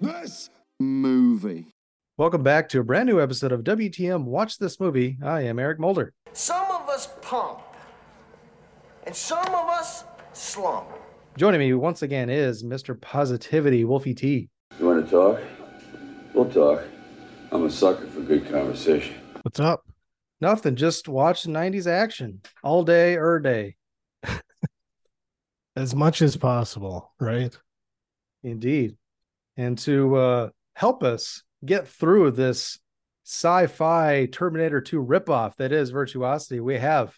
this movie. Welcome back to a brand new episode of WTM Watch This Movie. I am Eric Mulder. Some of us pump, and some of us slump. Joining me once again is Mr. Positivity, Wolfie T. You want to talk? We'll talk. I'm a sucker for good conversation. What's up? Nothing, just watch 90s action all day, er day. As much as possible, right? Indeed. And to uh, help us get through this sci fi Terminator 2 ripoff that is Virtuosity, we have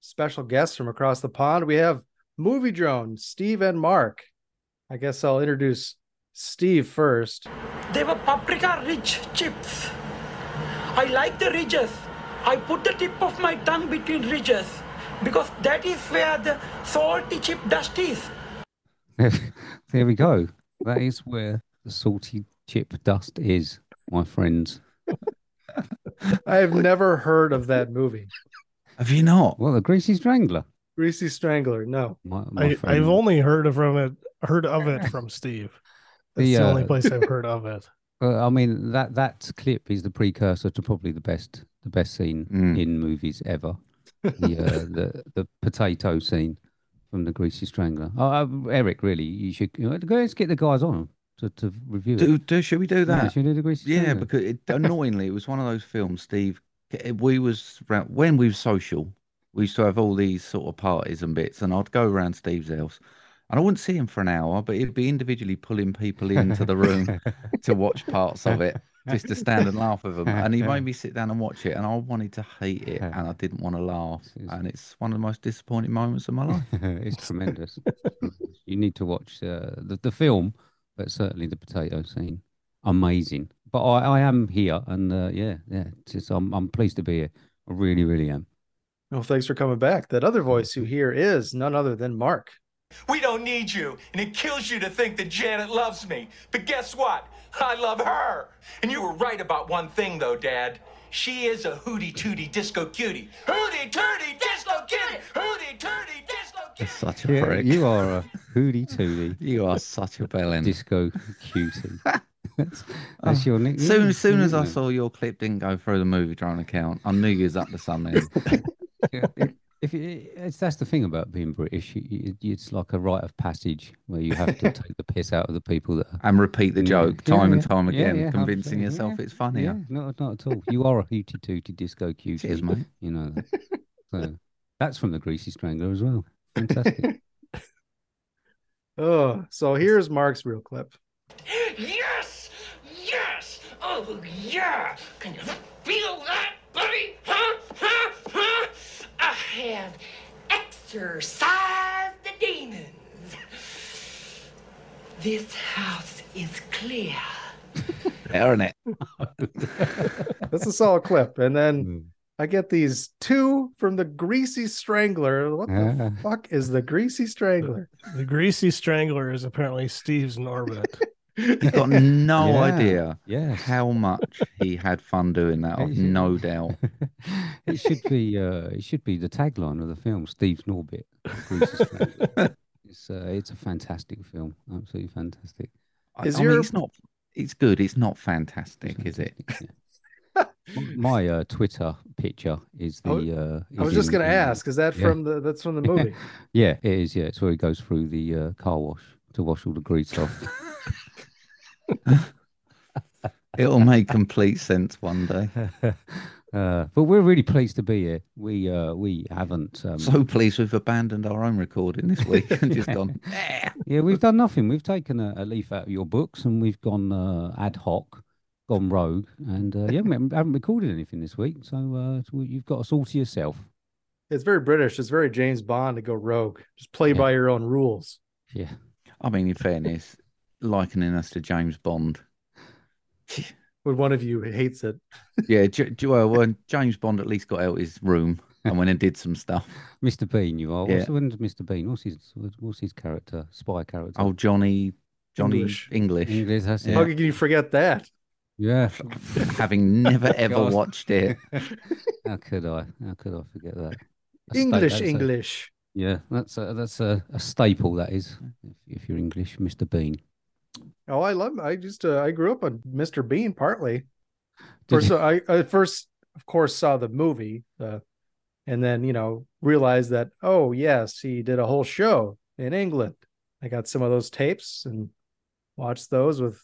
special guests from across the pond. We have Movie Drone, Steve and Marc. I guess I'll introduce Steve first. They were paprika rich chips. I like the ridges. I put the tip of my tongue between ridges because that is where the salty chip dust is. there we go. That is where the salty chip dust is, my friends. I have never heard of that movie. Have you not? Well, the Greasy Strangler. Greasy Strangler, no. My, my I, I've only heard of from it heard of it from Steve. That's The, the, only uh, place I've heard of it. Well, I mean that that clip is the precursor to probably the best the best scene Mm. in movies ever. The uh, the the potato scene from the Greasy Strangler. Oh, uh, Eric, really, you should you know, go let's get the guys on to, to review it. Do, do should we do Yeah, that? should we do the Greasy Yeah, Strangler? because it, annoyingly, it was one of those films, Steve. We was when we were social. We used to have all these sort of parties and bits, and I'd go around Steve's house, and I wouldn't see him for an hour, but he'd be individually pulling people into the room to watch parts of it, just to stand and laugh with them. And he made me sit down and watch it, and I wanted to hate it, and I didn't want to laugh, It's- and it's one of the most disappointing moments of my life. it's tremendous. you need to watch uh, the the film, but certainly the potato scene. Amazing. But I, I am here, and uh, yeah, yeah, it's just, I'm I'm pleased to be here. I really, really am. Well, thanks for coming back. That other voice you hear is none other than Marc. We don't need you, and it kills you to think that Janet loves me. But guess what? I love her. And you were right about one thing, though, Dad. She is a hooty tooty disco cutie. Hooty tooty disco cutie. Hooty tooty disco cutie. You're cutie. such a Yeah, prick. you are a hooty tooty You are such a bellend. disco cutie. that's that's your nickname. Soon, as soon as I saw your clip didn't go through the movie drone account, I knew you was up to something. Yeah, if, if it, it's that's the thing about being British, you, you, it's like a rite of passage where you have to take the piss out of the people that are and repeat the joke yeah, time and time yeah, again, yeah, convincing absolutely, yourself yeah, it's funnier. Yeah, not not at all. You are a hooty tooty disco cutie. Cheers, mate. You know that. So that's from the Greasy Strangler as well. Fantastic. Oh, so here's Marc's real clip. Yes! Yes! Oh, yeah! Can you feel that, buddy? Huh? Huh? Huh? I have exorcised the demons. This house is clear. Better, isn't it? That's a solid clip. And then Mm. I get these two from the Greasy Strangler. What the fuck is the Greasy Strangler? The Greasy Strangler is apparently Steve's Norbit. You've got no Yeah, idea Yes. how much he had fun doing that. I've no doubt. it should be uh, it should be the tagline of the film, Steve Norbit. It's uh, it's a fantastic film. Absolutely fantastic. I, Is I mean, it's not. It's good. It's not fantastic, is it? Yeah. My uh, Twitter picture is the. I was- uh, I was just gonna ask, is that yeah. from the that's from the movie? Yeah, it is. Yeah, it's where he goes through the uh, car wash to wash all the grease off. It'll make complete sense one day. uh, but we're really pleased to be here. We uh, we haven't. Um, So pleased we've abandoned our own recording this week and just gone. "Eh." yeah, we've done nothing. We've taken a, a leaf out of your books and we've gone uh, ad hoc, gone rogue, and uh, yeah, we haven't, haven't recorded anything this week. So, uh, so you've got us all to yourself. It's very British. It's very James Bond to go rogue. Just play Yeah. by your own rules. Yeah. I mean, in fairness, likening us to James Bond when one of you hates it. Yeah, J- J- well, when James Bond at least got out his room and went and did some stuff. Mr. Bean, you are. Yeah. What's, when's Mr. Bean? What's his what's his character? Spy character. Oh, Johnny, Johnny English. English. English. That's it. How can you forget that? Yeah. Having never ever God. watched it. How could I? How could I forget that? A sta- English, a- English. yeah, that's a that's a, a staple. That is, if, if you're English, Mr. Bean. Oh, I love. I just uh, I grew up on Mr. Bean partly. First. I, I first, of course, saw the movie, uh, and then you know realized that oh yes, he did a whole show in England. I got some of those tapes and watched those with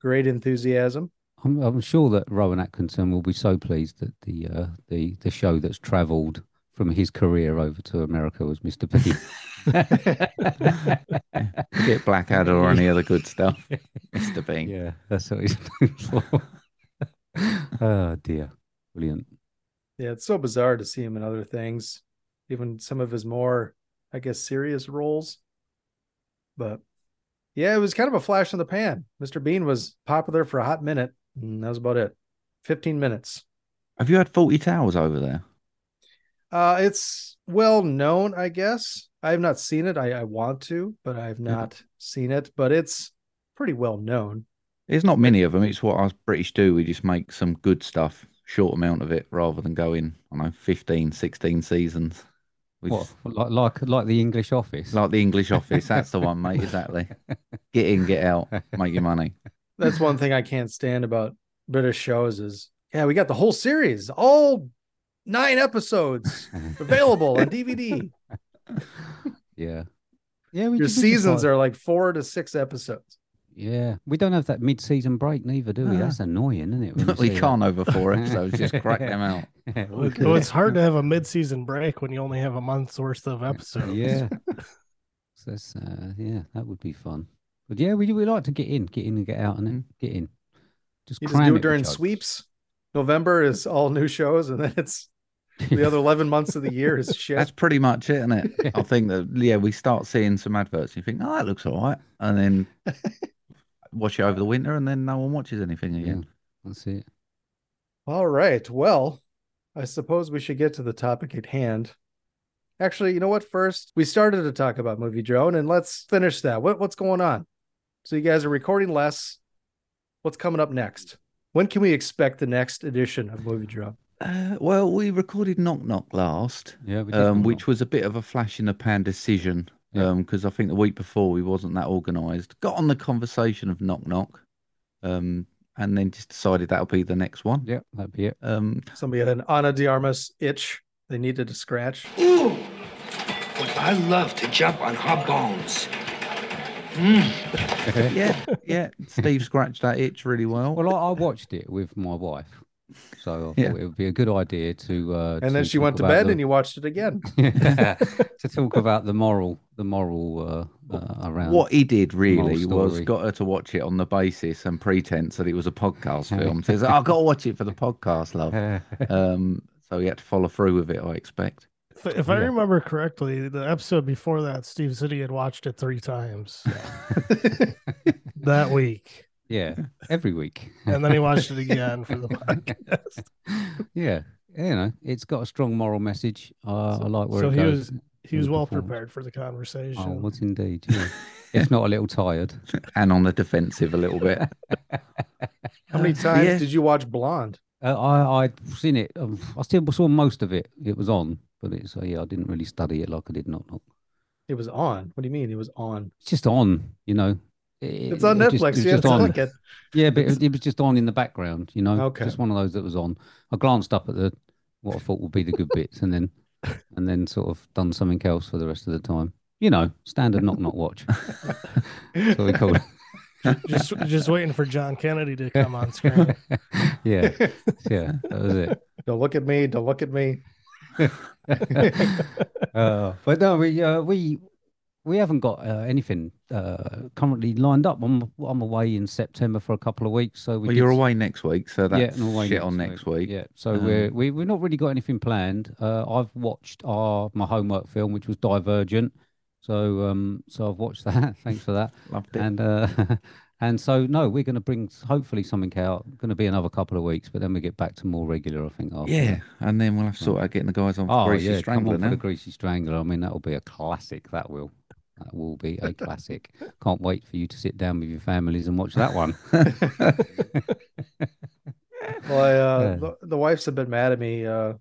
great enthusiasm. I'm, I'm sure that Rowan Atkinson will be so pleased that the uh, the the show that's travelled from his career over to America was Mr. Bean. Get Blackadder or any other good stuff. Mr. Bean. yeah, that's what he's known for. oh dear, brilliant. Yeah, it's so bizarre to see him in other things, even some of his more, I guess, serious roles. But yeah, it was kind of a flash in the pan. Mr. Bean was popular for a hot minute, and that was about it. 15 minutes. Have you had Fawlty Towers over there? Uh, it's well known, I guess. I have not seen it. I, I want to, but I have not seen it. But it's pretty well known. There's not many of them. It's what us British do. We just make some good stuff, short amount of it, rather than going, I don't know, 15, 16 seasons. We What, just- like like like the English Office? like the English office. That's the one, mate. Exactly. Get in, get out, make your money. That's one thing I can't stand about British shows is yeah, we got the whole series, all nine episodes available on DVD. yeah, yeah. We Your we seasons are like four to six episodes. Yeah, we don't have that mid-season break neither, do we? No. That's annoying, isn't it? we can't over four episodes. Just crack them out. Well, it's hard to have a mid-season break when you only have a month's worth of episodes. Yeah. So that's, uh, yeah, that would be fun. But yeah, we we like to get in, get in and get out, and then get in. Just You just do it it during sweeps. November is all new shows, and then it's the other 11 months of the year is shit. That's pretty much it, isn't it? I think that yeah, we start seeing some adverts. And you think, oh, that looks all right, and then watch it over the winter, and then no one watches anything Yeah, again. that's it. All right. Well, I suppose we should get to the topic at hand. Actually, you know what? First, we started to talk about Movie Drone, and let's finish that. What, what's going on? So, you guys are recording less. What's coming up next? When can we expect the next edition of Movie Drone? Uh, well, we recorded Knock Knock last, Yeah, we did um, which was a bit of a flash in the pan decision Yeah. because I think the week before we wasn't that organised. Got on the conversation of Knock Knock, um, and then just decided that'll be the next one. Yeah, that'd be it. Um, Somebody had an Ana de Armas itch they needed to scratch. Ooh, but I love to jump on her bones. Mm. yeah, yeah. Steve scratched that itch really well. Well, I, I watched it with my wife, so I Yeah. it would be a good idea to. Uh, And then she went to bed and you watched it again. to talk about the moral, the moral uh, uh, around. What he did really was got her to watch it on the basis and pretense that it was a podcast film. Says, "I've got to watch it for the podcast, love." Um, so he had to follow through with it, I expect. If, if I remember correctly, the episode before that, Steve said he had watched it three times that week, Yeah, every week. and then he watched it again for the podcast. yeah, you know, it's got a strong moral message. Uh, I like where so it he goes. was he was well prepared for the conversation. Oh, was indeed. Yeah. if not a little tired. And on the defensive a little bit. How many times Yeah. did you watch Blonde? Uh, I I'd seen it. Um, I still saw most of it. It was on, but it's uh, yeah. I didn't really study it like I did not. Knock. It was on. What do you mean? It was on. It's just on, you know. It- It's on it just- Netflix. it was you just on. click it. Yeah, but it, it was just on in the background, you know. Okay. Just one of those that was on. I glanced up at the what I thought would be the good bits, and then and then sort of done something else for the rest of the time. You know, standard knock knock watch. That's what we call it. just just waiting for John Kennedy to come on screen. yeah, yeah, that was it. Don't look at me. Don't look at me. uh, but no, we uh, we we haven't got uh, anything uh, currently lined up. I'm I'm away in September for a couple of weeks, so we well, you're away next week, so that's and away shit on next week. Yeah, so Um, we're we we've not really got anything planned. Uh, I've watched our my homework film, which was Divergent. So um, so I've watched that. Thanks for that. Loved it. And uh, And so, no, we're going to bring hopefully something out. Going to be another couple of weeks, but then we get back to more regular. I think. After. Yeah, and then we'll have to sort out getting the guys on for Oh Greasy yeah, come Strangler on for the Greasy Strangler. I mean, that'll be a classic. That will. That will be a classic. Can't wait for you to sit down with your families and watch that one. Well, I, uh, Yeah. the, the wives have been mad at me. Uh,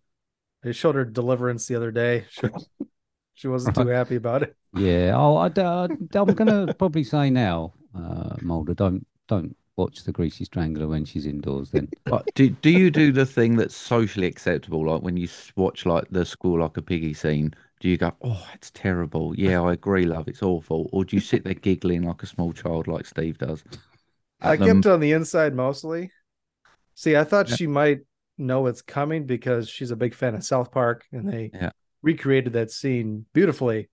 I showed her Deliverance the other day. She, she wasn't too happy about it. Yeah. Oh, I, am gonna probably say now, uh, Mulder, don't don't watch the Greasy Strangler when she's indoors. Then But do do you do the thing that's socially acceptable? Like when you watch like the school like a piggy scene, do you go, "Oh, it's terrible"? Yeah, I agree, love. It's awful. Or do you sit there giggling like a small child, like Steve does? I them? kept on the inside mostly. See, I thought Yeah. she might know it's coming because she's a big fan of South Park and they Yeah. recreated that scene beautifully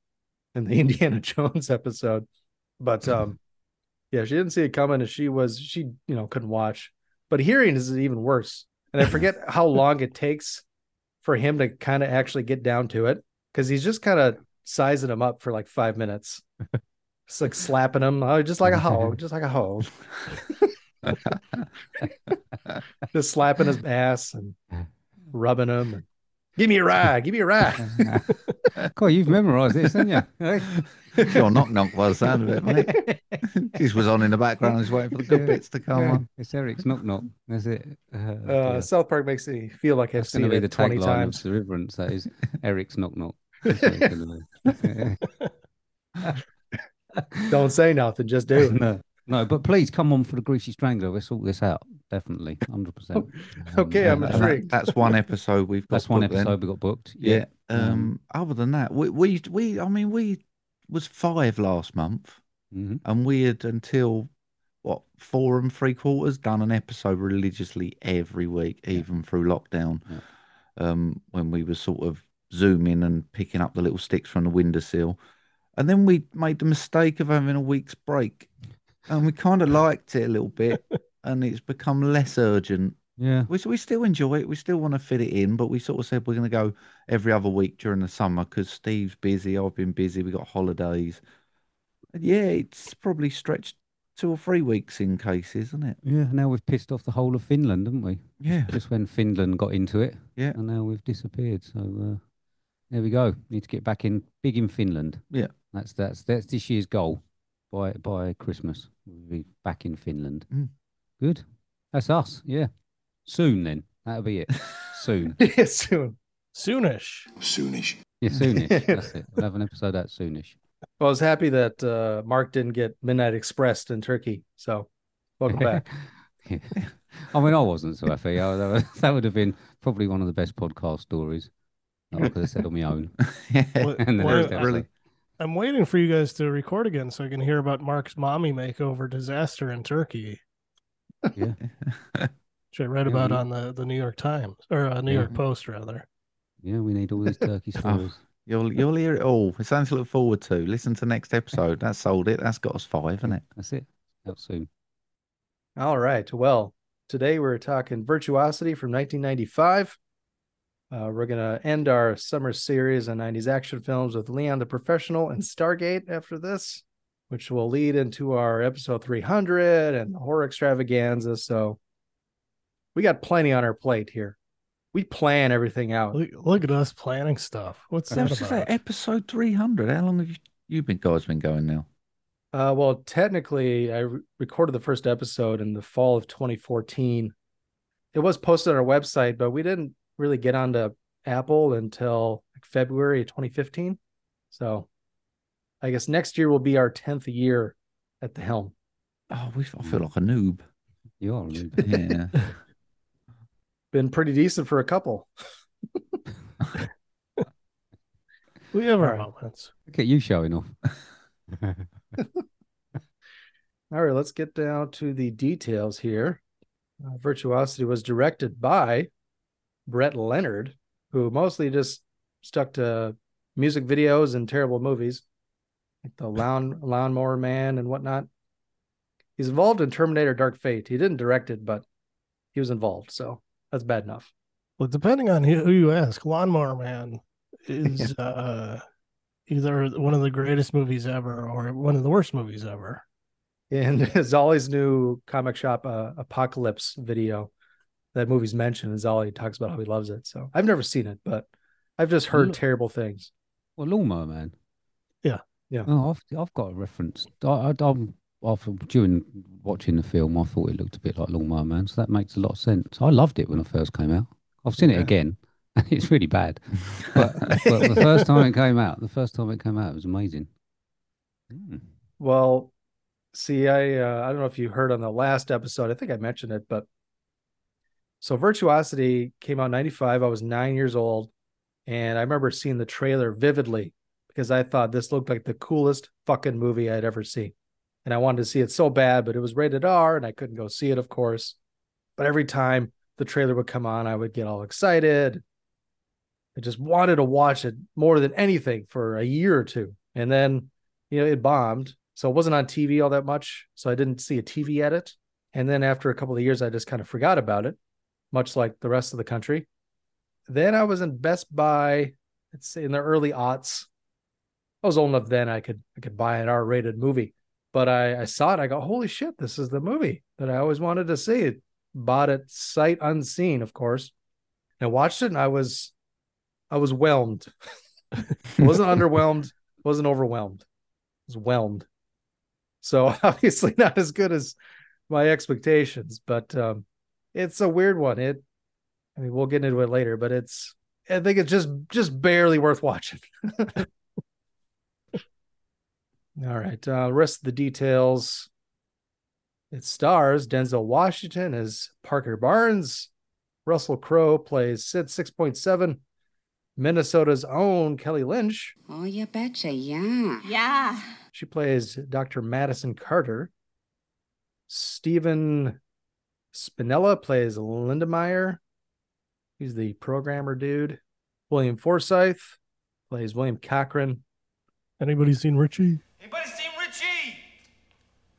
in the Indiana Jones episode. But um yeah, she didn't see it coming and she was she, you know, couldn't watch. But hearing is even worse. And I forget how long it takes for him to kind of actually get down to it because he's just kind of sizing him up for like five minutes. It's like slapping him, oh, just like a hoe, just like a hoe. just slapping his ass and rubbing him. And, give me a ride, give me a ride. God, you've memorised this, haven't you? Hey? Your knock knock by the sound of it, mate. this was on in the background. He's waiting for the good Yeah, bits to come yeah, on. It's Eric's knock knock. That's it. Uh, Uh, yeah. South Park makes me feel like I've That's going to seen be it the 20 tagline of times. Deliverance. That is Eric's knock knock. That's what it's gonna be. Don't say nothing, just do it. no, no, but please come on for the Greasy Strangler. Let's sort this out. Definitely, hundred percent. Okay, I'm And that- intrigued. that's one episode we've got. That's one booked then. episode we got booked. Yeah. Yeah. Um, Other than that, we we we I mean we was five last month, Mhm. and we had until what four and three quarters done an episode religiously every week, even through lockdown. Yeah. Um, when we were sort of zooming and picking up the little sticks from the windowsill, and then we made the mistake of having a week's break, and we kind of liked it a little bit, and it's become less urgent. Yeah. We, we still enjoy it. We still want to fit it in, but we sort of said we're going to go every other week during the summer because Steve's busy. I've been busy. We got holidays. And yeah, it's probably stretched two or three weeks in cases, isn't it? Yeah. Now we've pissed off the whole of Finland, haven't we? Yeah. Just when Finland got into it. Yeah. And now we've disappeared. So uh, there we go. Need to get back in big in Finland. Yeah. That's that's that's this year's goal. By by Christmas, we'll be back in Finland. Mm. Good. That's us. Yeah. Soon then. That'll be it. Soon. Yeah, soon. Soonish. Soonish. Yeah, soonish. That's it. We'll have an episode out soonish. Well, I was happy that uh, Marc didn't get Midnight Expressed in Turkey. So, welcome back. Yeah. I mean, I wasn't so happy. I- that would- that would have been probably one of the best podcast stories. I could have said on my own. yeah. What- And the what- next episode. really. I'm waiting for you guys to record again so I can hear about Marc's mommy makeover disaster in Turkey, Yeah. which I read Yeah, about we- on the, the New York Times or uh, New Yeah. York Post rather. Yeah, we need all these turkey stories. You'll you'll hear it all. It's something to look forward to. Listen to next episode. That sold it. That's got us five, isn't it? That's it. Out soon. All right. Well, today we're talking Virtuosity from 1995. Uh, we're going to end our summer series on 90s action films with Leon the Professional and Stargate after this, which will lead into our episode 300 and the horror extravaganza. So we got plenty on our plate here. We plan everything out. Look, look at us planning stuff. What's I was that just say, episode three hundred. How long have you you been guys been going now? Uh, well, technically, I re- recorded the first episode in the fall of 2014. It was posted on our website, but we didn't really get onto Apple until like February of 2015. So I guess next year will be our 10th year at the helm. Oh, we, I feel like a noob. You are. a noob. Yeah. Been pretty decent for a couple. We have our All right. moments. Look at you showing off. All right, let's get down to the details here. Uh, Virtuosity was directed by Brett Leonard, who mostly just stuck to music videos and terrible movies, like the Lawn Lawnmower Man and whatnot. He's involved in Terminator: Dark Fate. He didn't direct it, but he was involved, so that's bad enough. Well, depending on who you ask, Lawnmower Man is uh, either one of the greatest movies ever or one of the worst movies ever. in Zolly's new comic shop uh, Apocalypse video. That movie's mentioned, and Zolly talks about how he loves it. So I've never seen it, but I've just heard Lo- terrible things. Well, Lawnmower Man. Yeah. Yeah. Oh, I've I've got a reference. I, I, I'm after during watching the film, I thought it looked a bit like Lawnmower Man, so that makes a lot of sense. I loved it when it first came out. I've seen it again, and it's really bad. But, but the first time it came out, the first time it came out, it was amazing. Mm. Well, see, I uh, I don't know if you heard on the last episode. I think I mentioned it, but so Virtuosity came out in 95. I was nine years old, and I remember seeing the trailer vividly because I thought this looked like the coolest fucking movie I'd ever seen. And I wanted to see it so bad, but it was rated R and I couldn't go see it, of course. But every time the trailer would come on, I would get all excited. I just wanted to watch it more than anything for a year or two. And then, you know, it bombed. So it wasn't on TV all that much. So I didn't see a TV edit. And then after a couple of years, I just kind of forgot about it, much like the rest of the country. Then I was in Best Buy, let's say in the early aughts. I was old enough then I could I could buy an R-rated movie. But I, I saw it, I go, holy shit, this is the movie that I always wanted to see. Bought it sight unseen, of course. And I watched it and I was I was whelmed. Wasn't underwhelmed, wasn't overwhelmed. I was whelmed. So obviously not as good as my expectations, but um, it's a weird one. It, I mean, we'll get into it later, but it's, I think it's just just barely worth watching. All right, uh, rest of the details. It stars Denzel Washington as Parker Barnes. Russell Crowe plays Sid 6.7. Minnesota's own Kelly Lynch. Oh, you betcha, yeah. Yeah. She plays Dr. Madison Carter. Stephen Spinella plays Lindenmeyer. He's the programmer dude. William Forsythe plays William Cochran. Anybody seen Richie? Anybody seen Richie?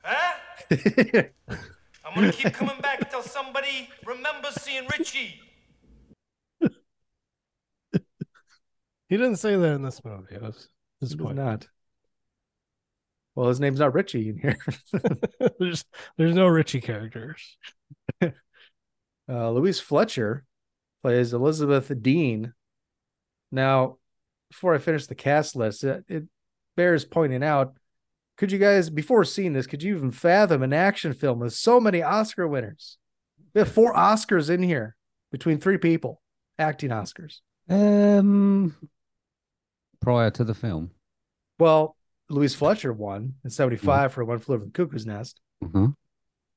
Huh? I'm gonna keep coming back until somebody remembers seeing Richie. He didn't say that in this movie. I was He does not. Well, his name's not Richie in here. there's there's no Richie characters. Uh, Louise Fletcher plays Elizabeth Deane. Now, before I finish the cast list, it, it bears pointing out. Could you guys, before seeing this, could you even fathom an action film with so many Oscar winners? We have four Oscars in here between three people, acting Oscars. Um, prior to the film. Well, Louise Fletcher won in 75 for One Flew Over the Cuckoo's Nest. Uh-huh.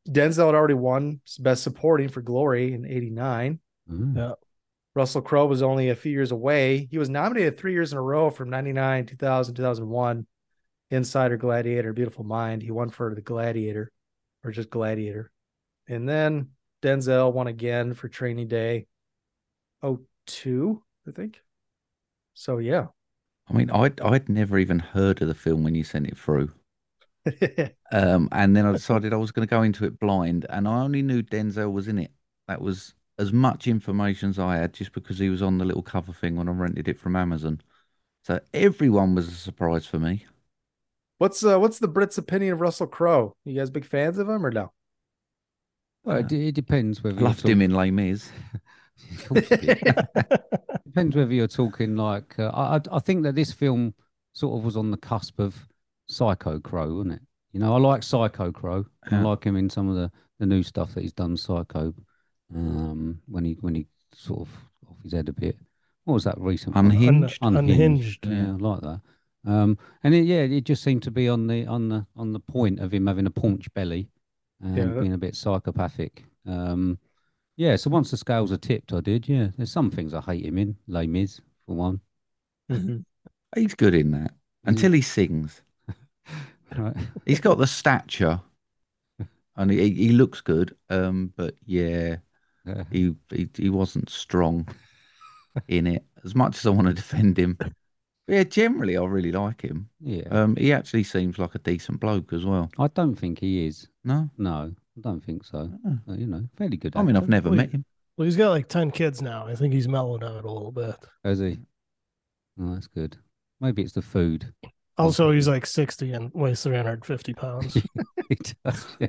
Denzel had already won Best Supporting for Glory in 89. Mm. Yeah. Russell Crowe was only a few years away. He was nominated three years in a row from 99, 2000, 2001. Insider Gladiator, Beautiful Mind. He won for The Gladiator or just Gladiator. And then Denzel won again for Training Day 02, I think. So, yeah. I mean, I'd I'd never even heard of the film when you sent it through. Um, and then I decided I was going to go into it blind, and I only knew Denzel was in it. That was as much information as I had, just because he was on the little cover thing when I rented it from Amazon. So everyone was a surprise for me. what's uh, what's the Brits' opinion of Russell Crowe? You guys big fans of him or no? Well, it, it depends whether you're Loved him in Les Mis. Of course you did. Depends whether you're talking like uh, I. I- I think that this film sort of was on the cusp of Psycho Crowe, wasn't it? You know, I like Psycho Crowe. I like him in some of the, the new stuff that he's done. Psycho, um, when he when he sort of off his head a bit. What was that recent? one? Unhinged. Unhinged. Yeah, I like that. Um, and it, yeah, it just seemed to be on the on the on the point of him having a paunch belly and Yeah. being a bit psychopathic. Um, yeah, so once the scales are tipped, I did. Yeah, there's some things I hate him in. Les Mis, for one. He's good in that until he sings. Right. He's got the stature, and he he looks good. Um, but yeah, Yeah. he he, he wasn't strong in it as much as I want to defend him. But yeah, generally I really like him. Yeah. Um, he actually seems like a decent bloke as well. I don't think he is. No, No, I don't think so. Uh, you know, fairly good. I mean. I've never Wait. met him. Well, he's got like ten kids now. I think he's mellowed out a little bit. Has he? Oh, that's good. Maybe it's the food. Also, he's like 60 and weighs 350 pounds. He does, yeah.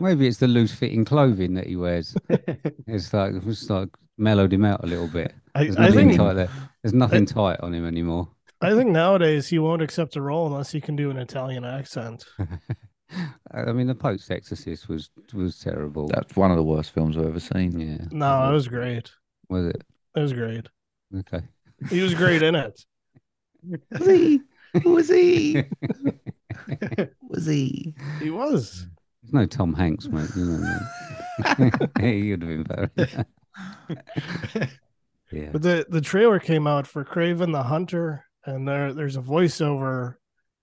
Maybe it's the loose fitting clothing that he wears. It's like it's like mellowed him out a little bit. I- There's I nothing think- tight there. There's nothing tight on him anymore. I think nowadays he won't accept a role unless he can do an Italian accent. I mean, the Pope's Exorcist was was terrible. That's one of the worst films I've ever seen. Yeah, No, it was great. was it? It was great. Okay. He was great in it. Was he? Was he? Was he? He was. There's no Tom Hanks, mate. You know that. he would have been better. yeah. But the the trailer came out for Kraven the Hunter, and there there's a voiceover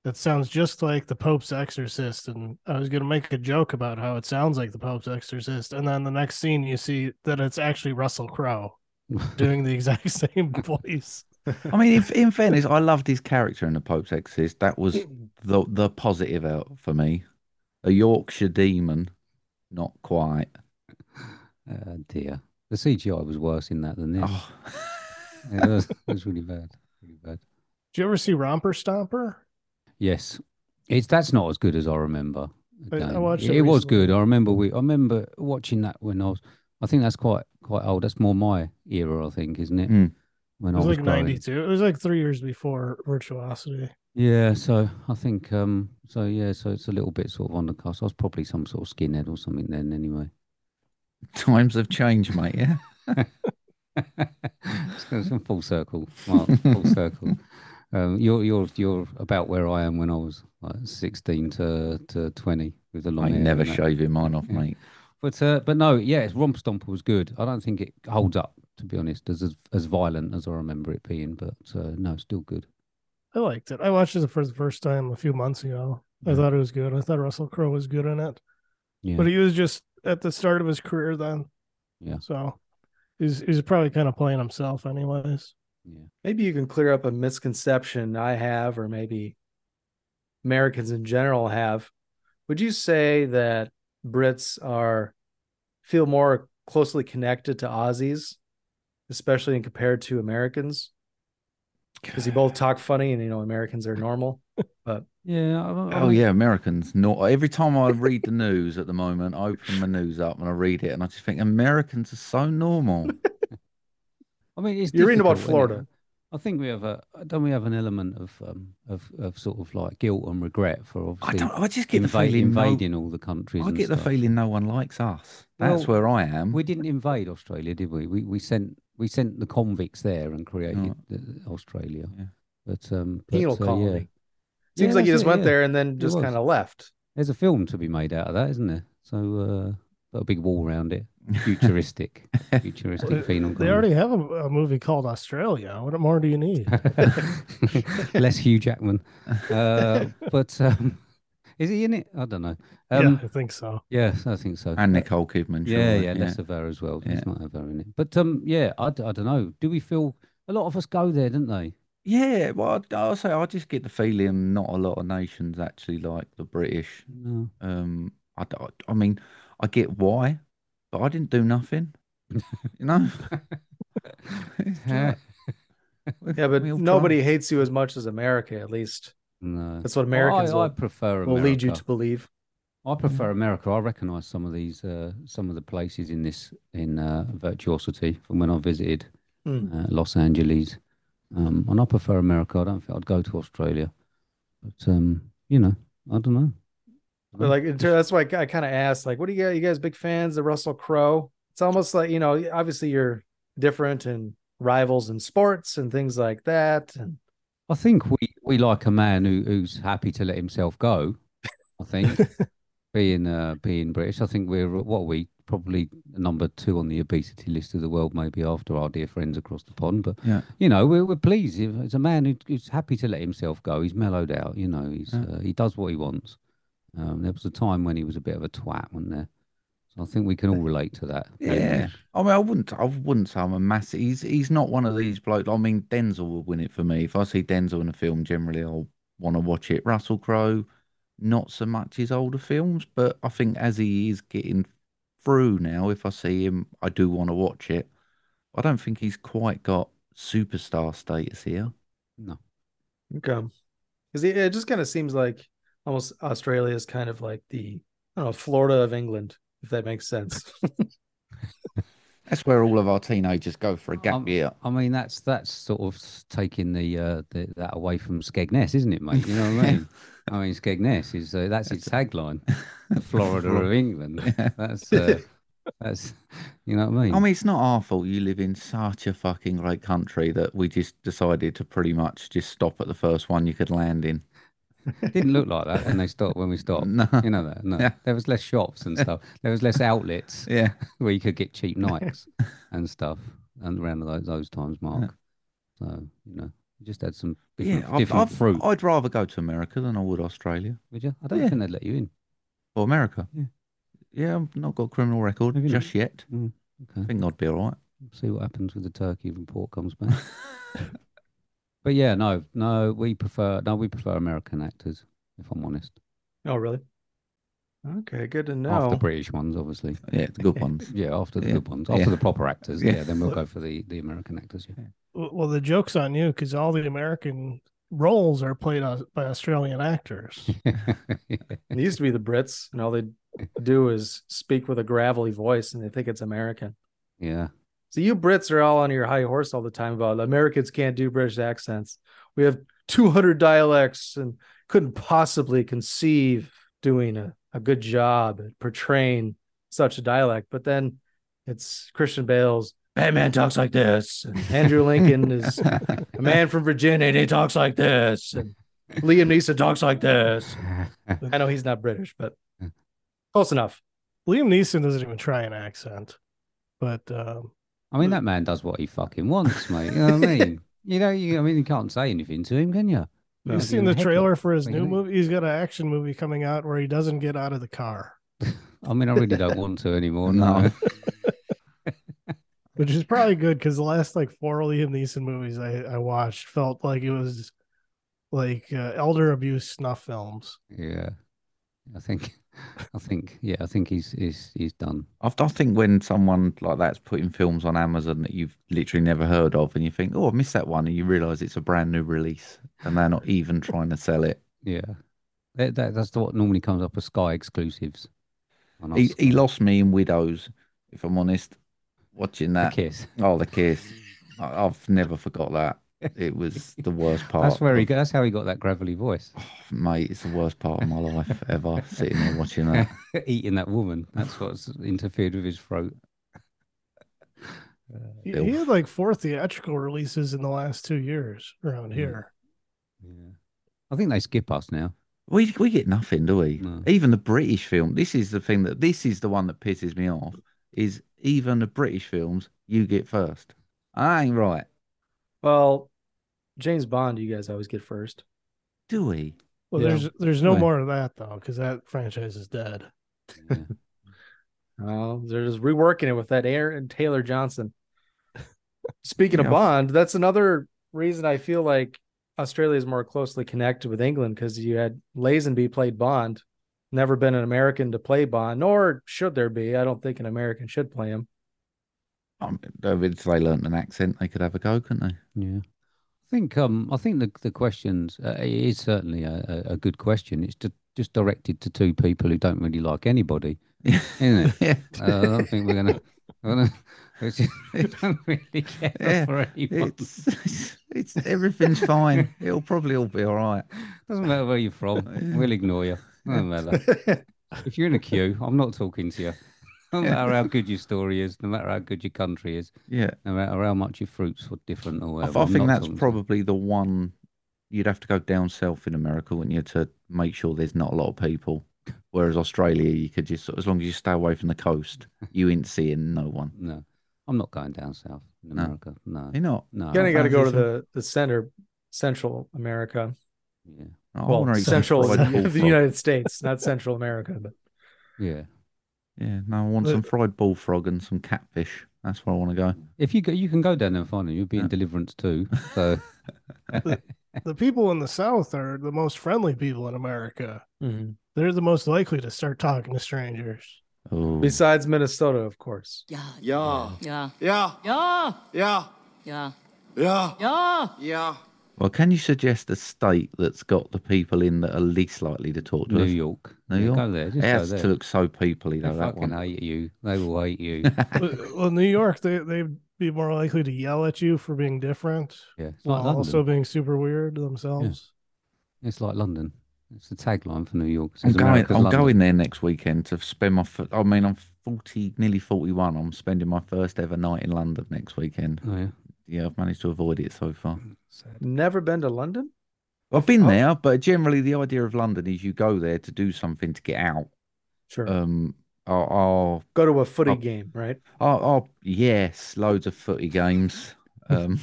that sounds just like the Pope's Exorcist. And I was gonna make a joke about how it sounds like the Pope's Exorcist, and then the next scene you see that it's actually Russell Crowe doing the exact same voice. I mean, in, in fairness, I loved his character in the Pope's Exorcist. That was the the positive out for me. A Yorkshire demon, not quite. Oh dear. The CGI was worse in that than this. Oh, Yeah, it, was, it was really bad. Really bad. Did you ever see Romper Stomper? Yes. It's that's not as good as I remember. I- I watched it, it was good. I remember we I remember watching that when I was I think that's quite quite old. That's more my era, I think, isn't it? Mm. When It I was was like growing. 92. It was like three years before Virtuosity. Yeah, so I think um so yeah, so it's a little bit sort of on the cusp. I was probably some sort of skinhead or something then anyway. times have changed, mate. Yeah. it's got some full circle, Marc, full circle. Um, you're you're you're about where I am when I was like sixteen to to twenty with the long I never and that. shaving mine off, Yeah. mate. But uh, but no, yeah, Romp Stomper was good. I don't think it holds up to be honest, as as, as violent as I remember it being. But uh, no, still good. I liked it. I watched it for the first time a few months ago. I thought it was good. I thought Russell Crowe was good in it. Yeah, But he was just at the start of his career then. Yeah. So he's he's probably kind of playing himself anyways. yeah. Maybe you can clear up a misconception I have, or maybe Americans in general have. Would you say that Brits are feel more closely connected to Aussies, especially in compared to Americans? Because you both talk funny, and you know Americans are normal. But Yeah. I, I Oh yeah, Americans. Not every time I read the news at the moment, I open my news up and I read it, and I just think Americans are so normal. I mean, it's You're reading about difficult, isn't it? Florida. I think we have a don't we have an element of um of of sort of like guilt and regret for I obviously don't. I just get the invade- feeling. no- invading all the countries. I get the stuff. feeling no one likes us. That's Well, where I am. We didn't invade Australia, did we? We we sent we sent the convicts there and created No. the- Australia. Yeah. But um, penal but, uh, yeah. colony. Seems Yeah, like you just it, went yeah. there and then just kind of left. There's a film to be made out of that, isn't there? So uh, a big wall around it, futuristic, futuristic penal They already have a, a movie called Australia. What more do you need? Less Hugh Jackman, uh, but um, is he in it? I don't know. Um, yeah, I think so. Yes, I think so. and Nicole Kidman. Yeah, surely, yeah, less of her as well. Yeah. It's not have her in it. But um, yeah, I, I don't know. Do we feel a lot of us go there, didn't they? Yeah, well, I- I'll say I just get the feeling not a lot of nations actually like the British. No. Um, I, d- I mean, I get why, but I didn't do nothing. You know. It's like- Yeah, but nobody hates you as much as America. At least No. that's what Americans I, I will, prefer will lead you to believe. I prefer America. I recognise some of these, uh, some of the places in this in uh, Virtuosity from when I visited Hmm. uh, Los Angeles, um, and I prefer America. I don't think I'd go to Australia, but um, you know, I don't know. But like that's why I, kind of asked, like, what do you guys? You guys big fans of Russell Crowe? It's almost like you know, obviously you're different and rivals in sports and things like that. And I think we, we like a man who, who's happy to let himself go. I think being uh, being British, I think we're what are we probably number two on the obesity list of the world, maybe after our dear friends across the pond. But Yeah. you know, we're we're pleased. It's a man who, who's happy to let himself go. He's mellowed out. You know, he's Yeah. uh, he does what he wants. Um, there was a time when he was a bit of a twat, wasn't there? So I think we can all relate to that. Yeah, I mean, I wouldn't, I wouldn't say I'm a massive. He's he's not one of these blokes. I mean, Denzel will win it for me. If I see Denzel in a film, generally I'll want to watch it. Russell Crowe, not so much his older films, but I think as he is getting through now, if I see him, I do want to watch it. I don't think he's quite got superstar status here. No. okay, because it, it just kind of seems like almost Australia is kind of like the I don't know Florida of England, if that makes sense. That's where all of our teenagers go for a gap Um, year. I mean, that's that's sort of taking the uh the, that away from Skegness, isn't it, mate? You know what I mean? I mean, Skegness is uh, that's its tagline, Florida of England. That's uh, that's you know what I mean. I mean, it's not our fault you live in such a fucking great country that we just decided to pretty much just stop at the first one you could land in. It didn't look like that when they stopped when we stopped. No. You know that? No. Yeah. There was less shops and stuff. There was less outlets Yeah. where you could get cheap Nikes and stuff and around those those times, Marc. So, you know, just had some different, Yeah, I've, different I've, fruit. I'd rather go to America than I would Australia. Would you? I don't Yeah. think they'd let you in. Or America. Yeah. Yeah, I've not got a criminal record Have you not? just yet. Mm, I okay. think I'd be all right. See what happens with the turkey when pork comes back. But yeah, no, no, we prefer no, we prefer American actors, if I'm honest. oh, really? Okay, good to know. After the British ones, obviously. Yeah, the good ones. Yeah, after the Yeah. good ones, after Yeah. the proper actors, Yeah. yeah. then we'll go for the the American actors. Yeah. Well, the joke's on you because all the American roles are played by Australian actors. It used to be the Brits, and all they do is speak with a gravelly voice, and they think it's American. yeah. So you Brits are all on your high horse all the time about Americans can't do British accents. We have 200 dialects and couldn't possibly conceive doing a, a good job at portraying such a dialect. But then it's Christian Bale's Batman talks like this. And Andrew Lincoln is a man from Virginia and he talks like this. And Liam Neeson talks like this. I know he's not British, but close enough. Liam Neeson doesn't even try an accent, but um, I mean, that man does what he fucking wants, mate. You know what I mean? You know, you, I mean, you can't say anything to him, can you? No. you've seen the a heckle. trailer for his What new movie. He's got an action movie coming out where he doesn't get out of the car, I mean, I really don't want to anymore. No. No. which is probably good because the last like four Liam Neeson movies I, I watched felt like it was like uh, elder abuse snuff films. yeah. I think, I think, yeah, I think he's he's he's done. I, I think when someone like that's putting films on Amazon that you've literally never heard of, and you think, "Oh, I missed that one," and you realise it's a brand new release, and they're not even trying to sell it. Yeah. That, that that's what normally comes up with Sky exclusives. He, us. he lost me in Widows, if I'm honest. Watching The that, kiss. oh, the kiss, I, I've never forgot that. It was the worst part. That's where he got. That's how he got that gravelly voice. mate. It's the worst part of my life ever. Sitting there watching that. Eating that woman. That's what's interfered with his throat. He, Filth. he had like four theatrical releases in the last two years around Mm. here. Yeah. I think they skip us now. We we get nothing, do we? No. Even the British film. This is the thing that this is the one that pisses me off. Is even the British films you get first. I ain't right, Well, James Bond, you guys always get first. do we? Well, Yeah. there's there's no Right. more of that though because that franchise is dead. Yeah. Oh, they're just reworking it with that Aaron Taylor Johnson. Speaking of Bond, that's another reason I feel like Australia is more closely connected with England because you had Lazenby played Bond. Never been an American to play Bond, nor should there be. I don't think an American should play him. Um, if they learnt an accent, they could have a go, couldn't they? Yeah. I think um I think the the questions uh, is certainly a, a, good question. It's just just directed to two people who don't really like anybody, isn't it? yeah. Uh, I don't think we're gonna. we're gonna it's just- we don't really care Yeah, for anyone. It's, it's it's everything's fine. It'll probably all be all right. Doesn't matter where you're from. We'll ignore you. Doesn't matter. if you're in a queue, I'm not talking to you. No matter how good your story is, no matter how good your country is, Yeah. no matter how much your fruits were different or I, whatever. I I'm think that's talking to probably the one you'd have to go down south in America, wouldn't you, to make sure there's not a lot of people. Whereas Australia, you could just, as long as you stay away from the coast, you ain't seeing no one. No, I'm not going down south in No. America. No, You're not. no. You kind of got to go to the the center, Central America. Yeah, oh, I well, wanna eat some Central the. United States, not Central America. But yeah. Yeah, no, I want But- some fried bullfrog and some catfish. That's where I want to go. If you go, you can go down there and find them. You'll be in Deliverance too. So The people in the South are the most friendly people in America. They're the most likely to start talking to strangers. Oh, besides Minnesota, of course. Yeah. Yeah. Yeah. Yeah. Yeah. Yeah. Yeah. Yeah. Yeah. Yeah. Well, can you suggest a state that's got the people in that are least likely to talk to us? New us? York. New Yeah, York. Go there. Just it go has there. to look so peoply They though. That fucking one. hate you. They will hate you. well, well, New York, they they'd be more likely to yell at you for being different, Yeah, it's while like London. also being super weird themselves. It's like London. It's the tagline for New York. I'm going. America's I'm London. going there next weekend to spend my. fir- I mean, I'm 40, nearly 41. I'm spending my first ever night in London next weekend. Oh yeah. Yeah, I've managed to avoid it so far. Never been to London? I've been Oh. there, but generally the idea of London is you go there to do something to get out. Sure. Um, I'll, I'll, Go to a footy Oh. game, right? I'll, I'll- yes, loads of footy games. Um,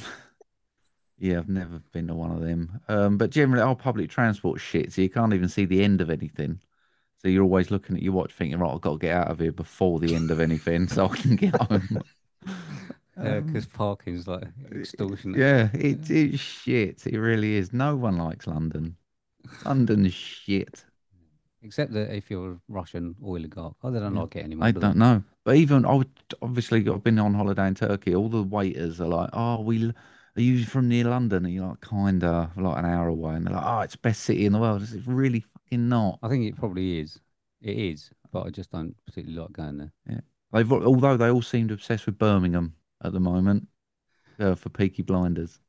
yeah, I've never been to one of them. Um, but generally, our public transport shit, so you can't even see the end of anything. So you're always looking at your watch, thinking, right, I've got to get out of here before the end of anything, so I can get home. Yeah, Um, because parking's like extortionate. Yeah, it, it's shit. It really is. No one likes London. London's shit. Except that if you're a Russian oligarch, oh, they don't like it anymore. I do don't know. But even I would obviously I've been on holiday in Turkey. All the waiters are like, "Oh, we are you from near London?" And you're like, "Kinda, like an hour away." And they're like, "Oh, it's the best city in the world." It's really fucking not. I think it probably is. It is, but I just don't particularly like going there. Yeah. They've although they all seem to obsess with Birmingham at the moment uh, for Peaky Blinders.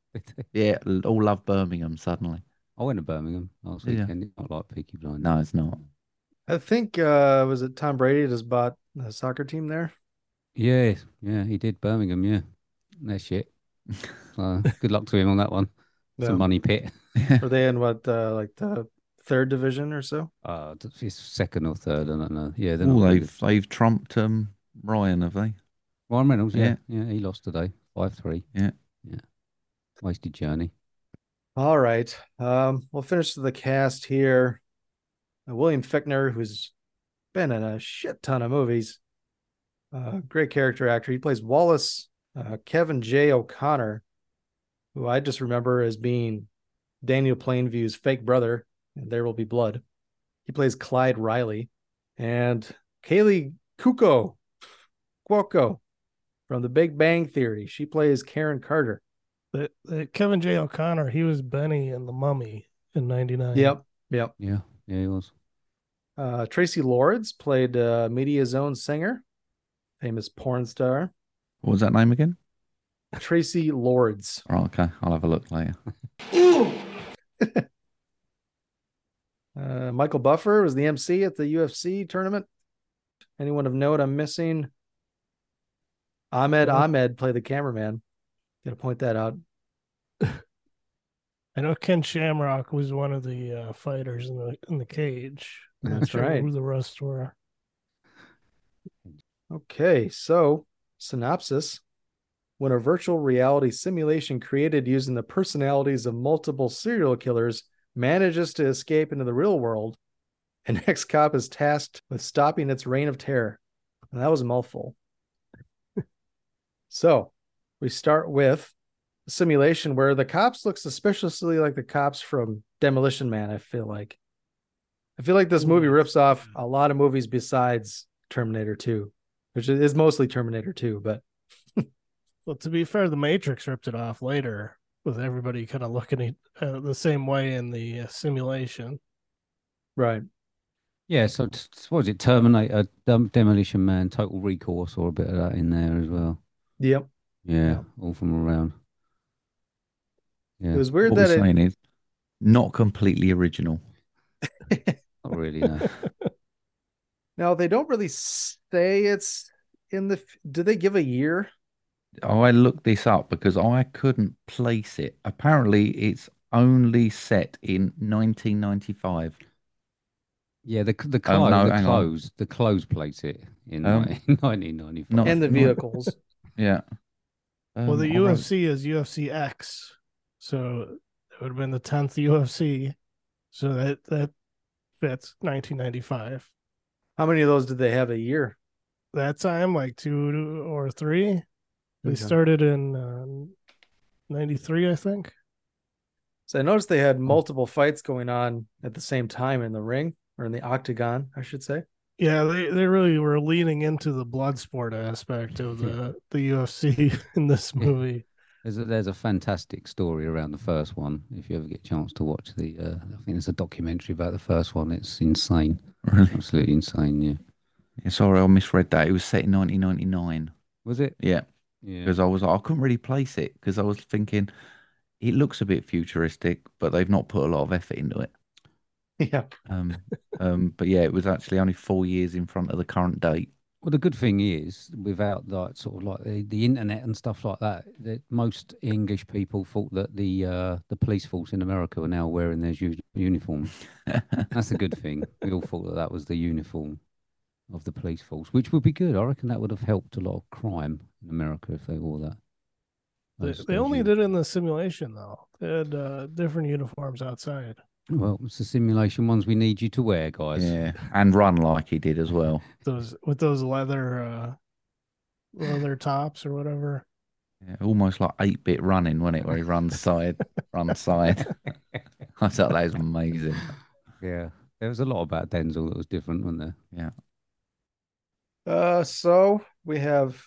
Yeah, all love Birmingham suddenly. I went to Birmingham last Yeah. weekend. It's not like Peaky Blinders. No, it's not. I think uh was it Tom Brady just bought a soccer team there? Yeah, yeah, he did Birmingham. Yeah, they're shit. So good luck to him on that one. It's Yeah. a money pit. Were they in what uh like the third division or so? Uh, it's second or third. I don't know. Yeah, they're Oh, not very they've they've trumped um Ryan, have they? Good. Ryan Reynolds. Yeah, yeah, he lost today, five three. Yeah. yeah. Wasted journey. All right. Um, we'll finish the cast here. Uh, William Fichtner, who's been in a shit ton of movies. Uh, great character actor. He plays Wallace. Uh, Kevin J. O'Connor, who I just remember as being Daniel Plainview's fake brother, and There Will Be Blood. He plays Clyde Riley. And Kaley Kuko, Cuoco from The Big Bang Theory. She plays Karen Carter. That, that Kevin J. O'Connor, he was Benny in The Mummy in '99. Yep. Yep. Yeah, yeah, he was. Uh, Traci Lords played uh, Media Zone singer, famous porn star. What was that name again? Traci Lords. Oh, okay, I'll have a look later. Uh, Michael Buffer was the MC at the UFC tournament. Anyone of note I'm missing? Ahmed Uh, Ahmed played the cameraman. Gotta point that out. I know Ken Shamrock was one of the uh, fighters in the in the cage. I'm not That's sure right. Who the rest were? Okay, so synopsis. When a virtual reality simulation created using the personalities of multiple serial killers manages to escape into the real world, an ex cop is tasked with stopping its reign of terror. And that was a mouthful. So we start with a simulation where the cops look suspiciously like the cops from Demolition Man, I feel like. I feel like this movie rips off a lot of movies besides Terminator 2, which is mostly Terminator 2, but Well, to be fair, The Matrix ripped it off later with everybody kind of looking at uh, the same way in the uh, simulation. right. Yeah, so t- t- what was it? Terminator, Demolition Man, Total Recall, saw a bit of that in there as well. Yep. Yeah, all from around. Yeah, It was weird What we're that it, saying is not completely original. not really. No. now they don't really say it's in the. Do they give a year? Oh, I looked this up because I couldn't place it. Apparently, it's only set in 1995. Yeah, the the Oh, clothes, no, the hang on. clothes, the clothes place it in Um, 1995. not- and the vehicles. Yeah. well, the Um, I wrote- UFC is UFC X, so it would have been the tenth UFC. So that that fits 1995. How many of those did they have a year? That time, like two or three. They Okay. started in um, 93, I think. So I noticed they had multiple fights going on at the same time in the ring or in the octagon, I should say. Yeah, they, they really were leaning into the blood sport aspect of the, the UFC in this movie. There's a, there's a fantastic story around the first one. If you ever get a chance to watch the, uh, I think there's a documentary about the first one. It's insane, Really? absolutely insane. Yeah, Yeah, sorry, I misread that. It was set in 1999. was it? Yeah, Yeah, because I was I couldn't really place it because I was thinking it looks a bit futuristic, but they've not put a lot of effort into it. Yeah. Um, um, but yeah, it was actually only four years in front of the current date. Well, the good thing is, without like sort of like the, the internet and stuff like that, that most English people thought that the uh, the police force in America were now wearing their u- uniforms. That's a good thing. We all thought that that was the uniform of the police force, which would be good. I reckon that would have helped a lot of crime in America if they wore that. They, they only uni- did it in the simulation though. They had uh, different uniforms outside. Well, it's the simulation ones we need you to wear, guys. Yeah, and run like he did as well. Those with those leather uh, leather tops or whatever. Yeah, almost like eight bit running, wasn't it? Where he runs side, runs side. I thought that was amazing. Yeah. There was a lot about Denzel that was different, wasn't there? Yeah. Uh, so we have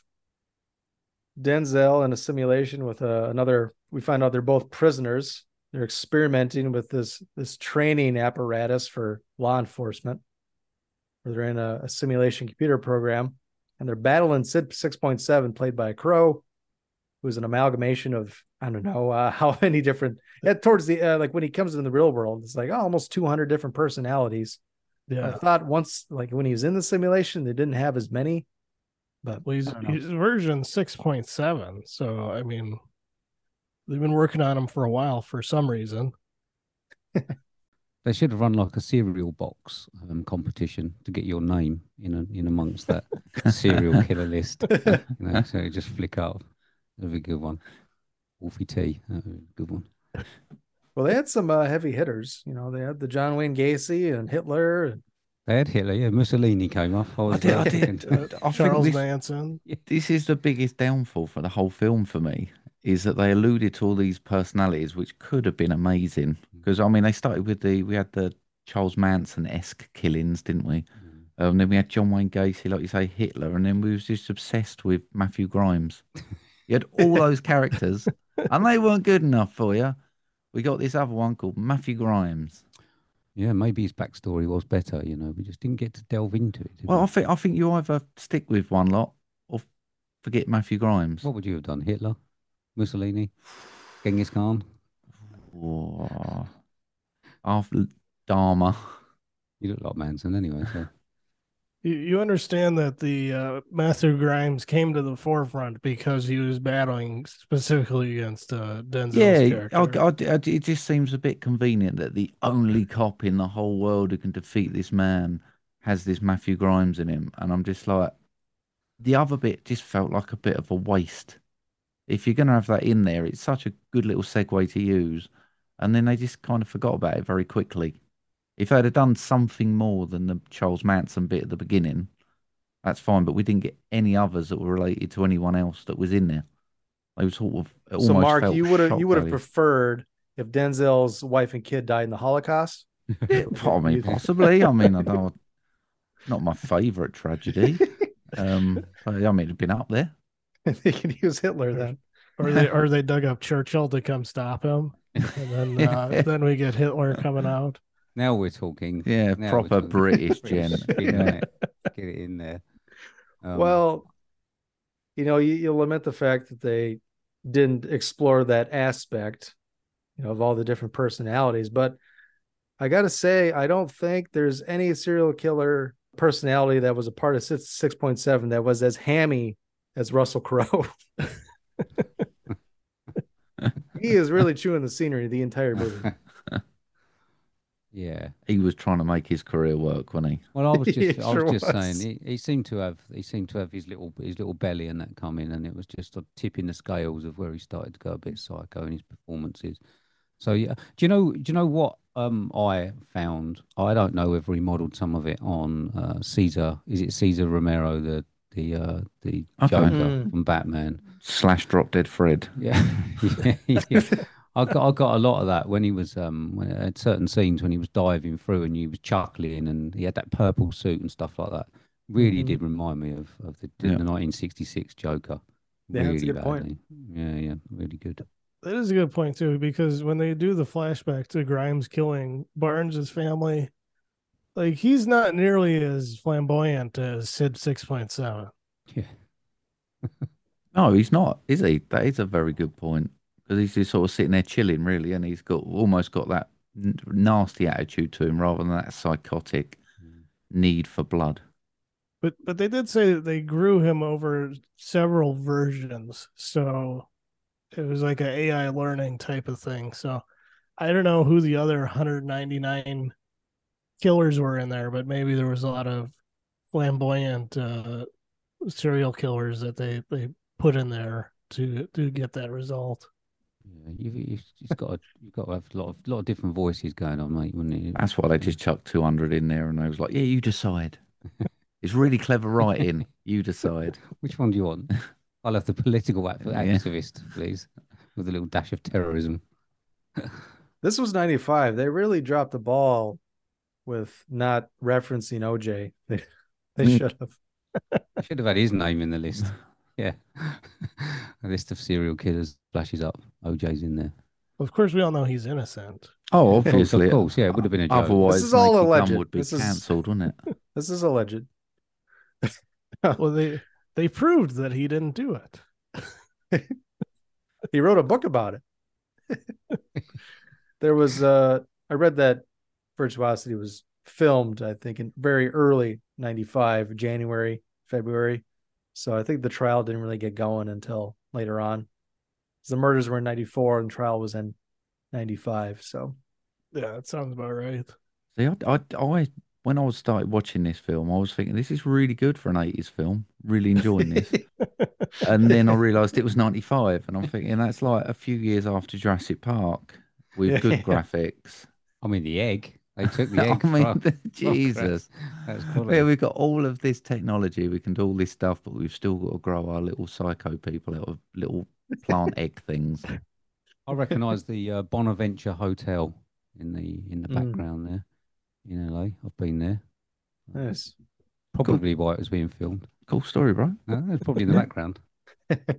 Denzel in a simulation with uh, another. We find out they're both prisoners. They're experimenting with this this training apparatus for law enforcement. Where they're in a, a simulation computer program, and they're battling Sid six point seven, played by a Crow, who's an amalgamation of I don't know uh, how many different. Yeah, towards the uh, like when he comes in the real world, it's like oh, almost two hundred different personalities. yeah I thought once, like when he was in the simulation, they didn't have as many. But Well, he's, I don't know. he's version six point seven. So I mean, they've been working on them for a while for some reason. They should have run like a cereal box um, competition to get your name in a, in amongst that serial killer list. You know, so you just flick up. That'd be a good one. Wolfie T. That would be a good one. well, they had some uh, heavy hitters. You know, they had the John Wayne Gacy and Hitler. And They had Hitler, yeah. Mussolini came up. I was did- uh, I did, uh, I Charles this- Manson. This is the biggest downfall for the whole film for me is that they alluded to all these personalities which could have been amazing. Because I mean, they started with the we had the Charles Manson esque killings, didn't we? Um, then we had John Wayne Gacy, like you say, Hitler, and then we was just obsessed with Matthew Grimes. You had all those characters, and they weren't good enough for you. We got this other one called Matthew Grimes. yeah, maybe his backstory was better, you know. We just didn't get to delve into it. Well, we? I think I think you either stick with one lot or forget Matthew Grimes. What would you have done? Hitler? Mussolini? Genghis Khan? Whoa. After Dahmer. You look like Manson anyway, so. You, you understand that the uh, Matthew Grimes came to the forefront because he was battling specifically against uh, Denzel's Yeah, character. I, I- I- it just seems a bit convenient that the only cop in the whole world who can defeat this man has this Matthew Grimes in him, and I'm just like, the other bit just felt like a bit of a waste. If you're going to have that in there, it's such a good little segue to use, and then they just kind of forgot about it very quickly. If they'd have done something more than the Charles Manson bit at the beginning, that's fine. But we didn't get any others that were related to anyone else that was in there. They were sort of so, Mark, you would have you would have preferred if Denzel's wife and kid died in the Holocaust. Yeah, I mean, possibly. I mean, I don't. Not my favourite tragedy. Um, I mean, it'd been up there. they can use Hitler then. or they or they dug up Churchill to come stop him, and then uh, then we get Hitler coming out. Now we're talking. Yeah, now proper talking. British British gent. spin Yeah. Get it in there. Um, well, you know, you, you lament the fact that they didn't explore that aspect, you know, of all the different personalities. But I got to say, I don't think there's any serial killer personality that was a part of six six point seven that was as hammy as Russell Crowe. he is really chewing the scenery the entire movie. yeah. He was trying to make his career work, wasn't he? Well, I was He just, I was just was. saying, he, he seemed to have, he seemed to have his little, his little belly and that come in, and it was just a tip in the scales of where he started to go a bit psycho in his performances. So yeah, do you know, do you know what um I found? I don't know whether he modelled some of it on uh, Cesar. Is it Cesar Romero, the the uh, the Okay. Joker Mm. from Batman? Slash drop dead Fred. Yeah, yeah, yeah. I got I got a lot of that when he was um when at certain scenes when he was diving through and he was chuckling and he had that purple suit and stuff like that. Really Mhm. did remind me of of the, the 1966 Joker. Yeah, that's a really good point. Yeah, yeah, really good. That is a good point too, because when they do the flashback to Grimes killing Barnes' family, like he's not nearly as flamboyant as Sid six point seven. Yeah. No, he's not, is he? That is a very good point because he's just sort of sitting there chilling, really, and he's got almost got that n- nasty attitude to him rather than that psychotic hmm. need for blood. But but they did say that they grew him over several versions, so it was like a AI learning type of thing. So I don't know who the other 199 killers were in there, but maybe there was a lot of flamboyant uh, serial killers that they they put in there to to get that result. Yeah, you've, you've just got to, you've got to have a lot of lot of different voices going on, mate. Wouldn't you? That's why they just chucked 200 in there and they was like, yeah, you decide. it's really clever writing. You decide. Which one do you want? I'll have the political act- Yeah. activist, please, with a little dash of terrorism. This was 95. They really dropped the ball with not referencing OJ. They, they Mm. should have. Should have had his name in the list. Yeah, a list of serial killers flashes up. OJ's in there. Of course, we all know he's innocent. Oh, Of course, obviously. of course, yeah, it would have been a joke. Otherwise, This is all Naked alleged. would be This is- cancelled, wouldn't it? This is alleged. Well, they they proved that he didn't do it. He wrote a book about it. there was uh I read that Virtuosity was filmed, I think, in very early 95, January, February. So I think the trial didn't really get going until later on. 'Cause The murders were in 94 and trial was in 95. So Yeah, that sounds about right. See, I, I, I, when I was started watching this film, I was thinking this is really good for an 80s film. Really enjoying this. and then I realised it was 95, and I'm thinking that's like a few years after Jurassic Park with good graphics. I mean, the egg. They took the egg. I mean, from- from Jesus. That's Yeah, we've got all of this technology. We can do all this stuff, but we've still got to grow our little psycho people out of little plant egg things. I recognise the uh, Bonaventure Hotel in the in the Mm. background there in LA. I've been there. nice. Probably why it was being filmed. Cool story, bro. No, it's probably in the background.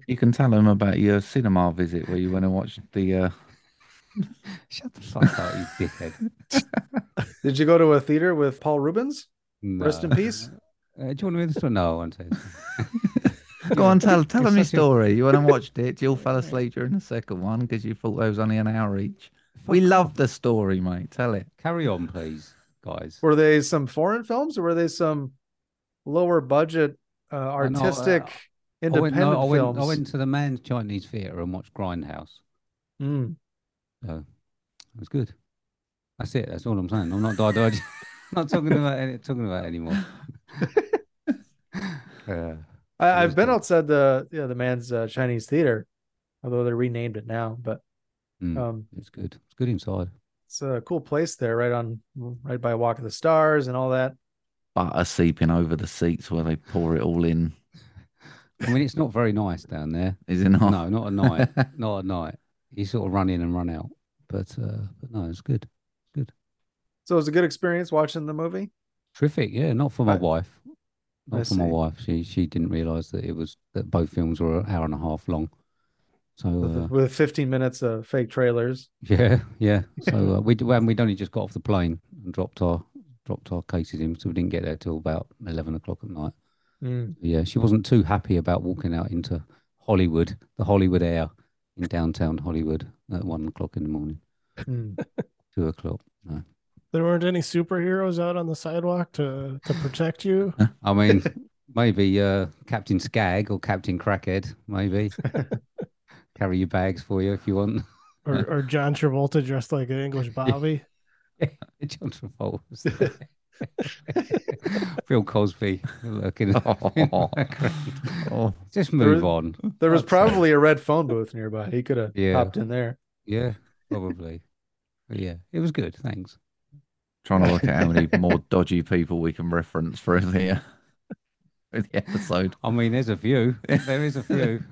You can tell them about your cinema visit where you went and watched the. Uh... Shut the fuck up, you dickhead. Did you go to a theater with Paul Reubens? No. Rest in peace. Uh, do you want to hear the story? No, I won't tell. Go on, tell tell It's them your such a- story. You went and watched it. You all fell asleep during the second one because you thought they was only an hour each. We love the story, mate. Tell it. Carry on, please, guys. Were they some foreign films or were they some lower budget uh, no, uh, artistic I went, independent no, I went, films? I went to the Mann's Chinese Theatre and watched Grindhouse. Mm. So it was good. That's it. That's all I'm saying. I'm not diverging. not talking about any, talking about it anymore. uh, I, I've been good. outside the yeah the Mann's uh, Chinese theater, although they renamed it now. But mm, um, it's good. It's good inside. it's a cool place there, right on right by Walk of the Stars and all that. Butter seeping over the seats where they pour it all in. I mean, it's not very nice down there. Is it not? No, not at night. not at night. You sort of run in and run out. But uh, but no, it's good. Good. So it was a good experience watching the movie. Terrific. Yeah, not for my wife. Not I for my wife. She she didn't realise that it was that both films were an hour and a half long. So With, uh, with 15 minutes of fake trailers. yeah, yeah. So uh, we and we'd only just got off the plane and dropped our dropped our cases in, so we didn't get there till about eleven o'clock at night. Mm. Yeah, she wasn't too happy about walking out into Hollywood, the Hollywood air in downtown Hollywood at one o'clock in the morning, Mm. two o'clock. No, There weren't any superheroes out on the sidewalk to to protect you. I mean maybe uh, Captain Skag or Captain Crackhead, maybe carry your bags for you if you want. Or, or John Travolta dressed like an English Bobby. John Travolta. was. Bill Cosby looking. in the background. Oh, Just move was- on. There was Fuck's sake. probably a red phone booth nearby. He could have Yeah. hopped in there. Yeah, probably. Yeah, it was good. Thanks. trying to work out how many more dodgy people we can reference for the, uh, the episode. I mean, there's a few. There is a few.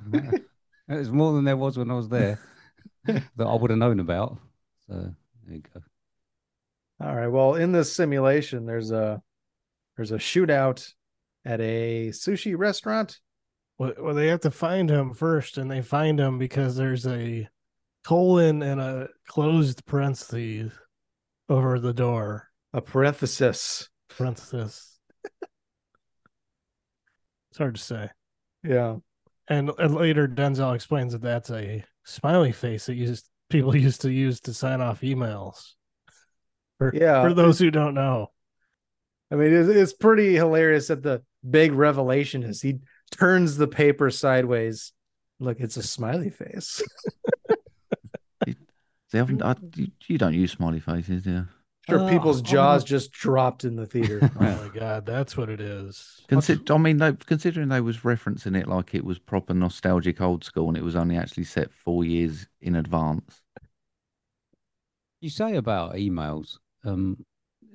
There's more than there was when I was there that I would have known about. So there you go. All right. Well, in this simulation, there's a there's a shootout at a sushi restaurant. Well, they have to find him first, and they find him because there's a colon and a closed parentheses over the door. A parenthesis. Parenthesis. it's hard to say. Yeah. And, and later, Denzel explains that that's a smiley face that used people used to use to sign off emails. For, Yeah. for those who don't know. I mean, it's, it's pretty hilarious that the big revelation is he turns the paper sideways. Look, it's a smiley face. See, I've, I, you, you don't use smiley faces, do you? Sure, Uh, people's I'm jaws not- just dropped in the theater. Oh my god, that's what it is. Consider, I mean, they, considering they was referencing it like it was proper nostalgic old school, and it was only actually set four years in advance. You say about emails. Um,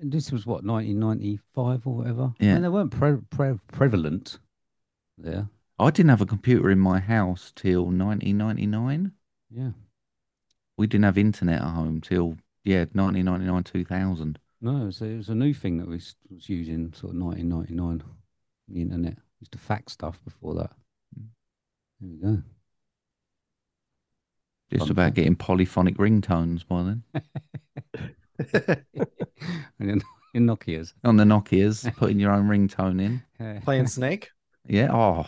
this was what 1995 or whatever. Yeah. and they weren't pre- pre- prevalent there. I didn't have a computer in my house till 1999. Yeah. We didn't have internet at home till yeah 1999 2000. No, it was, it was a new thing that we was using sort of 1999. The internet used to fax stuff before that. There we go. Just about getting polyphonic ringtones by then And then Nokia's. on the Nokia's, putting your own ringtone in. Playing Snake. Yeah. Oh,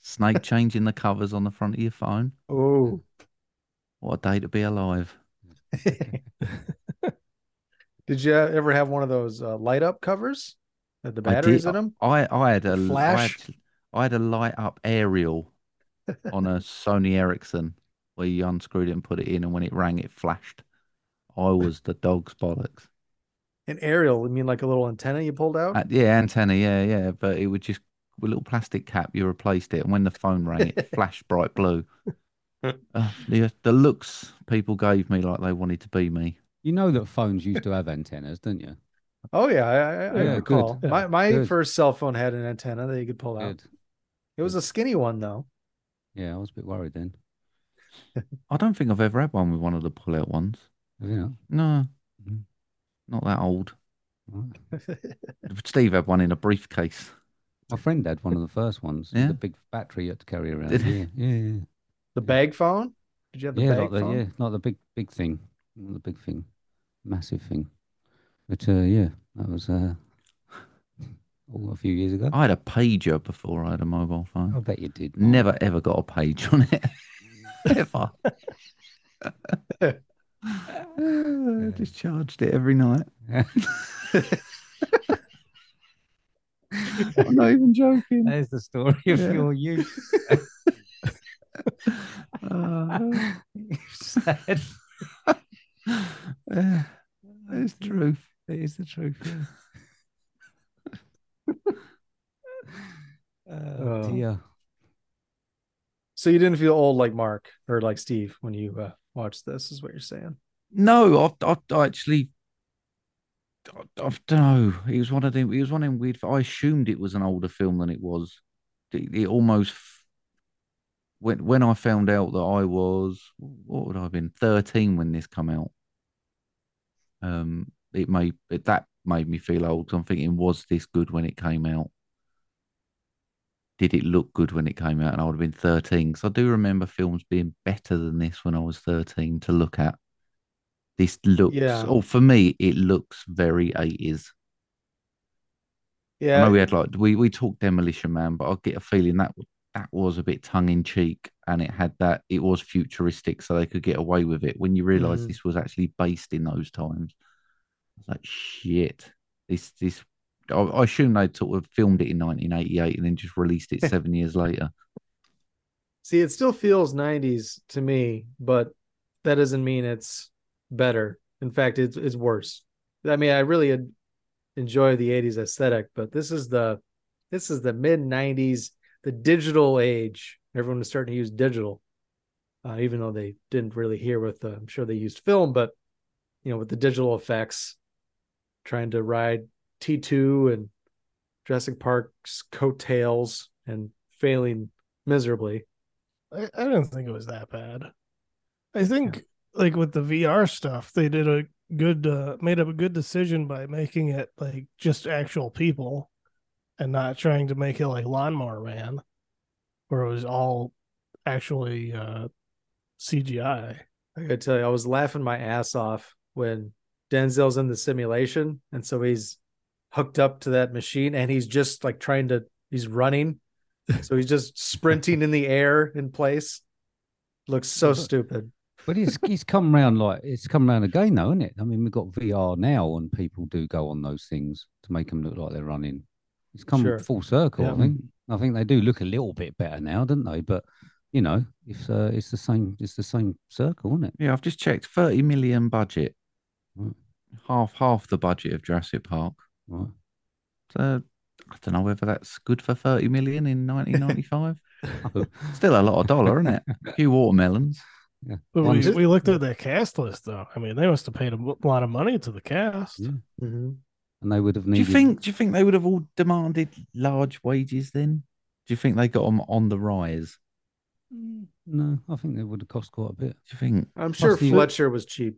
snake changing the covers on the front of your phone. Oh, What a day to be alive. did you ever have one of those uh, light up covers? Had the batteries did- in them? I I had a I had, Flash? I had a light up aerial on a Sony Ericsson where you unscrewed it and put it in, and when it rang, it flashed. I was the dog's bollocks. An aerial, you mean like a little antenna you pulled out? Uh, yeah, antenna, yeah, yeah, but it would just with a little plastic cap. You replaced it, and when the phone rang, it flashed bright blue. Uh, the the looks people gave me like they wanted to be me. You know that phones used to have antennas, don't you? Oh yeah, I, I, I Yeah, good. recall. My my Good. first cell phone had an antenna that you could pull out. Good. It was a skinny one though. Yeah, I was a bit worried then. I don't think I've ever had one with one of the pull out ones. Have you know? No, Mhm. not that old. Right. Steve had one in a briefcase. My friend had one of the first ones. Yeah? The big battery you had to carry around. Did yeah, yeah, yeah. The bag phone? Did you have the yeah, bag like the, phone? yeah, like the big, big thing, Not the big thing, massive thing. But uh, yeah, that was uh, all a few years ago. I had a pager before I had a mobile phone. I phone. bet you did. Mark. Never ever got a page on it. ever. I just charged it every night. I'm not even joking. There's the story of Yeah. your youth. Uh, Sad. yeah, it's truth. It is the truth. Yeah. oh, Oh. dear. So you didn't feel old like Mark or like Steve when you uh, watched this, is what you're saying. No, I, I, I actually, I, I don't know. It was one of them. It was one of them weird. I assumed it was an older film than it was. It, it almost when when I found out that I was what would I have been thirteen when this come out. Um, it made it, that made me feel old. I'm thinking, was this good when it came out? Did it look good when it came out? And I would have been 13 because I do remember films being better than this when I was 13 to look at. This looks, Yeah. oh, for me, it looks very 80s. I Yeah. know we had like we we talked Demolition Man, but I get a feeling that that was a bit tongue in cheek, and it had that it was futuristic, so they could get away with it. When you realise Mhm. this was actually based in those times, I was like, shit, this this. I, I assume they sort of filmed it in 1988 and then just released it seven years later. See, it still feels 90s to me, but that doesn't mean it's better. In fact, it's it's worse. I mean, I really en- enjoy the 80s aesthetic, but this is the this is the mid 90s, the digital age. Everyone was starting to use digital, uh, even though they didn't really hear with. The, I'm sure they used film, but you know, with the digital effects, trying to ride T2 and Jurassic Park's coattails and failing miserably. I, I don't think it was that bad. I think like with the VR stuff, they did a good uh made up a good decision by making it like just actual people and not trying to make it like lawnmower man. where it was all actually uh, CGI. I gotta tell you, I was laughing my ass off when Denzel's in the simulation, and so he's hooked up to that machine, and he's just like trying to, he's running, so he's just sprinting in the air in place. Looks so stupid. But he's he's come around like it's come around again though, isn't it? I mean, we've got VR now, and people do go on those things to make them look like they're running. It's come Sure. full circle. I think. I think they do look a little bit better now, don't they? But you know, it's uh, it's the same. It's the same circle, isn't it? Yeah, I've just checked. Thirty million budget, half half the budget of Jurassic Park. Right. So I don't know whether that's good for thirty million in nineteen ninety five. Still a lot of dollar, isn't it? A few watermelons. Yeah. We, we looked at the cast list though. I mean, they must have paid a lot of money to the cast. Yeah. Mhm. and they would have Do needed. you think? Do you think they would have all demanded large wages then? Do you think they got them on the rise? No, I think they would have cost quite a bit. Do you think? I'm sure the- Fletcher was cheap.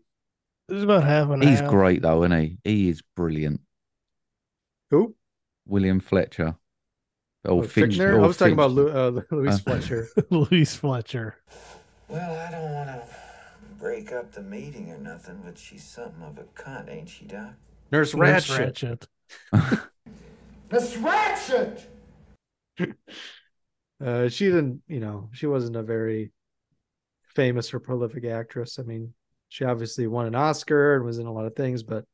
It was about half and He's half. great though, isn't he? He is brilliant. Who? William Fletcher. Oh, Or Finch. Fichtner? I was talking about Finch- Lu- uh, Louis Uh, Fletcher. Louise Fletcher. Well, I don't want to break up the meeting or nothing, but she's something of a cunt, ain't she, Doc? Nurse Nurse Ratched. Ratched. Miss Ratched! Uh, she didn't, you know, she wasn't a very famous or prolific actress. I mean, she obviously won an Oscar and was in a lot of things, but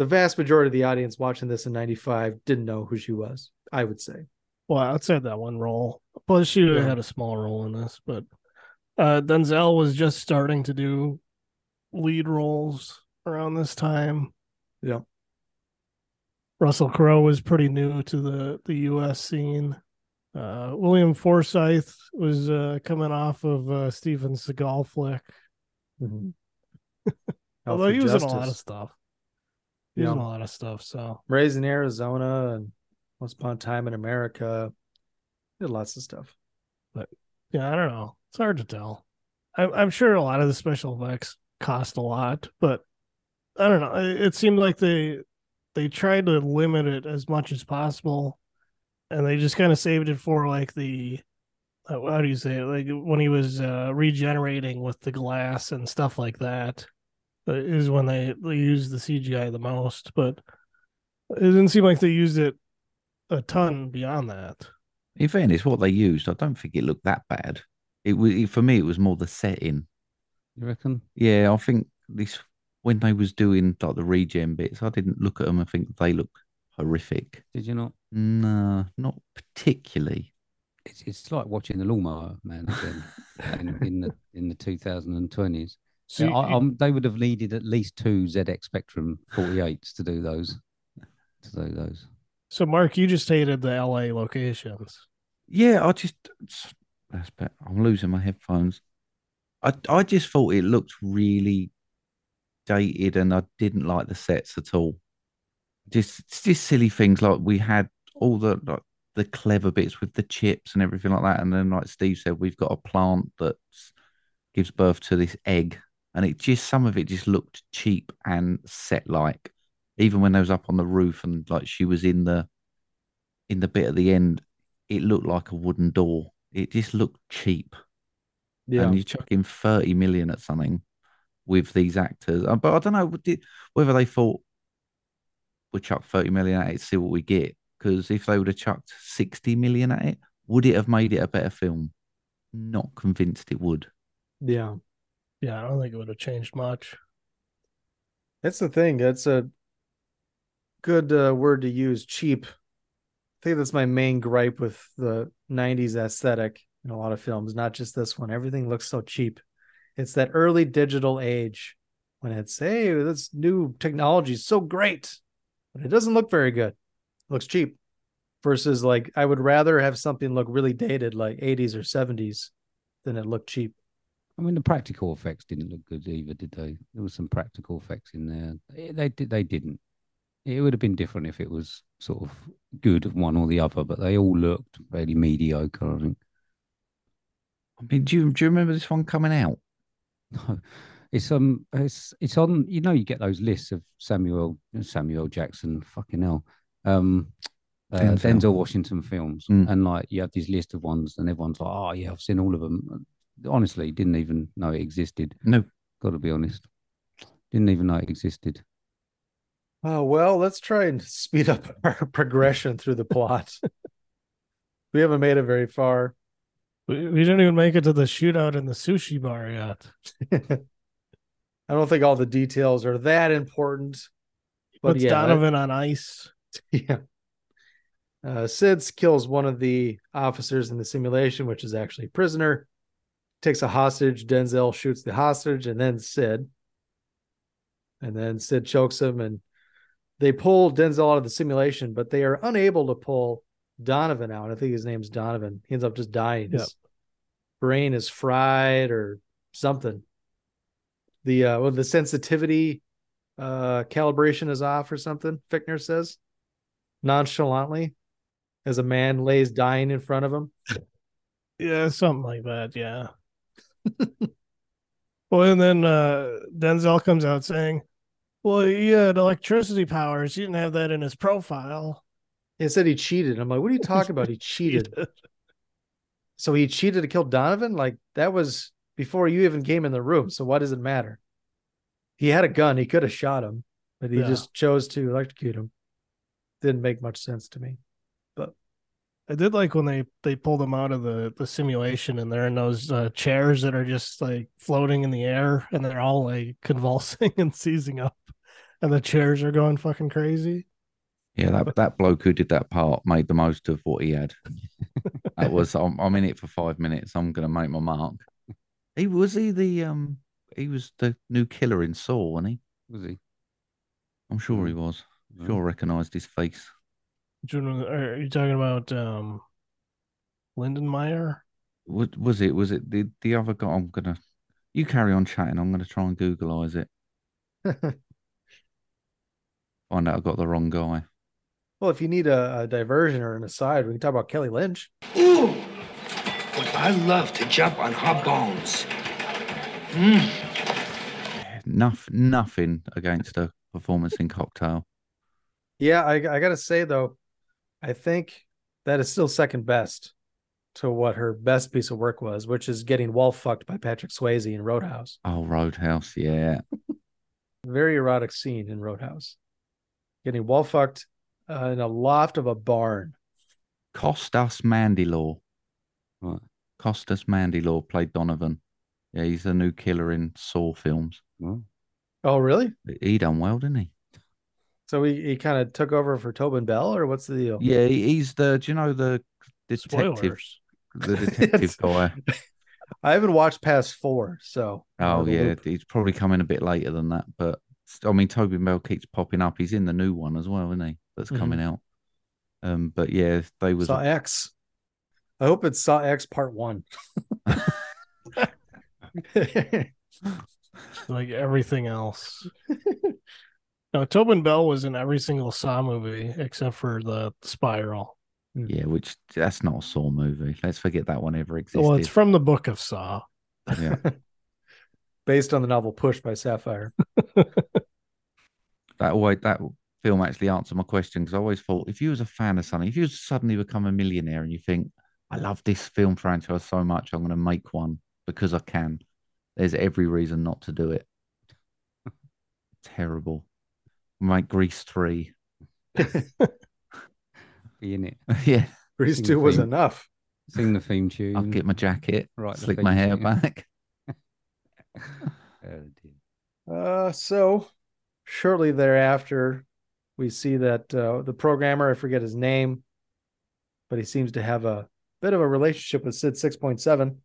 the vast majority of the audience watching this in 95 didn't know who she was, I would say. Well, outside that one role, plus she Yeah. had a small role in this, but uh, Denzel was just starting to do lead roles around this time. Yeah. Russell Crowe was pretty new to the the U.S. scene. Uh, William Forsythe was uh, coming off of uh, Steven Seagal flick, Mhm. although he was in a lot of stuff. He was Yeah. a lot of stuff. So Raising Arizona and Once Upon a Time in America. Did lots of stuff. But yeah, I don't know. It's hard to tell. I'm I'm sure a lot of the special effects cost a lot, but I don't know. It, seemed like they they tried to limit it as much as possible, and they just kind of saved it for like the uh, how do you say it? Like when he was uh, regenerating with the glass and stuff like that is when they they used the CGI the most. But it didn't seem like they used it a ton beyond that. In fairness, what they used, I don't think it looked that bad. It was it, for me. It was more the setting. You reckon? Yeah, I think this when they was doing like the regen bits, I didn't look at them and think they look horrific. Did you not? No, not particularly. It's it's like watching the Lawnmower Man again in, in the in the 2020s. So Yeah, you- I, um, they would have needed at least two ZX Spectrum 48s to do those. To do those. So, Mark, you just hated the LA locations. Yeah, I just that's better. I'm losing my headphones. I I just thought it looked really dated, and I didn't like the sets at all. Just it's just silly things like we had all the like the clever bits with the chips and everything like that, and then like Steve said, we've got a plant that gives birth to this egg, and it just some of it just looked cheap and set like. Even when they was up on the roof and like she was in the in the bit at the end, it looked like a wooden door. It just looked cheap. Yeah. And you're chucking 30 million at something with these actors. Uh, But I don't know whether they thought we'll chuck 30 million at it, see what we get. Because if they would have chucked 60 million at it, would it have made it a better film? Not convinced it would. Yeah. Yeah, I don't think it would have changed much. That's the thing. That's a good uh, word to use. Cheap. I think that's my main gripe with the 90s aesthetic in a lot of films, not just this one. Everything looks so cheap. It's that early digital age when it's, hey, this new technology is so great, but it doesn't look very good. It looks cheap. Versus, like, I would rather have something look really dated, like 80s or 70s, than it look cheap. I mean, the practical effects didn't look good either, did they? There was some practical effects in there. Eh, They did. They didn't. It would have been different if it was sort of good one or the other, but they all looked fairly mediocre. I think. I mean, do you, do you remember this one coming out? No, it's um, it's it's on. You know, you get those lists of Samuel Samuel Jackson. Fucking hell. Um, uh, Denzel. Denzel. Washington films, Mm. and like you have this list of ones, and everyone's like, "Oh yeah, I've seen all of them." Honestly, didn't even know it existed. No, Got to be honest, didn't even know it existed. Oh well, let's try and speed up our progression through the plot. we haven't made it very far. We, we didn't even make it to the shootout in the sushi bar yet. I don't think all the details are that important. But Puts yeah, I- Donovan on ice. yeah. Uh, Sids kills one of the officers in the simulation, which is actually a prisoner. Takes a hostage. Denzel shoots the hostage, and then Sid. And then Sid chokes him, and they pull Denzel out of the simulation, but they are unable to pull Donovan out. I think his name's Donovan. He ends up just dying. His Yep. brain is fried or something. The uh, well, the sensitivity uh calibration is off or something. Fichtner says nonchalantly as a man lays dying in front of him. Yeah, something like that. Yeah. well, and then uh, Denzel comes out saying, "Well, he had electricity powers. He didn't have that in his profile." He said he cheated. I'm like, what are you talking about? He cheated. So he cheated to kill Donovan? Like that was before you even came in the room. So why does it matter? He had a gun. He could have shot him, but he Yeah. just chose to electrocute him. Didn't make much sense to me. I did like when they they pulled them out of the the simulation and they're in those uh, chairs that are just like floating in the air and they're all like convulsing and seizing up, and the chairs are going fucking crazy. Yeah, that that bloke who did that part made the most of what he had. that was I'm, I'm in it for five minutes. I'm gonna make my mark. He was he the um he was the new killer in Saw, wasn't he? Was he? I'm sure he was. Sure, recognised his face. Which Are you talking about um, Lindenmeyer? Was, was it? Was it the the other guy? I'm gonna. You carry on chatting. I'm gonna try and Googleize it. Find out I got the wrong guy. Well, if you need a, a diversion or an aside, we can talk about Kelly Lynch. Ooh, but I love to jump on her bones. Mm. Noth, nothing against her performance in Cocktail. Yeah, I, I gotta say though, I think that is still second best to what her best piece of work was, which is getting wall fucked by Patrick Swayze in Roadhouse. Oh, Roadhouse, yeah. Very erotic scene in Roadhouse. Getting wall fucked uh, in a loft of a barn. Costas Mandylor. Right. Costas Mandylor played Donovan. Yeah, he's the new killer in Saw films. Oh, really? He done well, didn't he? So he, he kind of took over for Tobin Bell, or what's the deal? Yeah, he's the. Do you know the detective? Spoilers. The detective guy. I haven't watched past four, so Oh yeah, loop. he's probably coming a bit later than that, but I mean, Toby Bell keeps popping up. He's in the new one as well, isn't he? That's Mhm. coming out. Um, but yeah, they was Saw X. I hope it's Saw X Part One. like everything else. No, Tobin Bell was in every single Saw movie except for the Spiral. yeah, which that's not a Saw movie. Let's forget that one ever existed. Well, it's from the Book of Saw. yeah. based on the novel Push by Sapphire. that always that film actually answered my question because I always thought if you was a fan of something, if you suddenly become a millionaire and you think I love this film franchise so much, I'm going to make one because I can. There's every reason not to do it. Terrible. Make Grease three. Be in it. yeah. Grease Sing 2 the was theme- enough. Sing the theme tune. I'll get my jacket, Right, the slick my hair tune. back. Oh, dear. Uh, so shortly thereafter, we see that uh, the programmer, I forget his name, but he seems to have a bit of a relationship with Sid 6.7,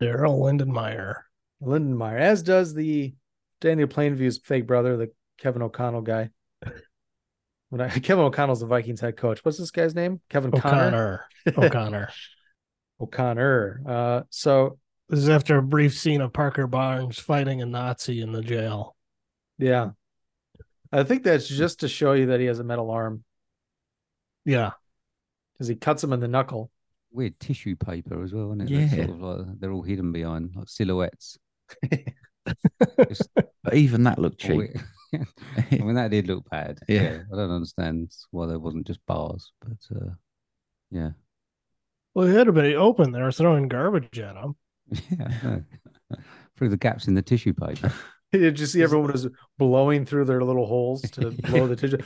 Daryl Lindenmeyer. Lindenmeyer, as does the Daniel Plainview's fake brother, the Kevin O'Connell guy. When I, Kevin O'Connell's the Vikings head coach. What's this guy's name? Kevin Connor. O'Connor. O'Connor. O'Connor. Uh, so This is after a brief scene of Parker Barnes fighting a Nazi in the jail. yeah, I think that's just to show you that he has a metal arm Yeah. because he cuts him in the knuckle. Weird tissue paper as well, isn't it? Yeah. Sort of like, they're all hidden behind like silhouettes. Just But even that looked cheap. It- I mean, that did look bad. Yeah. Yeah. I don't understand why there wasn't just bars, but uh, yeah. Well, he had to be open there, throwing garbage at him. Yeah. Through the gaps in the tissue paper. Did you see everyone was blowing through their little holes to blow the tissue?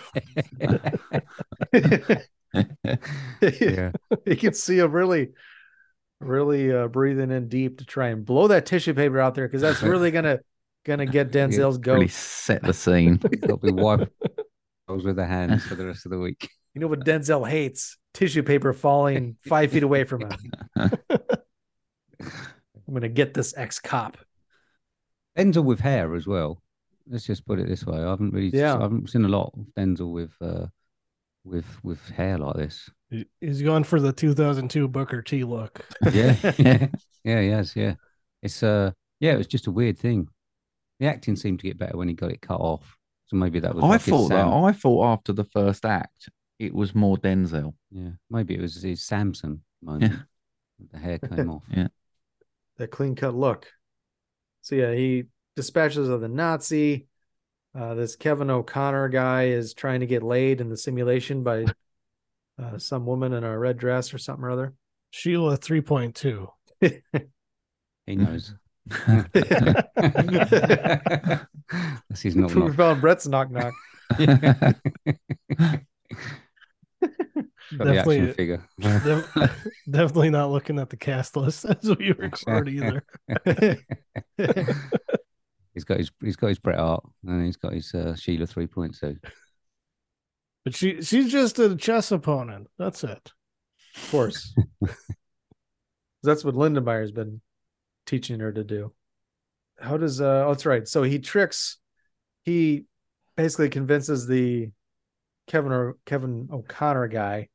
Yeah. you can see them really, really uh, breathing in deep to try and blow that tissue paper out there because that's really gonna gonna get Denzel's goat. Really set the scene. Got to be wiped those with the hands for the rest of the week. You know what Denzel hates? Tissue paper falling five feet away from him. I'm gonna get this ex cop. Denzel with hair as well. Let's just put it this way. I haven't really Yeah. I haven't seen a lot of Denzel with uh with with hair like this. He- He's going for the 2002 Booker T look. Yeah. yeah. Yeah, yes, yeah. It's uh yeah, it was just a weird thing. The acting seemed to get better when he got it cut off. So maybe that was I like thought that. I thought after the first act, it was more Denzel. Yeah, maybe it was his Samson moment. The hair came off. Yeah. that clean cut look. So yeah, he dispatches of the Nazi. Uh, this Kevin O'Connor guy is trying to get laid in the simulation by uh, some woman in a red dress or something or other. Sheila 3.2. He knows. That's his knock we knock. found Brett's knock knock. Got the action Definitely, figure. def- definitely not looking at the cast list as we record either. he's got his he's got his Bret Hart and he's got his uh, Sheila three point two. But she she's just a chess opponent. That's it. Of course. That's what Lindenmeyer's been teaching her to do. How does uh oh that's right. So he tricks he basically convinces the Kevin or Kevin O'Connor guy,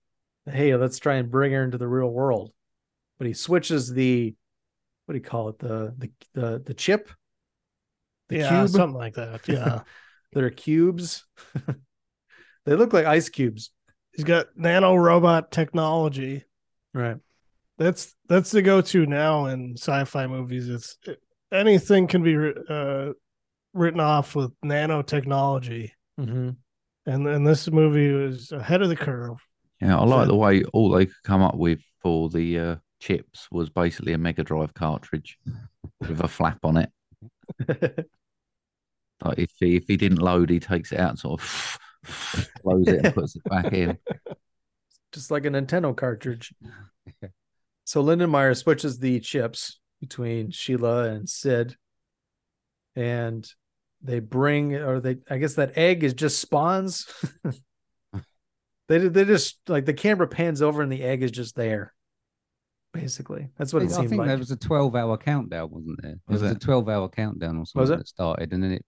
hey, let's try and bring her into the real world. But he switches the what do you call it? The the the the chip? The yeah, cube? something like that. Yeah. They're cubes. they look like ice cubes. He's got nano robot technology. Right. That's that's the go-to now in sci-fi movies. It's anything can be uh, written off with nanotechnology, Mm-hmm. and and this movie was ahead of the curve. Yeah, I like So- the way all they could come up with for the uh, chips was basically a Mega Drive cartridge with a flap on it. Like if he if he didn't load, he takes it out, sort of close it and puts it back in. just like a Nintendo cartridge. so Lindenmeyer switches the chips between Sheila and Sid, and they bring, or they, I guess that egg is just spawns. they they just like the camera pans over and the egg is just there. Basically, that's what I it seemed think like. there was a twelve hour countdown, wasn't there? There Was was, it? a twelve hour countdown or something Was it? that started, and then it It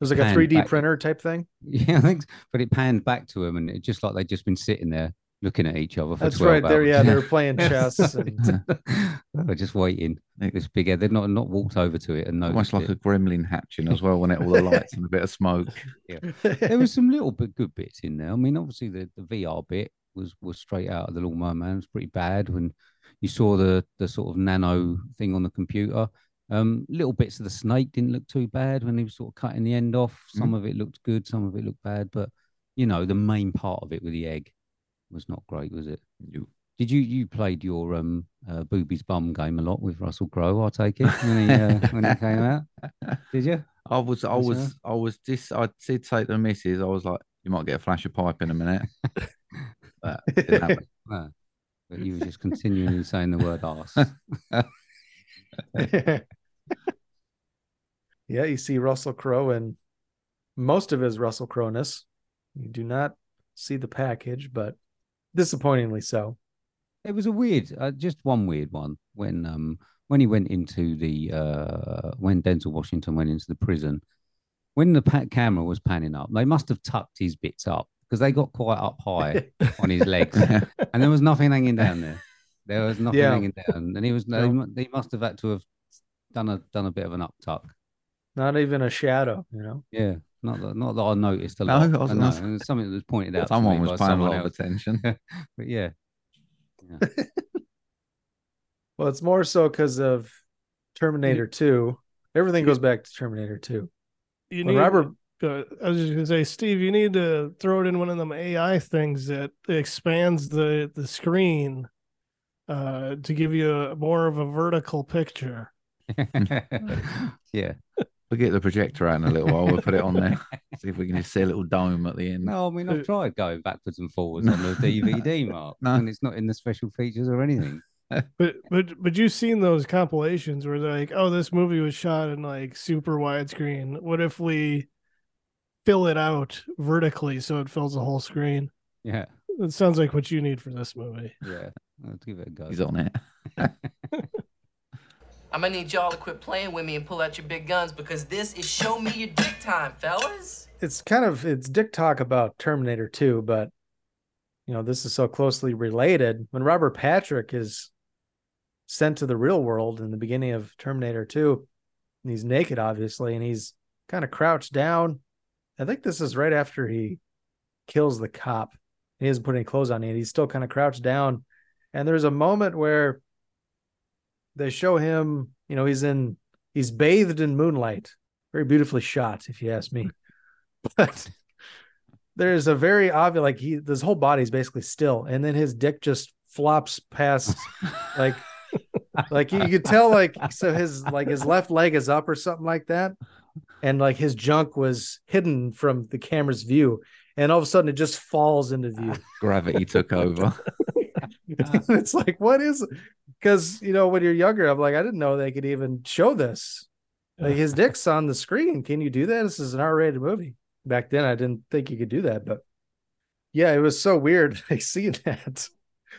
was like a 3D back- printer type thing. Yeah, I think, but it panned back to him, and it just like they'd just been sitting there looking at each other for That's 12 right. There, hours. yeah, they were playing chess. And, They were just waiting. This big head. They'd not not walked over to it and Almost noticed like it. a gremlin hatching as well, when it all the lights and a bit of smoke. there was some little bit good bits in there. I mean, obviously the, the VR bit was was straight out of the Lawnmower Man. It was pretty bad when you saw the the sort of nano thing on the computer. Um, little bits of the snake didn't look too bad when he was sort of cutting the end off. Some of it looked good, some of it looked bad, but you know, the main part of it with the egg was not great, was it? Did you you played your um uh, boobies bum game a lot with Russell Crowe? I take it when he uh, when he came out. Did you? I was, I was, sir. I was just, I did take the missus, I was like, you might get a flash of pipe in a minute. But it didn't happen. No. But you were just continually saying the word ass. yeah, you see Russell Crowe and most of his Russell Crowe-ness. You do not see the package, but disappointingly so. It was a weird, uh, just one weird one when um when he went into the uh when Denzel Washington went into the prison. When the pa- camera was panning up, they must have tucked his bits up because they got quite up high on his legs, and there was nothing hanging down there. There was nothing Yeah. hanging down, and he was they, No. they must have had to have done a done a bit of an up tuck. Not even a shadow, you know. Yeah, not that, not that I noticed a No, lot. I was I gonna know, say- and something that was pointed out. to Someone me was by paying a someone lot of attention. but yeah, Well, it's more so because of Terminator 2. Everything goes back to Terminator 2. You When need Robert Good. I was just gonna say, Steve, you need to throw it in one of them AI things that expands the the screen uh, to give you a, more of a vertical picture. yeah. We'll get the projector out in a little while. We'll put it on there. See if we can just see a little dome at the end. No, I mean I've uh, tried going backwards and forwards on the DVD mark, No. and it's not in the special features or anything. But but but you've seen those compilations where they're like, oh, this movie was shot in like super widescreen. What if we fill it out vertically so it fills the whole screen? Yeah, It sounds like what you need for this movie. yeah. Let's give it a go. He's on it. I'm gonna need y'all to quit playing with me and pull out your big guns because this is show me your dick time, fellas. It's kind of it's dick talk about Terminator 2, but you know, this is so closely related. When Robert Patrick is sent to the real world in the beginning of Terminator 2, and he's naked, obviously, and he's kind of crouched down. I think this is right after he kills the cop. He doesn't put any clothes on yet. He's still kind of crouched down. And there's a moment where they show him, you know, he's in he's bathed in moonlight. Very beautifully shot, if you ask me. But there's a very obvious like he his whole body's basically still, and then his dick just flops past like like you could tell like so his like his left leg is up or something like that. And like his junk was hidden from the camera's view. And all of a sudden it just falls into view. Gravity took over. it's like, what is because you know, when you're younger, I'm like, I didn't know they could even show this. Like his dick's on the screen. Can you do that? This is an R-rated movie. Back then, I didn't think you could do that, but yeah, it was so weird. I see that.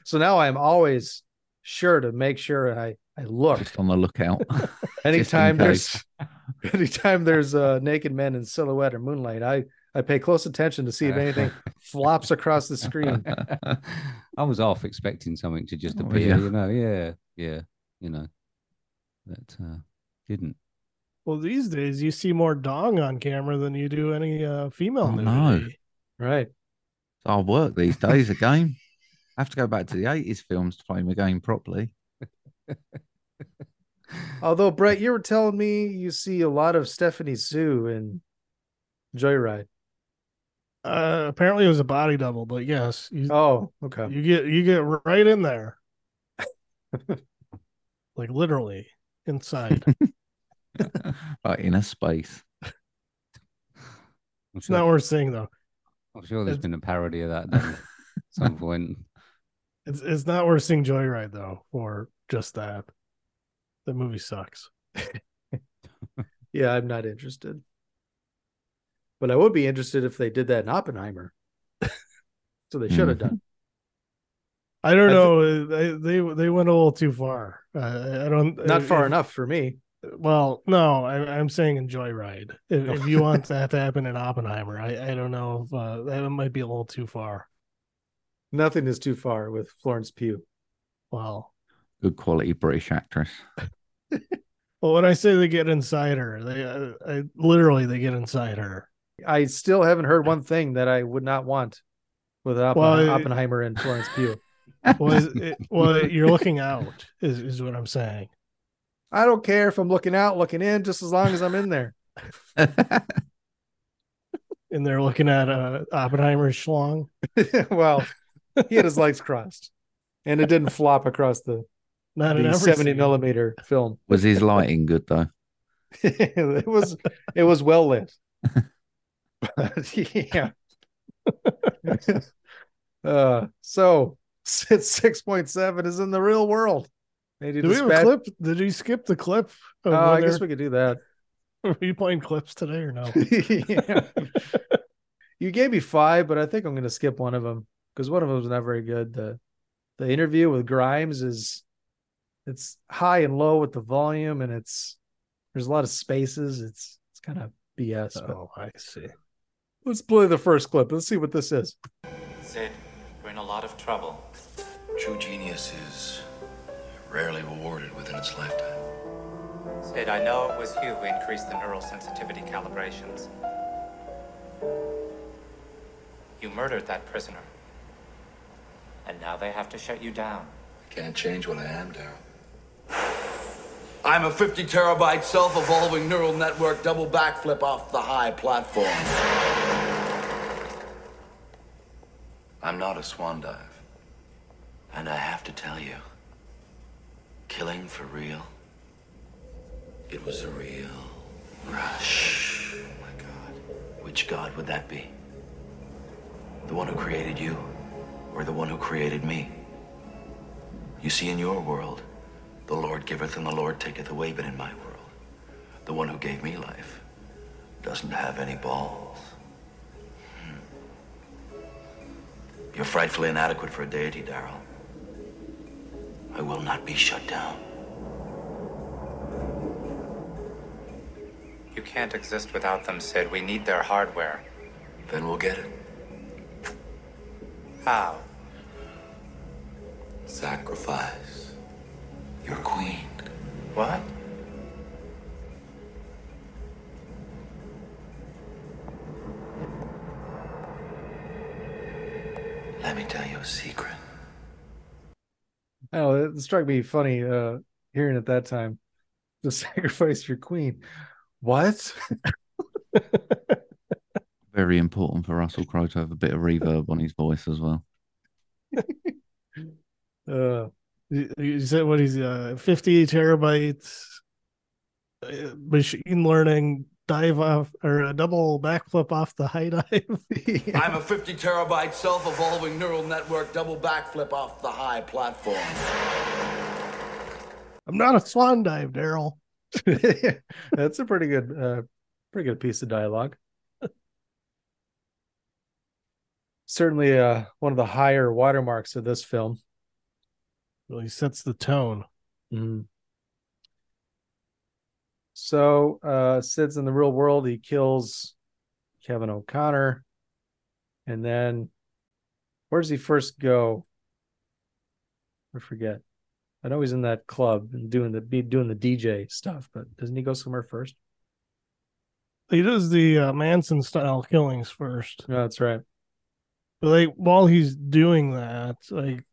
So now I'm always sure to make sure I I look Just on the lookout. anytime there's anytime there's uh naked men in silhouette or moonlight. I I pay close attention to see if anything flops across the screen. I was half expecting something to just Oh, appear, yeah. you know. Yeah, yeah, you know. That uh, didn't. Well, these days you see more dong on camera than you do any uh, female Oh, nudity. no. Right. It's hard work these days, a game. I have to go back to the 80s films to play my game properly. Although Brett, you were telling me you see a lot of Stephanie Hsu in Joyride. Uh, apparently it was a body double, but yes, you, Oh, okay. you get you get right in there, like literally inside. Like in a space. It's sure, not worth seeing though. I'm sure there's it's- been a parody of that at some point. It's it's not worth seeing Joyride though, for just that. The movie sucks. Yeah, I'm not interested. But I would be interested if they did that in Oppenheimer. so they should have done. I don't I thi- know. They they they went a little too far. Uh, I don't. Not far if- enough for me. Well, no, I, I'm saying in Joyride. If, if you want that to happen in Oppenheimer, I, I don't know if uh, that might be a little too far. Nothing is too far with Florence Pugh. Well, Good quality British actress. well, when I say they get inside her, they uh, I, literally they get inside her. I still haven't heard one thing that I would not want with Oppen- Well, it- Oppenheimer and Florence Pugh. Well, it, well, you're looking out is is what I'm saying. I don't care if I'm looking out, looking in, just as long as I'm in there. And they're looking at uh, Oppenheimer's schlong. well, he had his legs crossed, and it didn't flop across the, Not the 70 scene. millimeter film. Was his lighting good though? it was it was well lit. But, yeah. uh, so it's six point seven is in the real world. They Did we have a clip? Did you skip the clip? of Oh, I guess we could do that. Are you playing clips today or no? yeah. You gave me five, but I think I'm going to skip one of them because one of them was not very good. The the interview with Grimes is it's high and low with the volume, and it's there's a lot of spaces. It's it's kind of BS. But Oh, I see. Let's play the first clip. Let's see what this is. Sid, we're in a lot of trouble. True genius is rarely rewarded within its lifetime. Sid, I know it was you who increased the neural sensitivity calibrations. You murdered that prisoner. And now they have to shut you down. I can't change what I am, Daryl. I'm a 50 terabyte self evolving neural network double backflip off the high platform. I'm not a swan dive. And I have to tell you, killing for real, it was a real rush. Oh my God. Which God would that be? The one who created you, or the one who created me? You see, in your world, the Lord giveth and the Lord taketh away, but in my world, the one who gave me life doesn't have any balls. You're frightfully inadequate for a deity, Daryl. I will not be shut down. You can't exist without them, Sid. We need their hardware. Then we'll get it. How? Sacrifice your queen. What? Let me tell you a secret. Oh, it struck me funny uh hearing at that time. To sacrifice your queen. What? Very important for Russell Crowe to have a bit of reverb on his voice as well. uh You you said what he's uh 50 terabytes uh, machine learning dive off or a double backflip off the high dive. I'm a 50 terabyte self evolving neural network double backflip off the high platform. I'm not a swan dive, Daryl. That's a pretty good uh pretty good piece of dialogue. Certainly uh one of the higher watermarks of this film. Really sets the tone. Mhm. So uh Sid's in the real world, he kills Kevin O'Connor. And then where does he first go? I forget. I know he's in that club and doing the be doing the DJ stuff, but doesn't he go somewhere first? He does the uh, Manson style killings first. No, that's right. But like while he's doing that, like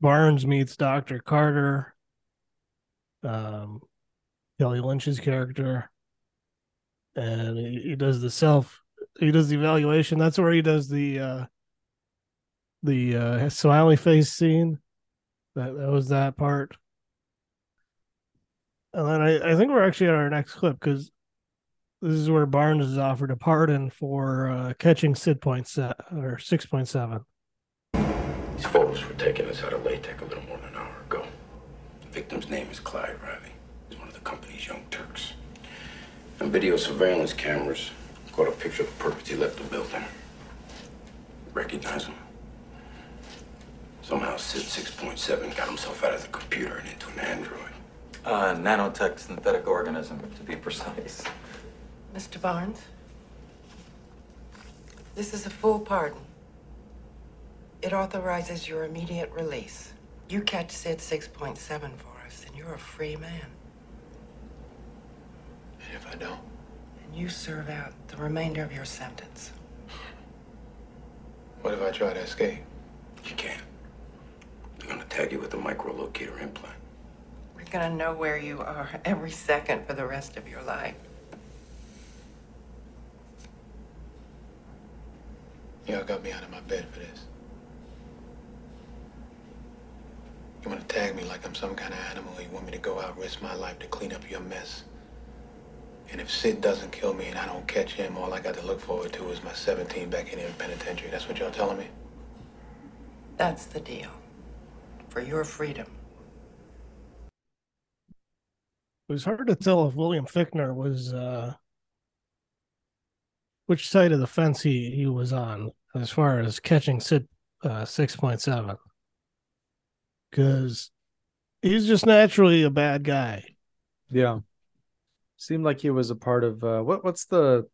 Barnes meets Dr. Carter, um, Kelly Lynch's character, and he, he does the self. He does the evaluation. That's where he does the uh, the uh, smiley face scene. That that was that part. And then I, I think we're actually at our next clip because this is where Barnes is offered a pardon for uh, catching Sid point set or six point seven. These photos were taken inside a LETAC a little more than an hour ago. The victim's name is Clyde Riley. He's one of the company's young Turks. And video surveillance cameras caught a picture of the purpose he left the building. Recognize him? Somehow Sid 6.7 got himself out of the computer and into an android. Uh, nanotech synthetic organism, to be precise. Mr. Barnes, this is a full pardon. It authorizes your immediate release. You catch Sid 6.7 for us, and you're a free man. And if I don't? And you serve out the remainder of your sentence. What if I try to escape? You can't. They're gonna tag you with a microlocator implant. We're gonna know where you are every second for the rest of your life. Y'all got me out of my bed for this. You wanna tag me like I'm some kind of animal? You want me to go out, risk my life to clean up your mess? And if Sid doesn't kill me and I don't catch him, all I got to look forward to is my 17 back in the penitentiary. That's what y'all telling me? That's the deal. For your freedom. It was hard to tell if William Fichtner was uh which side of the fence he he was on as far as catching Sid uh, six point seven. Because he's just naturally a bad guy. Yeah. Seemed like he was a part of uh what what's the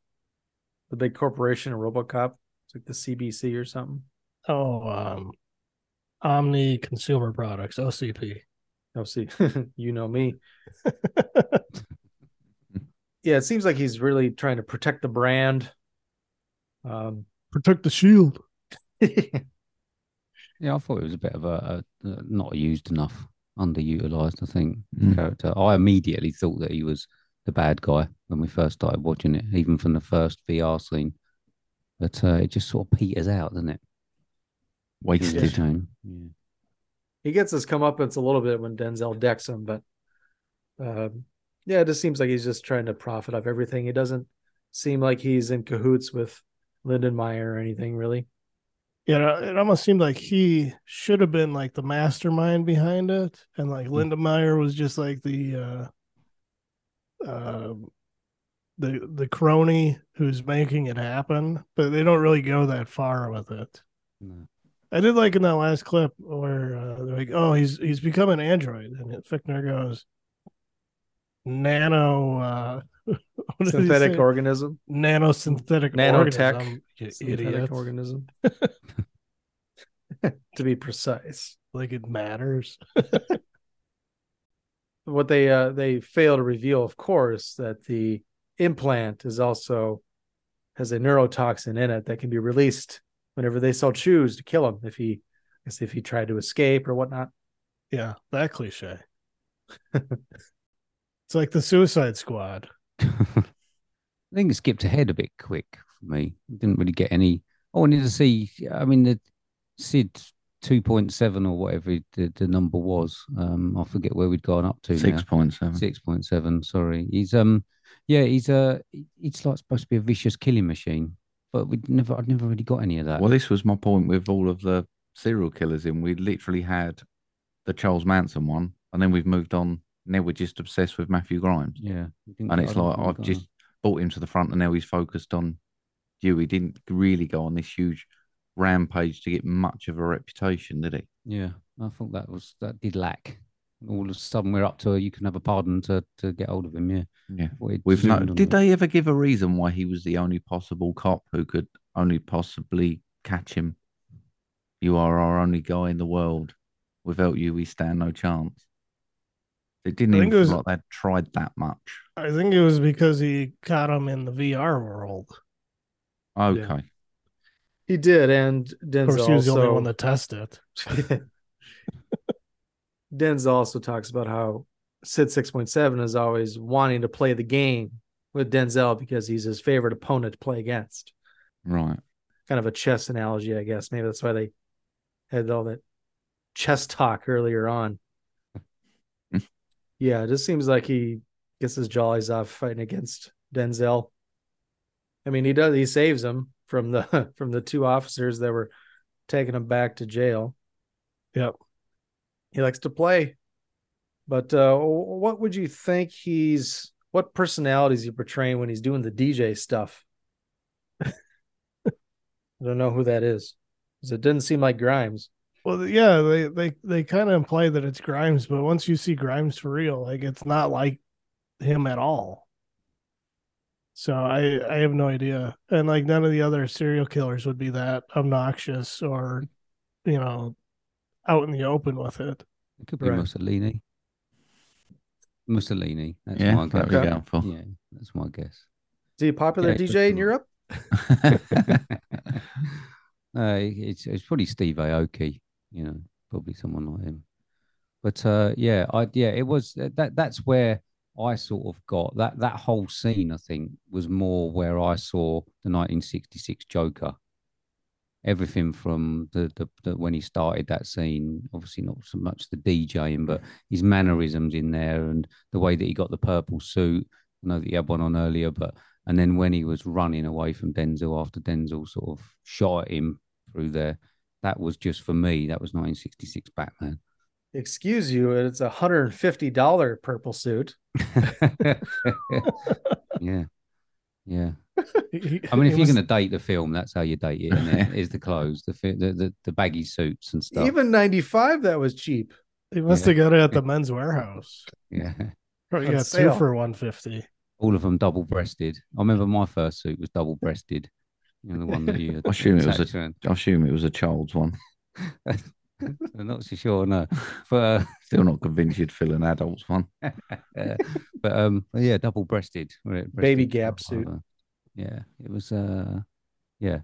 the big corporation in Robocop? It's like the CBC or something. Oh, um Omni Consumer Products, OCP. Oh, see, you know me. yeah, it seems like he's really trying to protect the brand. Um, Protect the shield. Yeah, I thought it was a bit of a, a, a not used enough. underutilized. I think Mm. character. I immediately thought that he was the bad guy when we first started watching it, even from the first VR scene. But uh, it just sort of peters out, doesn't it? Which is a Wasted. shame. Yeah. He gets his comeuppance a little bit when Denzel decks him, but um, yeah, it just seems like he's just trying to profit off everything. He doesn't seem like he's in cahoots with Lindenmeyer or anything really. Yeah, it almost seemed like he should have been like the mastermind behind it, and like Lindenmeyer was just like the uh, uh, the the crony who's making it happen. But they don't really go that far with it. No. I did like in that last clip where uh, they're like, "Oh, he's he's become an android," and Fichtner goes, "Nano uh, what did he Synthetic organism, nanosynthetic nanotech, organism, you synthetic idiot." organism. to be precise, like it matters. What they uh, they fail to reveal, of course, that the implant is also has a neurotoxin in it that can be released whenever they so choose to kill him if he, I guess if he tried to escape or whatnot. Yeah, that cliche. it's like the Suicide Squad. I think it skipped ahead a bit quick for me. Didn't really get any. Oh, I wanted to see. I mean, the Sid two point seven or whatever the, the number was. Um, I forget where we'd gone up to. Six point seven. Six point seven. Sorry. He's um, yeah, he's a. It's like supposed to be a vicious killing machine, but we never. I'd never really got any of that. Well, this was my point with all of the serial killers in. We literally had the Charles Manson one, and then we've moved on. Now we're just obsessed with Matthew Grimes. Yeah, and it's like I've just brought him to the front, and now he's focused on you. He didn't really go on this huge rampage to get much of a reputation, did he? Yeah, I thought that was that did lack. All of a sudden, we're up to a, you can have a pardon to to get hold of him. Yeah, Yeah. Well, We've no, did they ever give a reason why he was the only possible cop who could only possibly catch him? You are our only guy in the world. Without you, we stand no chance. It didn't I even think it was- like they'd tried that much. I think it was because he caught him in the VR world. Okay. He did, and Denzel Of course, he was the only one that tested. it. Denzel also talks about how Sid 6.7 is always wanting to play the game with Denzel because he's his favorite opponent to play against. Right. Kind of a chess analogy, I guess. Maybe that's why they had all that chess talk earlier on. yeah, it just seems like he gets his jollies off fighting against Denzel. I mean, he does. He saves him from the from the two officers that were taking him back to jail. Yep. He likes to play. But uh, what would you think he's what personalities he portraying when he's doing the DJ stuff? I don't know who that is. Cuz it didn't seem like Grimes. Well, yeah, they they they kind of imply that it's Grimes, but once you see Grimes for real, like it's not like him at all. So I I have no idea, and like none of the other serial killers would be that obnoxious or, you know, out in the open with it. It could be Right. Mussolini. Mussolini. That's Yeah, my guess. that'd be going for. Yeah, that's my guess. Is he a popular Yeah, DJ in Europe? no, it's it's probably Steve Aoki, you know, probably someone like him. But uh, yeah, I yeah, it was that that's where I sort of got that that whole scene. I think was more where I saw the 1966 Joker. Everything from the, the, the when he started that scene, obviously not so much the DJing, but his mannerisms in there and the way that he got the purple suit. I know that he had one on earlier, but and then when he was running away from Denzel after Denzel sort of shot him through there, that was just for me. That was 1966 Batman. Excuse you, it's a hundred and fifty dollar purple suit. yeah, yeah. I mean, if he you're was- going to date the film, that's how you date it. And it is the clothes, the, fi- the the the baggy suits and stuff. Even ninety five, that was cheap. He must Yeah. have got it at the men's warehouse. yeah, Probably On got two for one fifty. all of them double breasted. I remember my first suit was double breasted. You know, the one that you. I assume it was attached a. around. I assume it was a child's one. I'm not so sure, no. But uh, Still not convinced you'd fill an adult's one. but um, yeah, double breasted. Baby Gap suit. Yeah, it was. Uh, yeah,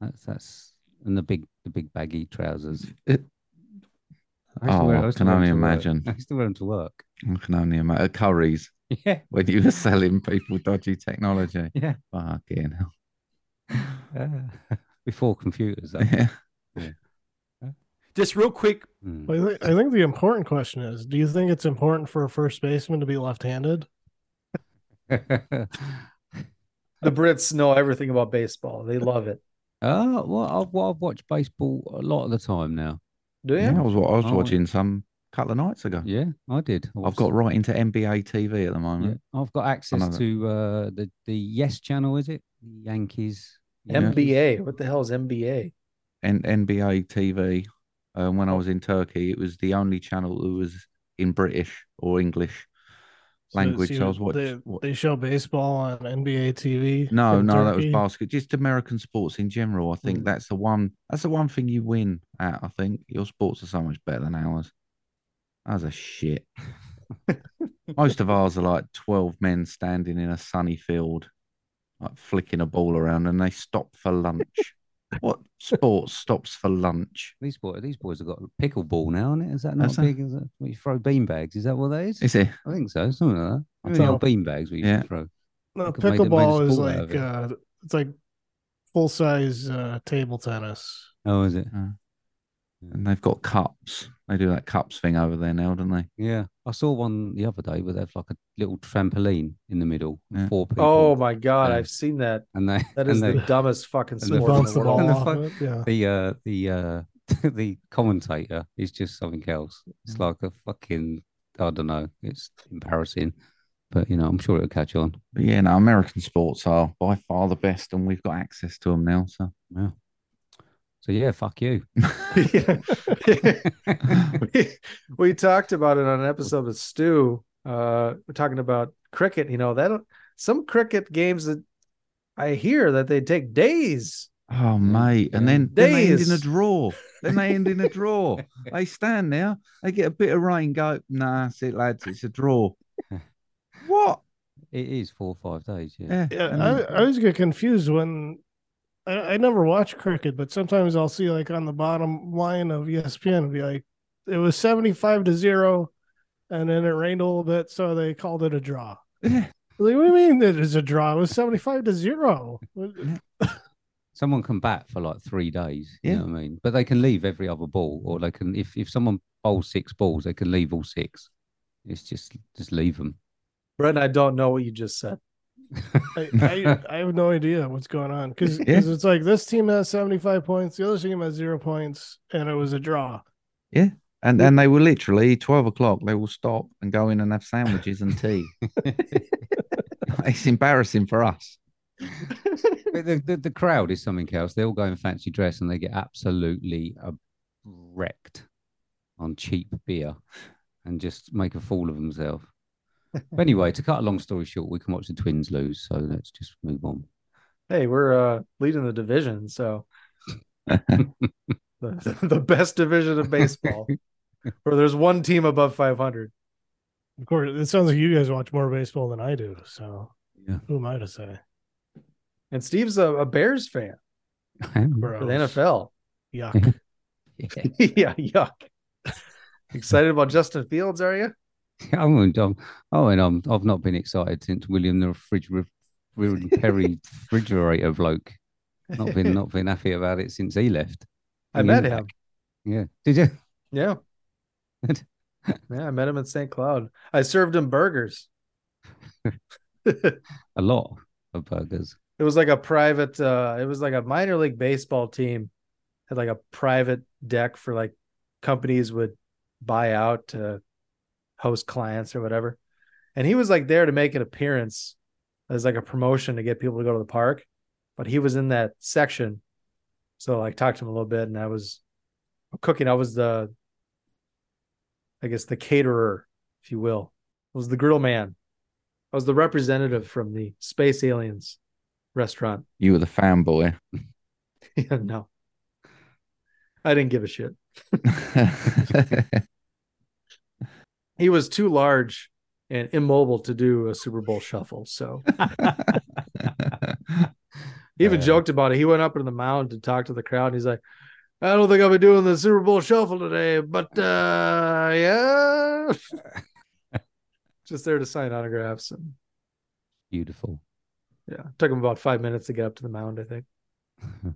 that's that's and the big the big baggy trousers. I Oh, wear- I can only work. imagine. I used to wear them to work. I can only imagine. Currys. Yeah. When you were selling people dodgy technology. Yeah. Fucking hell. Uh, before computers. though. Yeah. Just real quick. Hmm. Well, I, thi- I think the important question is: Do you think it's important for a first baseman to be left-handed? The Brits know everything about baseball. They love it. Oh, well, I've, well, I've watched baseball a lot of the time now. Do you? Yeah, I was wa- I was Oh, watching some couple of nights ago. Yeah, I did. I I've got right into NBA TV at the Yeah, moment. I've got access to uh, the the Yes channel. Is it the Yankees? MBA. What the hell is NBA? And NBA TV. Um, when I was in Turkey, it was the only channel that was in British or English So- language. so I was they, watching. wa- they show baseball on NBA TV. No, no, that was Turkey? basket. Just American sports in general. I think Mm. that's the one. That's the one thing you win at. I think your sports are so much better than ours. Ours are shit. Most of ours are like twelve men standing in a sunny field, like flicking a ball around, and they stop for lunch. What sport stops for lunch? These boys, these boys have got pickleball now, isn't it? Is that not That's a- big? Is that where you throw bean bags? Is that what that is? Is it? I think so. Something like that. I Maybe thought- bean bags we Yeah. throw. No, They could make- they made a pickleball is sport out of like it. uh, it's like full size uh, table tennis. Oh, is it? And they've got cups. They do that cups thing over there now, don't they? Yeah, I saw one the other day where they have like a little trampoline in the middle, with Yeah. four people. Oh my god, Yeah. I've seen that. and they That and they, the dumbest fucking sport in bounce the the world. the off fu- it, yeah. the uh the uh the commentator is just something else. It's Mm. like a fucking I don't know. It's embarrassing, but you know I'm sure it'll catch on. But yeah, no, American sports are by far the best, and we've got access to them now. So Yeah. So yeah, fuck you. we, we talked about it on an episode with Stu. Uh, we're talking about cricket. You know that some cricket games that I hear that they take days. Oh, mate. And then, then they end in a draw. Then they end in a draw. They stand there, they get a bit of rain, go, nah, that's it, lads, it's a draw. what? It is four or five days. Yeah. Yeah. Yeah, I, I always get confused when I, I never watch cricket, but sometimes I'll see like on the bottom line of ESPN, it'll be like it was seventy five to zero, and then it rained a little bit, so they called it a draw. Like, what do you mean it is a draw? It was seventy five to zero. Someone can bat for like three days. You Yeah. know what I mean? But they can leave every other ball, or they can if if someone bowls six balls, they can leave all six. It's just just leave them. Brett, I don't know what you just said. I, I, I have no idea what's going on because Yeah. it's like this team has seventy five points, the other team has zero points, and it was a draw. Yeah. And and they will literally twelve o'clock. They will stop and go in and have sandwiches and tea. it's embarrassing for us. But the, the the crowd is something else. They all go in fancy dress and they get absolutely wrecked on cheap beer and just make a fool of themselves. But anyway, to cut a long story short, we can watch the Twins lose. So let's just move on. Hey, we're uh, leading the division, so the, the best division of baseball, where there's one team above 500. Of course, it sounds like you guys watch more baseball than I do. So Yeah. who am I to say? And Steve's a, a Bears fan for the NFL. Yuck. yeah, yuck. Excited about Justin Fields, are you? I'm, I'm, oh, and I'm, I've not been excited since William the refrigerator Perry refrigerator bloke. Not been not been happy about it since he left. I met him. Yeah, did you? Yeah. yeah, I met him in St. Cloud. I served him burgers. A lot of burgers. It was like a private uh it was like a minor league baseball team had like a private deck for like companies would buy out to host clients or whatever. And he was like there to make an appearance as like a promotion to get people to go to the park, but he was in that section. So like talked to him a little bit and I was cooking. I was the I guess the caterer, if you will. I was the grill man. I was the representative from the Space Aliens restaurant. You were the fanboy. Yeah, no. I didn't give a shit. He was too large and immobile to do a Super Bowl shuffle. So he even Uh, joked about it. He went up into the mound to talk to the crowd. And he's like, I don't think I'll be doing the Super Bowl shuffle today, but uh yeah. Just there to sign autographs and Beautiful. yeah. Took him about five minutes to get up to the mound, I think.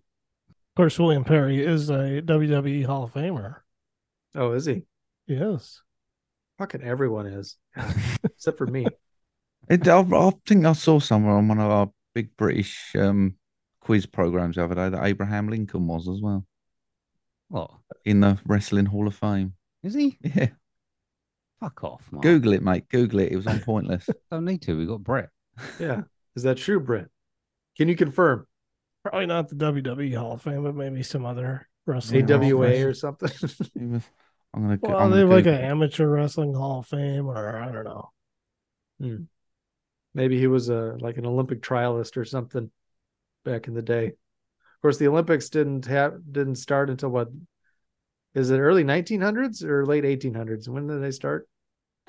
Of course, William Perry is a WWE Hall of Famer. Oh, is he? Yes. Fucking everyone is. Except for me. It, I, I think I saw somewhere on one of our big British um, quiz programs the other day that Abraham Lincoln was as well What? in the Wrestling Hall of Fame. Is he? Yeah, Fuck off, Marc. Google it, mate. Google it. It was on Pointless. Don't need to. We got Brett. Yeah. Is that true, Brett? Can you confirm? Probably not the WWE Hall of Fame, but maybe some other wrestling. AWA or something? He was- I'm gonna. Well, I'm they gonna have like an amateur wrestling Hall of Fame, or I don't know. Hmm. Maybe he was a like an Olympic trialist or something back in the day. Of course, the Olympics didn't have didn't start until what is it early 1900s or late 1800s? When did they start?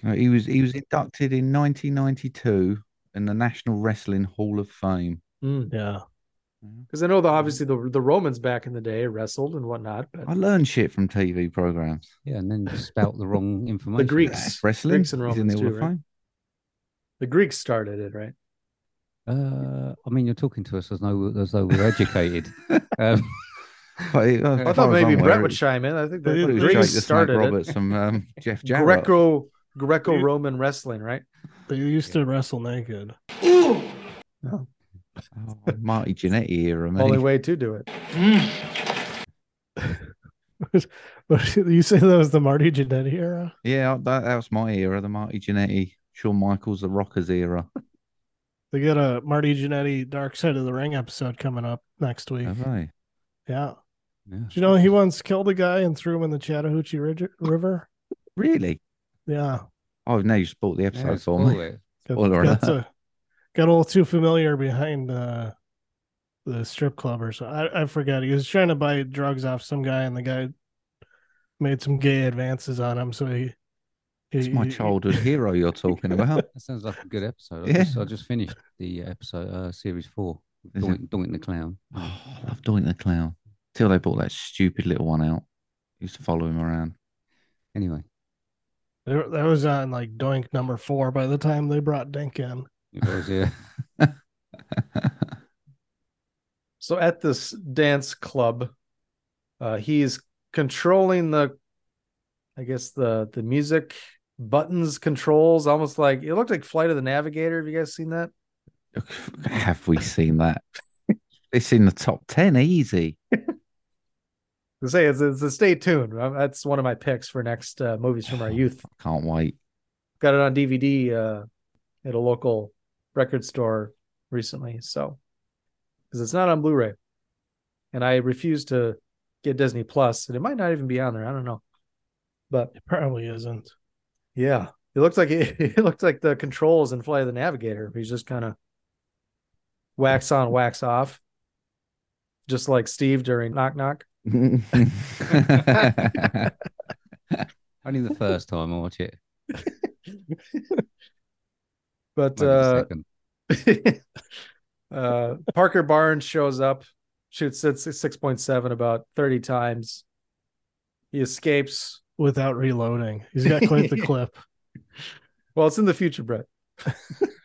No, he was he was inducted in 1992 in the National Wrestling Hall of Fame. Yeah. Because I know the obviously the the Romans back in the day wrestled and whatnot, but I learned shit from TV programs. Yeah, and then just spout the wrong information. the Greeks, Wrestling. Greeks and He's in Romans the too, Hall of right? Fame. The Greeks started it, right? Uh, I mean, you're talking to us as though as though we're educated. um, But it- uh, I thought far maybe Brett would chime in. I think it the was Greeks Jake started Roberts it. and um, Jeff Jarrett. Greco Greco Roman wrestling, right? They used to wrestle naked. No. Oh, Marty Jannetty era, mate. Only way to do it. But you say that was the Marty Jannetty era? Yeah, that, that was my era, the Marty Jannetty, Shawn Michaels, the Rockers era. They got a Marty Jannetty Dark Side of the Ring episode coming up next week. Have they? Yeah. yeah. Do you know he once killed a guy and threw him in the Chattahoochee Ridge- River? Really? Yeah. Oh, now you bought the episode yeah, for me. it. Got, Spoiler got, alert. to- got a little too familiar behind uh, the strip club or so. I, I forgot. He was trying to buy drugs off some guy, and the guy made some gay advances on him. So he. It's my childhood hero you're talking about. That sounds like a good episode. I, Yeah. just, I just finished the episode, uh, series four, Is Doink, Doink the Clown. Oh, I love Doink the Clown. Till they brought that stupid little one out. Used to follow him around. Anyway, There- That was on like Doink number four by the time they brought Dink in. Yeah. So at this dance club, uh, he's controlling the, I guess the the music buttons controls, almost like it looked like Flight of the Navigator. Have you guys seen that? Have we seen that? it's in the top 10, easy. To say it's, it's a stay tuned. Uh, That's one of my picks for next uh, movies from our youth. Can't wait. Got it on DVD uh, at a local record store recently. So because it's not on Blu-ray, and I refuse to get Disney Plus, and it might not even be on there. I don't know, but It probably isn't. Yeah, it looks like it, it looked like the controls in Flight of the Navigator. He's just kind of wax on, wax off, just like Steve during Knock Knock. Only the first time I watch it. But uh, uh, Parker Barnes shows up, shoots at six point seven about thirty times. He escapes. Without reloading. He's got quite the clip. Well, it's in the future, Brett.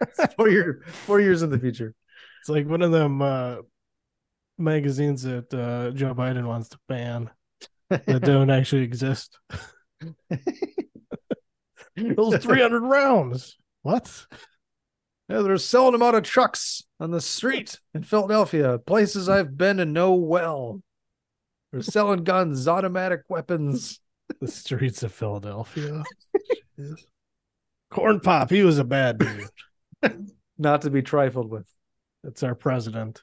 It's four year, four years in the future. It's like one of them uh, magazines that uh, Joe Biden wants to ban that don't actually exist. Those 300 rounds. What? Yeah, they're selling them out of trucks on the street in Philadelphia, places I've been and know well. They're selling guns, automatic weapons. The streets of Philadelphia. Corn Pop, he was a bad dude. Not to be trifled with. That's our president.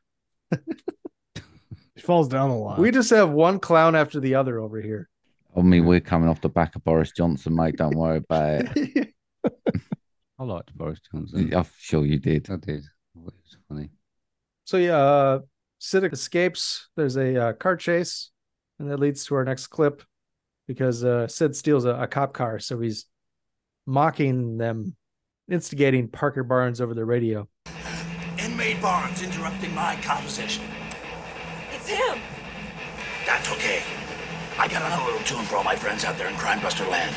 he falls down a lot. We just have one clown after the other over here. Oh, I mean, we're coming off the back of Boris Johnson, mate. Don't worry about it. I liked Boris Johnson. I'm sure you did. I did. It was funny. So yeah, uh, Siddick escapes. There's a uh, car chase, and that leads to our next clip because uh, Sid steals a, a cop car. So he's mocking them, instigating Parker Barnes over the radio. Inmate Barnes interrupting my composition. It's him. That's okay. I got another little tune for all my friends out there in Crime Buster Land.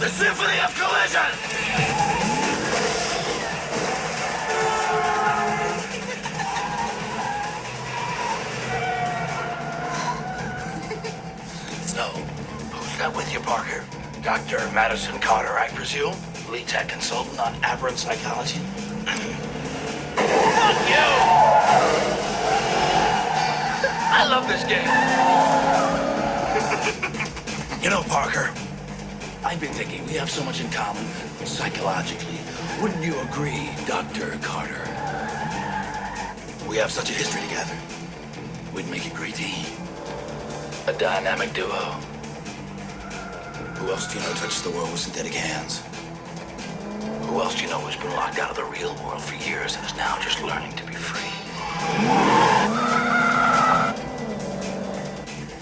The Symphony of Collision! So, who's that with you, Parker? Dr. Madison Carter, I presume? Lead tech consultant on aberrant psychology? Fuck you! I love this game. you know, Parker, I've been thinking we have so much in common psychologically. Wouldn't you agree, Dr. Carter? We have such a history together. We'd make a great team. A dynamic duo. Who else do you know touches the world with synthetic hands? Who else do you know who's been locked out of the real world for years and is now just learning to be free?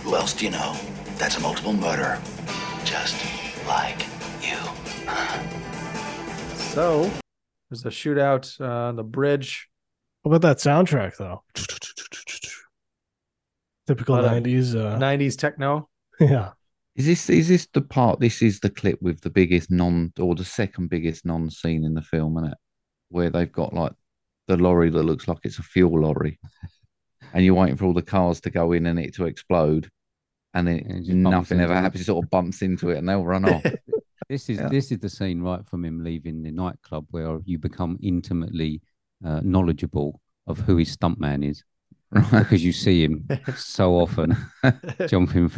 Who else do you know that's a multiple murderer? Just like you. So there's a shootout uh, on the bridge. What about that soundtrack though? Typical Lot of nineties. Uh, 90s techno. yeah. Is this is this the part? This is the clip with the biggest non or the second biggest non scene in the film, isn't it? Where they've got like the lorry that looks like it's a fuel lorry, and you're waiting for all the cars to go in and it to explode, and then bumps nothing ever into it. happens. It sort of bumps into it and they'll run off. This is Yeah. this is the scene right from him leaving the nightclub where you become intimately uh, knowledgeable of who his stuntman is. Because you see him so often jumping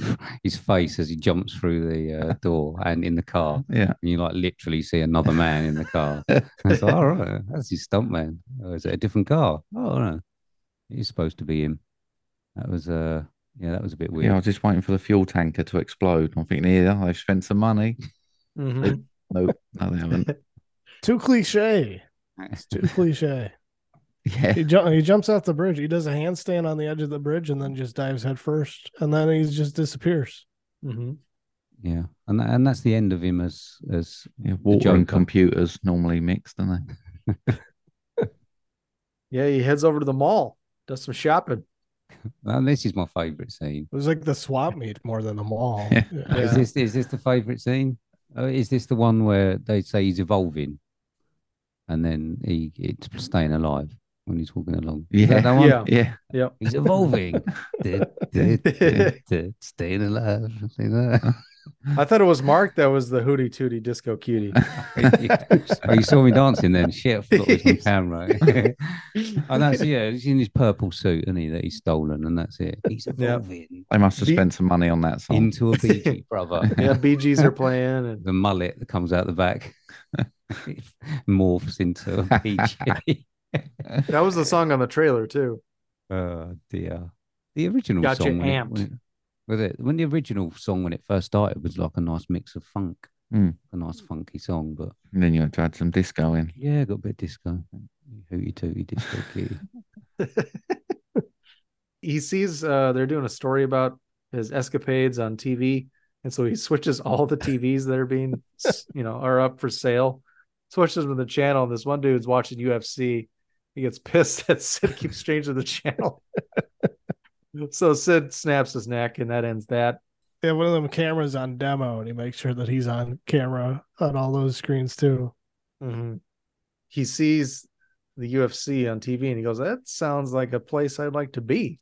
his face as he jumps through the uh, door and in the car. Yeah. And you like literally see another man in the car. And it's like, all right, that's his stuntman. Or is it a different car? Oh, no. He's supposed to be him. That was, uh, yeah, that was a bit weird. Yeah, I was just waiting for the fuel tanker to explode. I'm thinking, yeah, they've spent some money. Mhm. Nope, no, they haven't. Too cliche. It's too cliche. Yeah. He, ju- he jumps off the bridge. He does a handstand on the edge of the bridge and then just dives head first. And then he just disappears. Mm-hmm. Yeah. And, that, and that's the end of him as, as Yeah, water and computers normally mixed, don't they? Yeah, he heads over to the mall, does some shopping. And this is my favourite scene. It was like the swap meet more than the mall. Yeah. Is this is this the favourite scene? Uh, is this the one where they say he's evolving, and then he it's staying alive when he's walking along? Is that Yeah, that one? Yeah. Yeah. He's evolving, staying alive. staying alive. I thought it was Marc that was the hootie tootie disco cutie. oh, you saw me dancing then? Shit, I forgot it was on camera. and oh, that's yeah, he's in his purple suit, isn't he? That he's stolen, and that's it. He's evolving They must have Be- spent some money on that song. into a Bee Gee brother. yeah, Bee Gees are playing, and the mullet that comes out the back morphs into a PG. that was the song on the trailer too. oh dear. The original Got you song when it- amped. it- was it when the original song when it first started was like a nice mix of funk, Mm. a nice funky song, but And then you had to add some disco in. yeah, got a bit of disco, hooty tooty disco kitty. He sees uh, they're doing a story about his escapades on TV, and so he switches all the TVs that are being, you know, are up for sale. Switches with the channel, and this one dude's watching UFC. He gets pissed that Sid keeps changing the channel. So Sid snaps his neck, and that ends that. Yeah, one of them cameras on demo, and he makes sure that he's on camera on all those screens too. Mm-hmm. He sees the UFC on TV, and he goes, "That sounds like a place I'd like to be."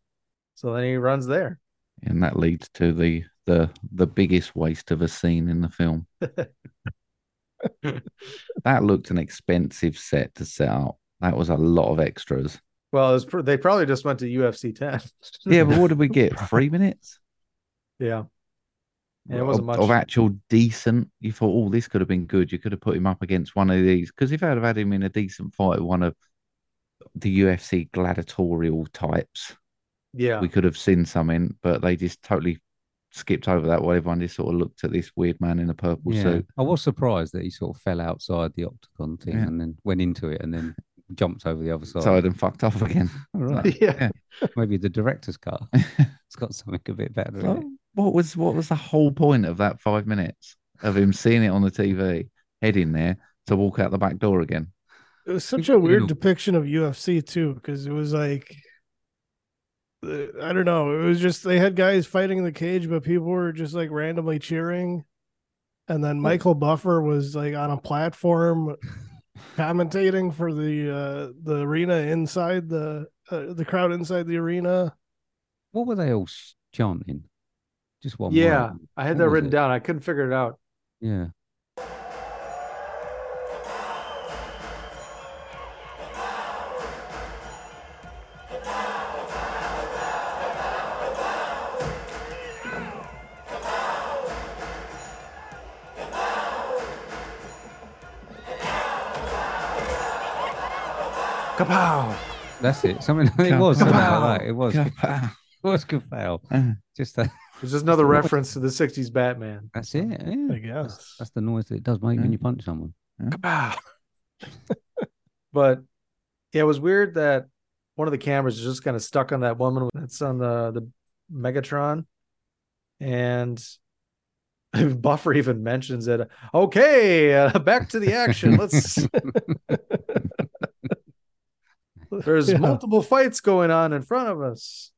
So then he runs there. And that leads to the the the biggest waste of a scene in the film. that looked an expensive set to set up. That was a lot of extras. Well, it was pr- they probably just went to UFC 10. Yeah, but what did we get? Three minutes? yeah. And it wasn't of, much. of actual decent. You thought, oh, this could have been good. You could have put him up against one of these. Because if I'd have had him in a decent fight, one of the UFC gladiatorial types, yeah. we could have seen something. But they just totally skipped over that. While everyone just sort of looked at this weird man in a purple Yeah, suit. I was surprised that he sort of fell outside the octagon thing Yeah. and then went into it and then jumped over the other side. Side and fucked off again. All right. Yeah. Maybe the director's cut. it's got something a bit better in it. Oh, what was what was the whole point of that five minutes of him seeing it on the TV, heading there to walk out the back door again? It was such a weird depiction of UFC too, because it was like uh, I don't know. It was just they had guys fighting in the cage, but people were just like randomly cheering. And then Michael Buffer was like on a platform commentating for the uh the arena inside the uh, the crowd inside the arena. What were they all chanting? Just one. Yeah, word. I had What that written it? down. I couldn't figure it out. Yeah. Kapow! That's it. Something it was something like that. It was. Kapow. It was kapow. Uh. Just that. It's just another reference to the '60s Batman. That's it. Yeah. I guess. That's, that's the noise that it does make when you punch someone. Kapow! but yeah, it was weird that one of the cameras is just kind of stuck on that woman that's on the the Megatron, and Buffer even mentions it. Okay, uh, back to the action. Let's. There's Yeah. multiple fights going on in front of us.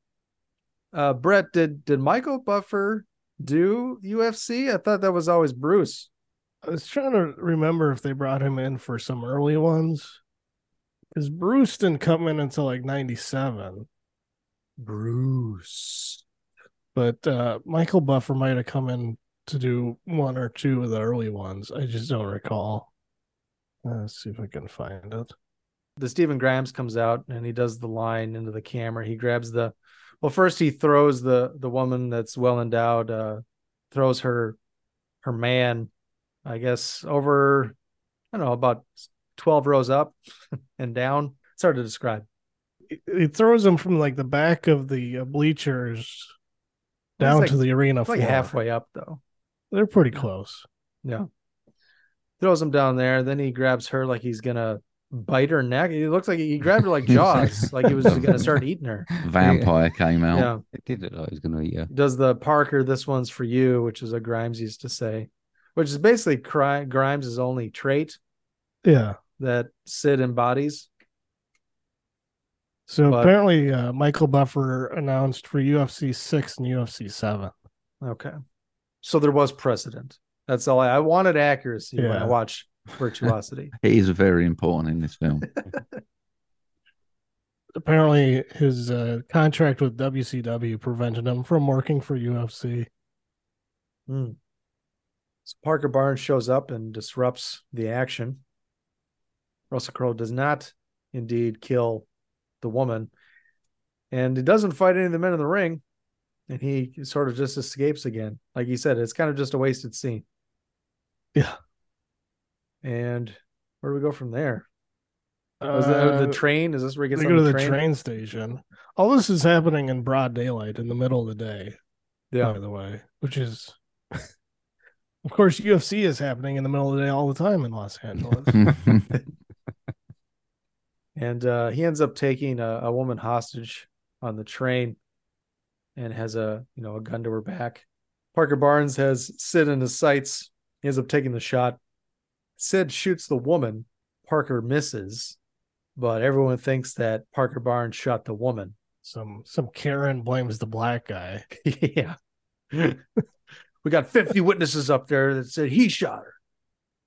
Uh, Brett, did did Michael Buffer do UFC? I thought that was always Bruce. I was trying to remember if they brought him in for some early ones. Because Bruce didn't come in until like 97. Bruce. But uh Michael Buffer might have come in to do one or two of the early ones. I just don't recall. Uh, Let's see if I can find it. The Stephen Grimes comes out and he does the line into the camera. He grabs the well, first he throws the the woman that's well endowed, uh, throws her her man, I guess, over I don't know, about twelve rows up and down. It's hard to describe. He- throws him from like the back of the uh, bleachers Well, down like- to the arena It's like floor. halfway up though. They're pretty close. Yeah. Throws him down there. Then he grabs her like he's gonna bite her neck. It looks like he grabbed her like Jaws, like he was gonna start eating her. Vampire came out. Yeah. It did look like he was going to eat her. does the Parker, this one's for you, which is a Grimes used to say, which is basically Cri- Grimes' only trait Yeah. that Sid embodies. So But- apparently, uh, Michael Buffer announced for UFC six and UFC seven. Okay. So there was precedent. That's all I, I wanted accuracy when I Yeah. Watch Virtuosity. It is very important in this film. Apparently, his uh, contract with WCW prevented him from working for UFC. Hmm. So Parker Barnes shows up and disrupts the action. Russell Crowe does not indeed kill the woman, and he doesn't fight any of the men in the ring, and he sort of just escapes again. Like you said, it's kind of just a wasted scene. Yeah. And where do we go from there? Was that Uh, the train? Is this where he gets They on go to the the train? train station. All this is happening in broad daylight in the middle of the day. Yeah. By the way, which is, of course, UFC is happening in the middle of the day all the time in Los Angeles. and uh, he ends up taking a, a woman hostage on the train and has a you know a gun to her back parker barnes has sid in his sights he ends up taking the shot sid shoots the woman parker misses but everyone thinks that parker barnes shot the woman some some Karen blames the black guy. yeah we got 50 witnesses up there that said he shot her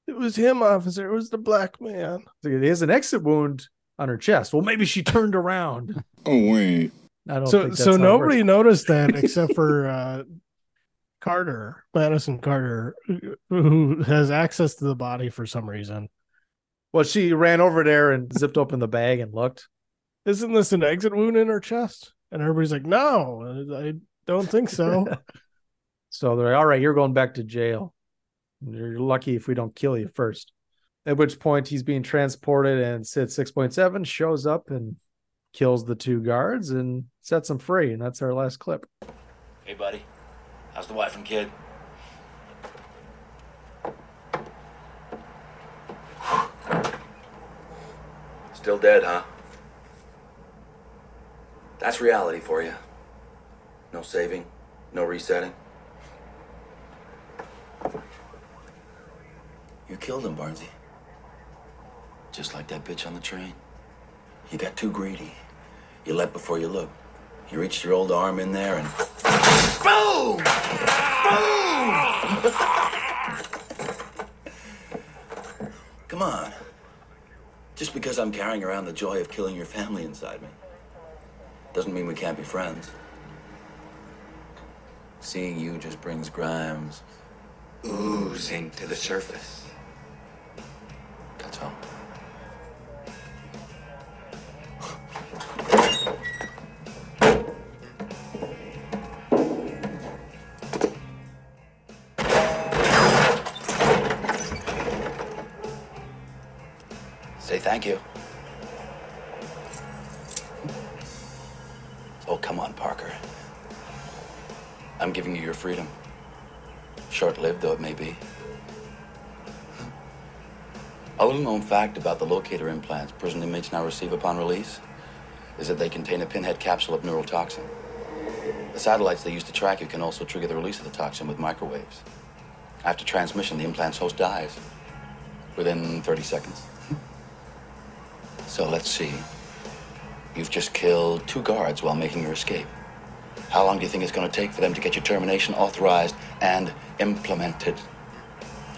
It was him, officer. It was the black man. he has an exit wound on her chest well maybe she turned around Oh, wait. i don't So think that's so nobody noticed that except for uh, Carter, Madison Carter, who- who has access to the body for some reason. Well, she ran over there and zipped open the bag and looked. Isn't this an exit wound in her chest? And everybody's like, "No, I don't think so." So they're like, all right, you're going back to jail. You're lucky if we don't kill you first. At which point he's being transported, and Sid 6.7 shows up and kills the two guards and sets them free. And that's our last clip. Hey, buddy. How's the wife and kid? Still dead, huh? That's reality for you. No saving, no resetting. You killed him, Barnsey. Just like that bitch on the train. You got too greedy. You leapt before you looked. You reached your old arm in there and Boom! Boom! come on. Just because I'm carrying around the joy of killing your family inside me doesn't mean we can't be friends. Seeing you just brings Grimes oozing to the surface. That's all. Fact about the locator implants prison inmates now receive upon release is that they contain a pinhead capsule of neurotoxin. The satellites they use to track you can also trigger the release of the toxin with microwaves. After transmission, the implant's host dies within 30 seconds. So let's see. You've just killed two guards while making your escape. How long do you think it's going to take for them to get your termination authorized and implemented?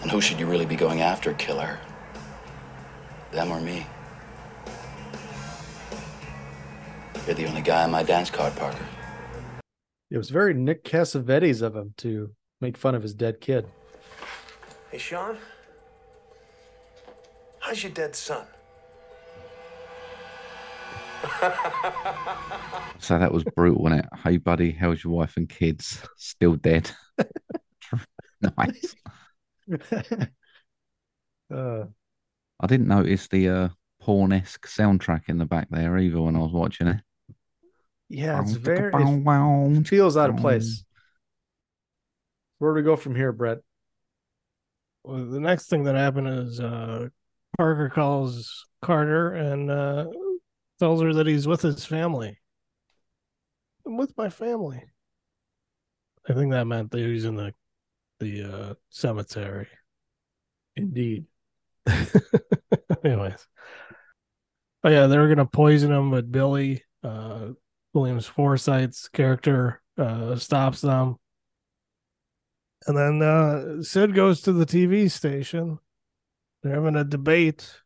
And who should you really be going after, killer? Them or me? You're the only guy on my dance card, Parker. It was very Nick Cassavetes of him to make fun of his dead kid. Hey, Sean? How's your dead son? So that was brutal, wasn't it? Hey, buddy, how's your wife and kids? Still dead. nice. Uh, I didn't notice the uh, porn esque soundtrack in the back there either when I was watching it. yeah, it's very. It feels out of place. Where do we go from here, Brett? Well, the next thing that happened is uh, Parker calls Carter and uh, tells her that he's with his family. I'm with my family. I think that meant that he's in the the uh, cemetery. Indeed. Anyways. Oh yeah, they were gonna poison him, but Billy, uh Williams Forsythe's character, uh stops them. And then uh Sid goes to the TV station. They're having a debate,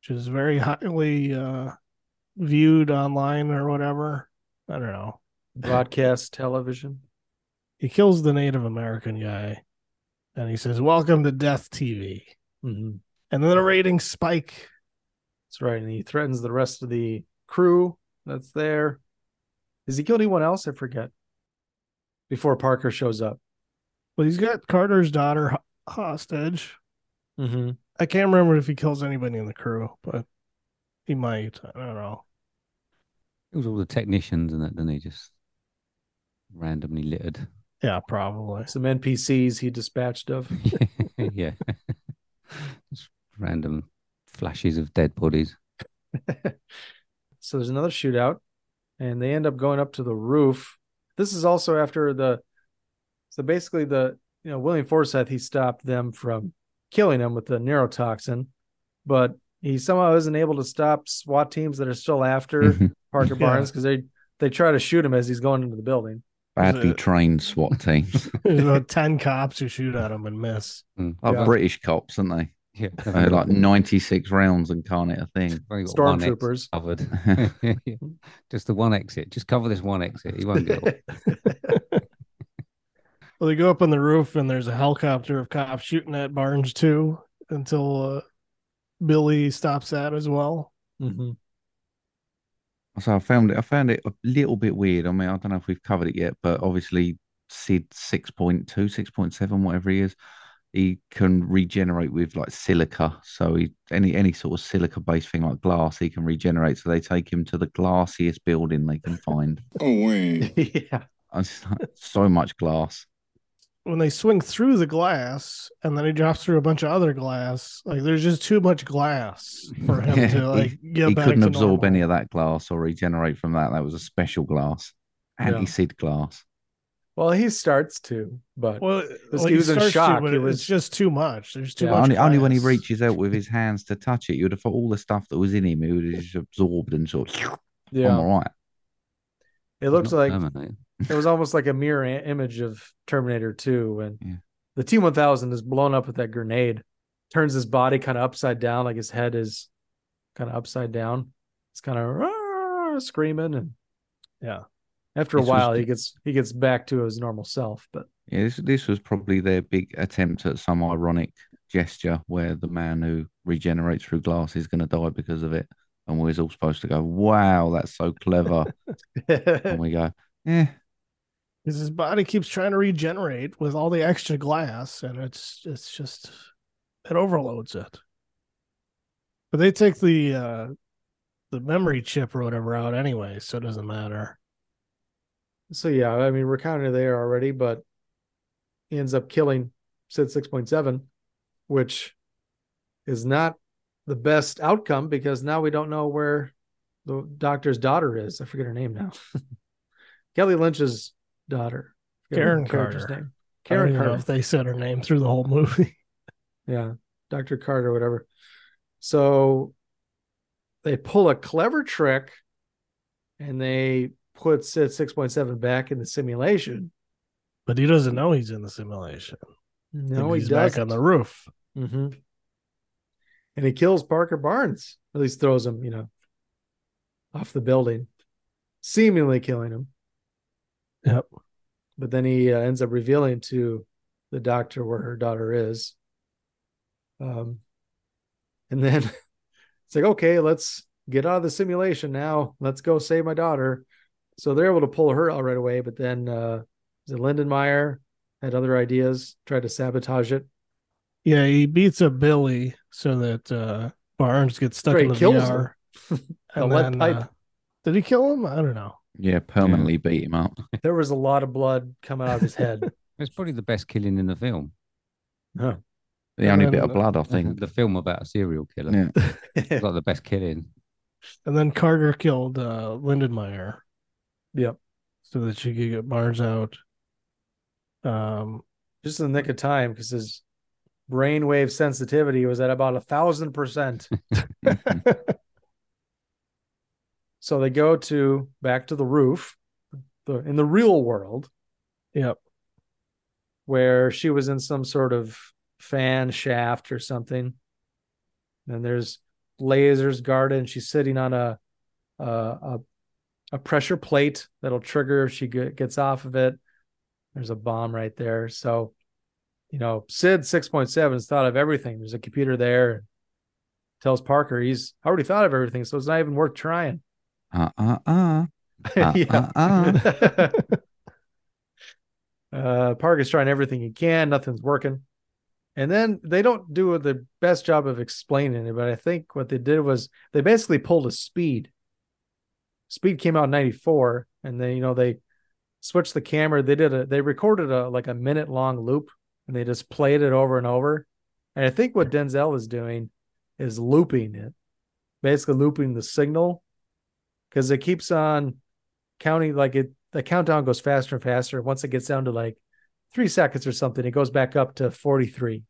which is very highly uh viewed online or whatever. I don't know. Broadcast television. He kills the Native American guy and he says, Welcome to Death TV. hmm And then the ratings spike. That's right. And he threatens the rest of the crew that's there. Has he killed anyone else? I forget. Before Parker shows up. Well, he's got Carter's daughter hostage. Mm-hmm. I can't remember if he kills anybody in the crew, but he might. I don't know. It was all the technicians and that, didn't he? Just randomly littered. Yeah, probably. Some NPCs he dispatched of. yeah. Just random flashes of dead bodies. So there's another shootout, and they end up going up to the roof. This is also after the. So basically, the you know William Forsythe he stopped them from killing him with the neurotoxin, but he somehow isn't able to stop SWAT teams that are still after Mhm. Parker Yeah. Barnes because they they try to shoot him as he's going into the building. Badly it- trained SWAT teams. There's about 10 cops who shoot at him and miss. Mm. Like Yeah. British cops, aren't they? Yeah. Uh, like 96 rounds and can't hit a thing. Only got Stormtroopers. covered. Just the one exit. Just cover this one exit. He won't get away. Well, they go up on the roof and there's a helicopter of cops shooting at Barnes too until uh, Billy stops that as well. Mhm. So I found it. I found it a little bit weird. I mean, I don't know if we've covered it yet, but obviously Sid 6.2, 6.7, whatever he is, he can regenerate with like silica. So he any any sort of silica based thing like glass, he can regenerate. So they take him to the glassiest building they can find. Oh, wait. yeah. And so much glass. When they swing through the glass and then he drops through a bunch of other glass, like there's just too much glass for him Yeah, to like he, get he back couldn't to absorb normal. any of that glass or regenerate from that. That was a special glass, Yeah. anti-Sid glass. Well, he starts to, but Well, well, he was in to, shock. but it- was- it's just too much. There's too Yeah. much. only, only when he reaches out with his hands to touch it, you would have thought all the stuff that was in him, he would have just absorbed and sort of, Yeah. I'm all right. It looks like Terminator. it was almost like a mirror image of Terminator 2 when Yeah. the T 1000 is blown up with that grenade, turns his body kind of upside down, like his head is kind of upside down. It's kind of ah, screaming and yeah. After a This while, the- he gets he gets back to his normal self. But Yeah, this, this was probably their big attempt at some ironic gesture where the man who regenerates through glass is going to die because of it. And we're all supposed to go, wow, that's so clever. and we go, eh, Because his body keeps trying to regenerate with all the extra glass, and it's it's just it overloads it. But they take the uh the memory chip or whatever out anyway, so it doesn't matter. So yeah, I mean we're kind of there already, but he ends up killing Sid 6.7, which is not the best outcome because now we don't know where the doctor's daughter is. I forget her name now. Kelly Lynch's daughter. Karen character's Carter. name. Karen Carter. if they said her name through the whole movie. Yeah, Dr. Carter, whatever. So they pull a clever trick and they put Sid 6.7 back in the simulation. But he doesn't know he's in the simulation. No, he's doesn't. back on the roof. hmm And he kills Parker Barnes, at least throws him, you know, off the building, seemingly killing him. Yep. But then he uh, ends up revealing to the doctor where her daughter is. Um, and then it's like, okay, let's get out of the simulation now. Let's go save my daughter. So they're able to pull her out right away. But then uh, is Lindenmeyer had other ideas, tried to sabotage it. Yeah, he beats up Billy so that uh Barnes gets stuck Right, in the kills VR. The and lead then, pipe. uh, did he kill him? I don't know. yeah, permanently beat him up. There was a lot of blood coming out of his head. It's probably the best killing in the film. Huh. The only bit of blood, I think. the film about a serial killer. Yeah. It's like the best killing. And then Carter killed uh Lindenmeyer Yep. so that she could get Barnes out. Um Just in the nick of time because his brainwave sensitivity was at about a thousand percent. So they go to back to the roof, the in the real world, Yep. where she was in some sort of fan shaft or something. And there's lasers guarded, and she's sitting on a a a, a pressure plate that'll trigger if she gets off of it. There's a bomb right there. So, you know, Sid 6.7 has thought of everything. There's a computer there. Tells Parker he's already thought of everything, so it's not even worth trying. Uh uh uh. Uh, yeah. uh, uh, Parker's trying everything he can, nothing's working. And then they don't do the best job of explaining it, but I think what they did was they basically pulled a speed. Speed came out in 94, and then you know they switched the camera. They did a they recorded a like a minute long loop and they just played it over and over. And I think what Denzel is doing is looping it, basically looping the signal because it keeps on counting like it the countdown goes faster and faster. Once it gets down to like three seconds or something, it goes back up to 43.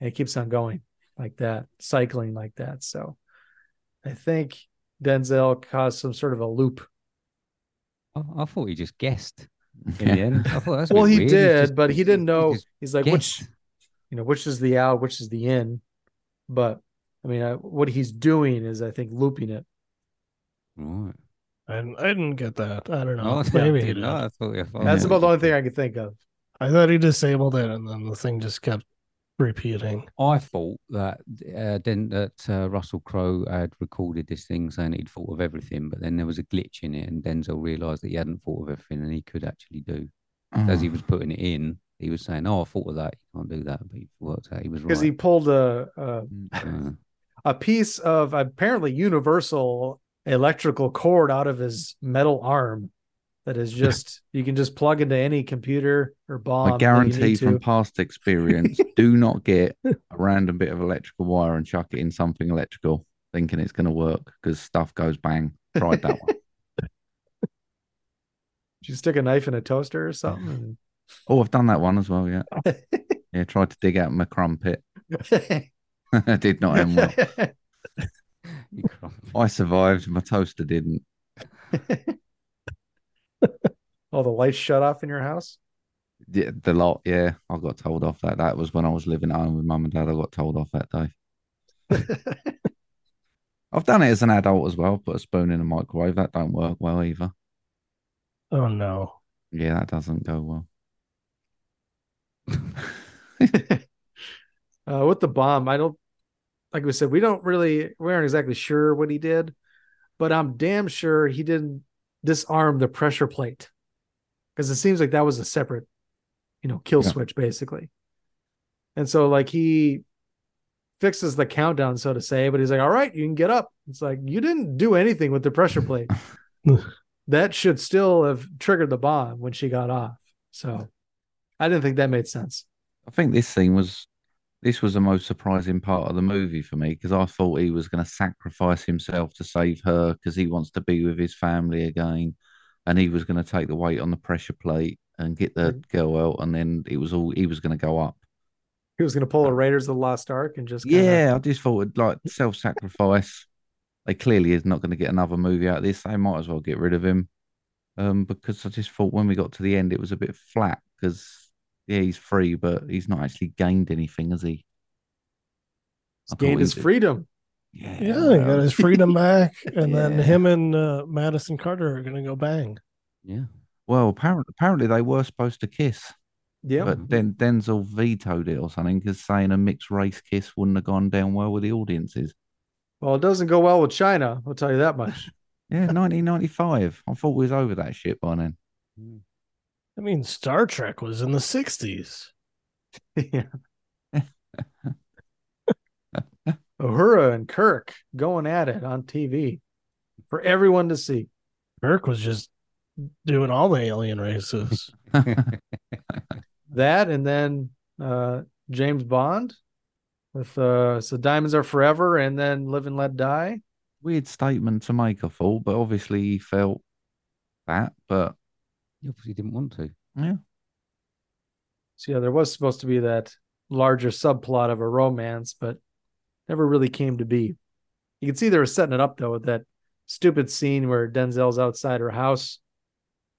And it keeps on going like that, cycling like that. So I think Denzel caused some sort of a loop. I, I thought he just guessed in the end. I thought that's a well, he weird. did, just- but he didn't know. just He's like, which, you know, which is the out, which is the in. But I mean, I, what he's doing is, I think, looping it. Right. I, I didn't get that. I don't know. Oh, Maybe he didn't did. know. I thought, yeah. That's about the only thing I could think of. I thought he disabled it and then the thing just kept repeating. I thought that uh, then that uh, Russell Crowe had recorded this thing saying he'd thought of everything, but then there was a glitch in it, and Denzel realised that he hadn't thought of everything, and he could actually do. As he was putting it in, he was saying, "Oh, I thought of that. You can't do that," but he worked out he was right. Because he pulled a, a Uh, a piece of apparently universal electrical cord out of his metal arm that is just you can just plug into any computer or bomb. I guarantee from past experience, do not get a random bit of electrical wire and chuck it in something electrical thinking it's going to work because stuff goes bang. Tried that one. Did you stick a knife in a toaster or something? Oh, I've done that one as well. Yeah. Yeah. Tried to dig out my crumpet. Did not end well. I survived. My toaster didn't. All the lights shut off in your house. Yeah, the lot. Yeah, I got told off that. That was when I was living at home with mum and dad. I got told off that day. I've done it as an adult as well. Put a spoon in a microwave. That don't work well either. Oh no. Yeah, that doesn't go well. Uh, with the bomb, I don't like we said, we don't really we aren't exactly sure what he did, but I'm damn sure he didn't disarm the pressure plate. Because it seems like that was a separate, you know, kill Yeah. switch, basically. And so like he fixes the countdown, so to say, but he's like, All right, you can get up. It's like you didn't do anything with the pressure plate. that should still have triggered the bomb when she got off. So I didn't think that made sense. I think this scene was this was the most surprising part of the movie for me because I thought he was going to sacrifice himself to save her because he wants to be with his family again, and he was going to take the weight on the pressure plate and get the girl out, and then it was all he was going to go up. He was going to pull a Raiders of the Lost Ark and just kinda- Yeah, I just thought like self-sacrifice. They clearly is not going to get another movie out of this. They might as well get rid of him, um, because I just thought when we got to the end, it was a bit flat because yeah, he's free, but he's not actually gained anything, has he? I gained his freedom. Yeah, he got his freedom back, and then him and uh, Madison Carter are gonna go bang. Yeah. Well, apparently, apparently they were supposed to kiss. Yeah. But then Denzel vetoed it or something because saying a mixed race kiss wouldn't have gone down well with the audiences. Well, it doesn't go well with China. I'll tell you that much. Yeah, 1995. I thought we was over that shit by then. I mean, Star Trek was in the '60s. yeah. Uhura and Kirk going at it on TV for everyone to see. Kirk was just doing all the alien races. That and then uh James Bond with uh so Diamonds Are Forever and then Live and Let Die. Weird statement to make, I thought, but obviously he felt that. But He obviously didn't want to. yeah, So yeah, there was supposed to be that larger subplot of a romance, but never really came to be. You can see they were setting it up though with that stupid scene where Denzel's outside her house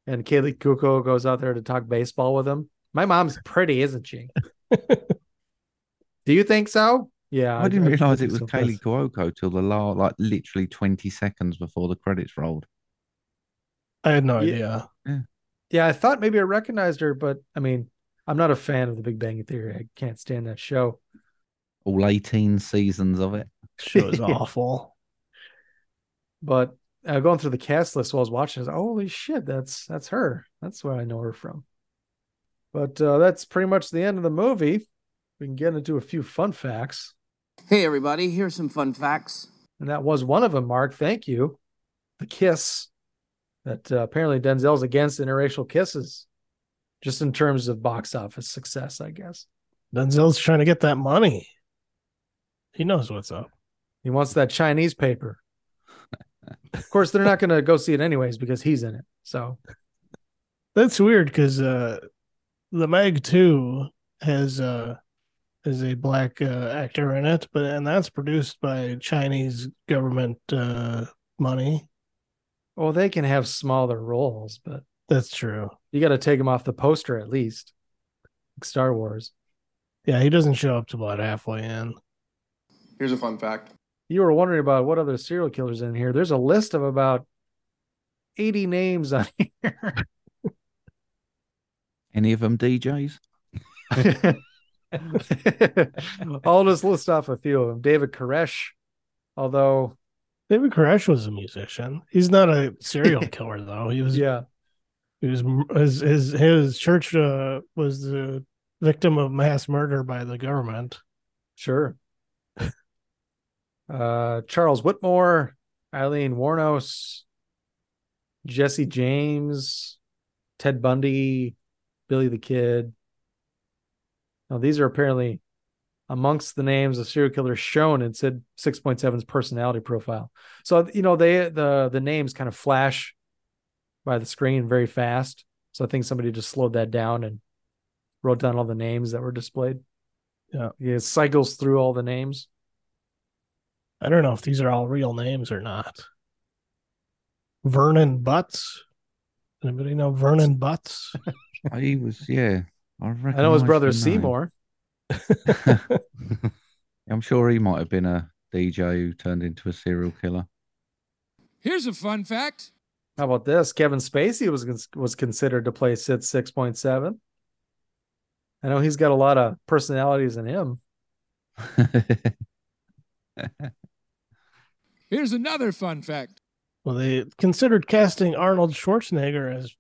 and Kaley Cuoco goes out there to talk baseball with him. My mom's pretty, isn't she? Do you think so? Yeah. I didn't I realize think it was so. Kaley Cuoco till the last, like literally 20 seconds before the credits rolled. I had no Yeah. idea. Yeah. yeah, I thought maybe I recognized her, but I mean, I'm not a fan of the Big Bang Theory. I can't stand that show. All 18 seasons of it. Show is Yeah. awful. But uh, going through the cast list while I was watching, I was like, holy shit, that's that's her. That's where I know her from. But uh, that's pretty much the end of the movie. We can get into a few fun facts. Hey, everybody, here's some fun facts. And that was one of them, Marc. Thank you. The kiss that uh, apparently Denzel's against interracial kisses, just in terms of box office success, I guess. Denzel's trying to get that money. He knows what's up. He wants that Chinese paper. of course, they're not going to go see it anyways because he's in it. So, That's weird because uh, the Meg Two has uh is a black uh, actor in it, but and that's produced by Chinese government uh, money. well, they can have smaller roles, but That's true. you got to take him off the poster at least. Like Star Wars. Yeah, he doesn't show up to about halfway in. Here's a fun fact. You were wondering about what other serial killers in here. There's a list of about 80 names on here. Any of them DJs? I'll just list off a few of them. David Koresh, although David Koresh was a musician. He's not a serial killer though. He was yeah, he was his his, his church uh, was the victim of mass murder by the government. sure. Uh, Charles Whitmore, Aileen Wuornos, Jesse James, Ted Bundy, Billy the Kid. Now, these are apparently amongst the names of serial killers shown in Sid 6.7's personality profile. So, you know, they the the names kind of flash by the screen very fast. So I think somebody just slowed that down and wrote down all the names that were displayed. Yeah. It cycles through all the names. I don't know if these are all real names or not. Vernon Butts. Anybody know Vernon Butts? He was, yeah. I, I know his brother. Seymour. I'm sure he might have been a DJ who turned into a serial killer. Here's a fun fact. How about this? Kevin Spacey was was considered to play Sid six point seven. I know he's got a lot of personalities in him. Here's another fun fact. Well, they considered casting Arnold Schwarzenegger as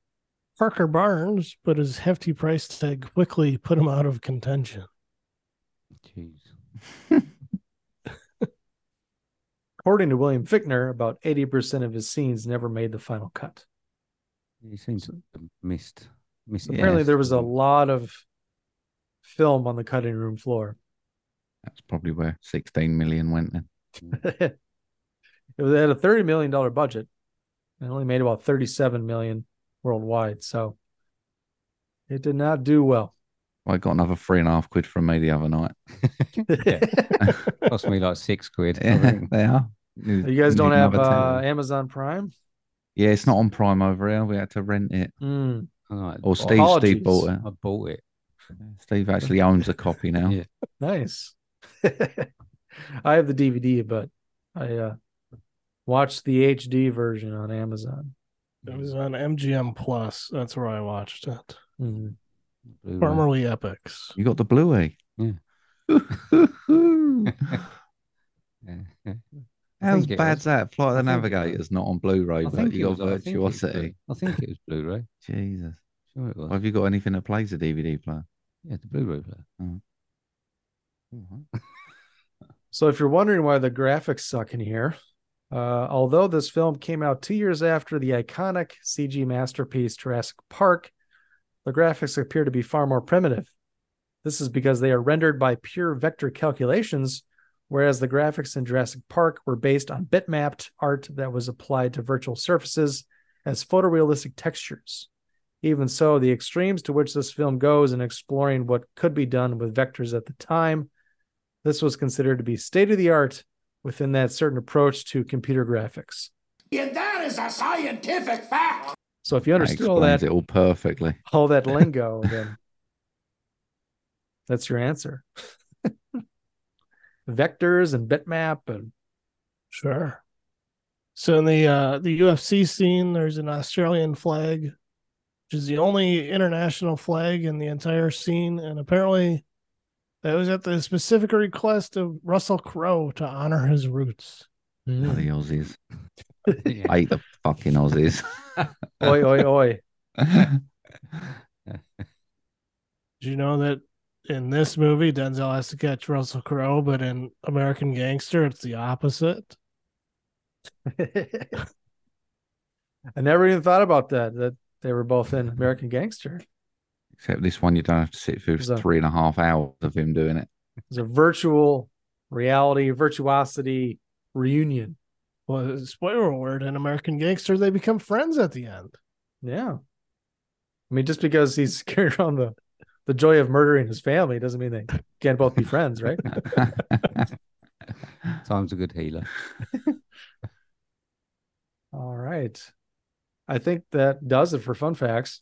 Parker Barnes, but his hefty price tag quickly put him out of contention. Jeez. According to William Fichtner, about eighty percent of his scenes never made the final cut. He seems missed. missed Apparently, yes. there was a lot of film on the cutting room floor. That's probably where 16 million went then. it was at a thirty million dollar budget, and only made about thirty seven million worldwide. So it did not do well. I got another three and a half quid from me the other night. Cost me like six quid. Yeah, they are. You guys don't have uh. Amazon Prime? Yeah, it's not on Prime over here. We had to rent it. Mm. Alright, Or Steve, Apologies. Steve bought it. I bought it. Steve actually owns a copy now. Yeah. Nice. I have the DVD, but I uh, watched the HD version on Amazon. It was on MGM Plus. That's where I watched it. Mhm. Formerly Epix. You got the Blu-ray. Yeah. How bad's that? Flight of the I think- Navigator's not on Blu-ray, I but you got was- I think Virtuosity. I think it was Blu-ray. Jesus. Sure it was. Have you got anything that plays a DVD player? Yeah, the Blu-ray player. Oh. So, if you're wondering why the graphics suck in here, uh, although this film came out two years after the iconic CG masterpiece Jurassic Park, the graphics appear to be far more primitive. This is because they are rendered by pure vector calculations, whereas the graphics in Jurassic Park were based on bitmapped art that was applied to virtual surfaces as photorealistic textures. Even so, the extremes to which this film goes in exploring what could be done with vectors at the time this was considered to be state of the art within that certain approach to computer graphics. And that is a scientific fact. So if you That understood all that it all perfectly. all that lingo, then that's your answer. Vectors and bitmap and Sure. So in the uh the UFC scene, there's an Australian flag, which is the only international flag in the entire scene, and apparently that was at the specific request of Russell Crowe to honor his roots. Mm. The Aussies. I hate the fucking Aussies. oi oi oi. Did you know that in this movie Denzel has to catch Russell Crowe, but in American Gangster it's the opposite? I never even thought about that. That they were both in American Gangster. Except this one, you don't have to sit through a- three and a half hours of him doing it. It's a virtual reality virtuosity reunion. Well, spoiler alert, in American Gangster, they become friends at the end. Yeah. I mean, just because he's carrying around the, the joy of murdering his family doesn't mean they can't both be friends, right? Time's a good healer. All right. I think that does it for fun facts.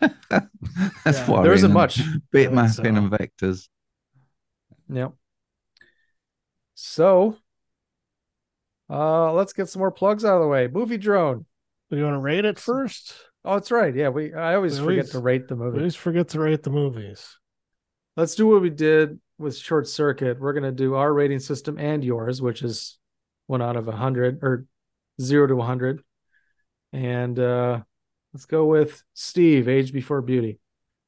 That's Yeah, why there we're isn't much. Bit I mapping so. and vectors. Yep. So, uh, let's get some more plugs out of the way. MovieDrone. Do you want to rate it first? Oh, that's right. Yeah, we. I always We forget always- to rate the We movie. always forget to rate the movies. Let's do what we did with Short Circuit. We're gonna do our rating system and yours, which is one out of a hundred or zero to a hundred. And uh let's go with Steve, Age Before Beauty.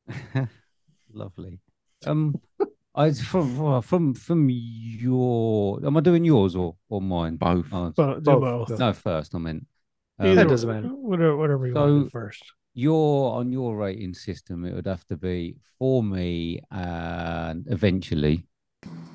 Lovely. Um, I from from from your. Am I doing yours or or mine? Both. Oh, Both. both. no, first I meant. That um, doesn't matter. Whatever, whatever you want to do first. your on your rating system, it would have to be for me and eventually,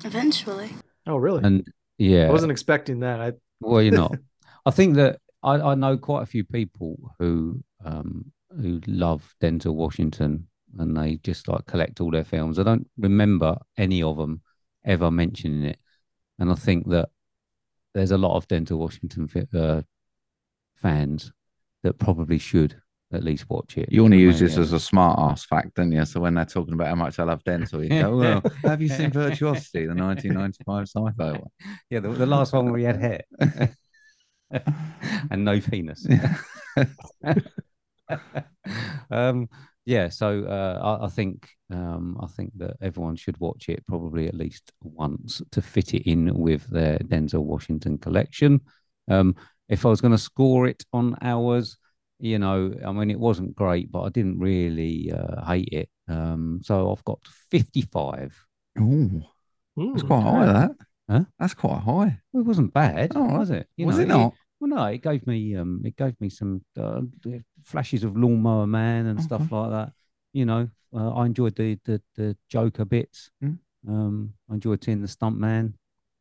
Eventually. Oh, really? and yeah, I wasn't expecting that. I Well, you're not. I think that I, I know quite a few people who um who love Denzel Washington and they just like collect all their films. I don't remember any of them ever mentioning it, and I think that there's a lot of Denzel Washington uh, fans that probably should at least watch it. You want to use this yeah. as a smart ass fact, don't you? So when they're talking about how much I love Denzel, you go, "Well, have you seen Virtuosity, the 1995 sci-fi one?" Yeah, the, the last one where he had hair and no penis. um, yeah, so uh, I, I think um, I think that everyone should watch it probably at least once to fit it in with their Denzel Washington collection. Um, if I was going to score it on hours, you know, I mean, it wasn't great, but I didn't really uh, hate it. Um, so I've got fifty-five. Ooh, that's Ooh, quite high. That Huh? that's quite high. Well, it wasn't bad, Oh, was it? was it not? well, no, it gave me um, it gave me some uh, flashes of Lawnmower Man and stuff like that. You know, uh, I enjoyed the the the Joker bits. Mm. Um, I enjoyed seeing the stunt man,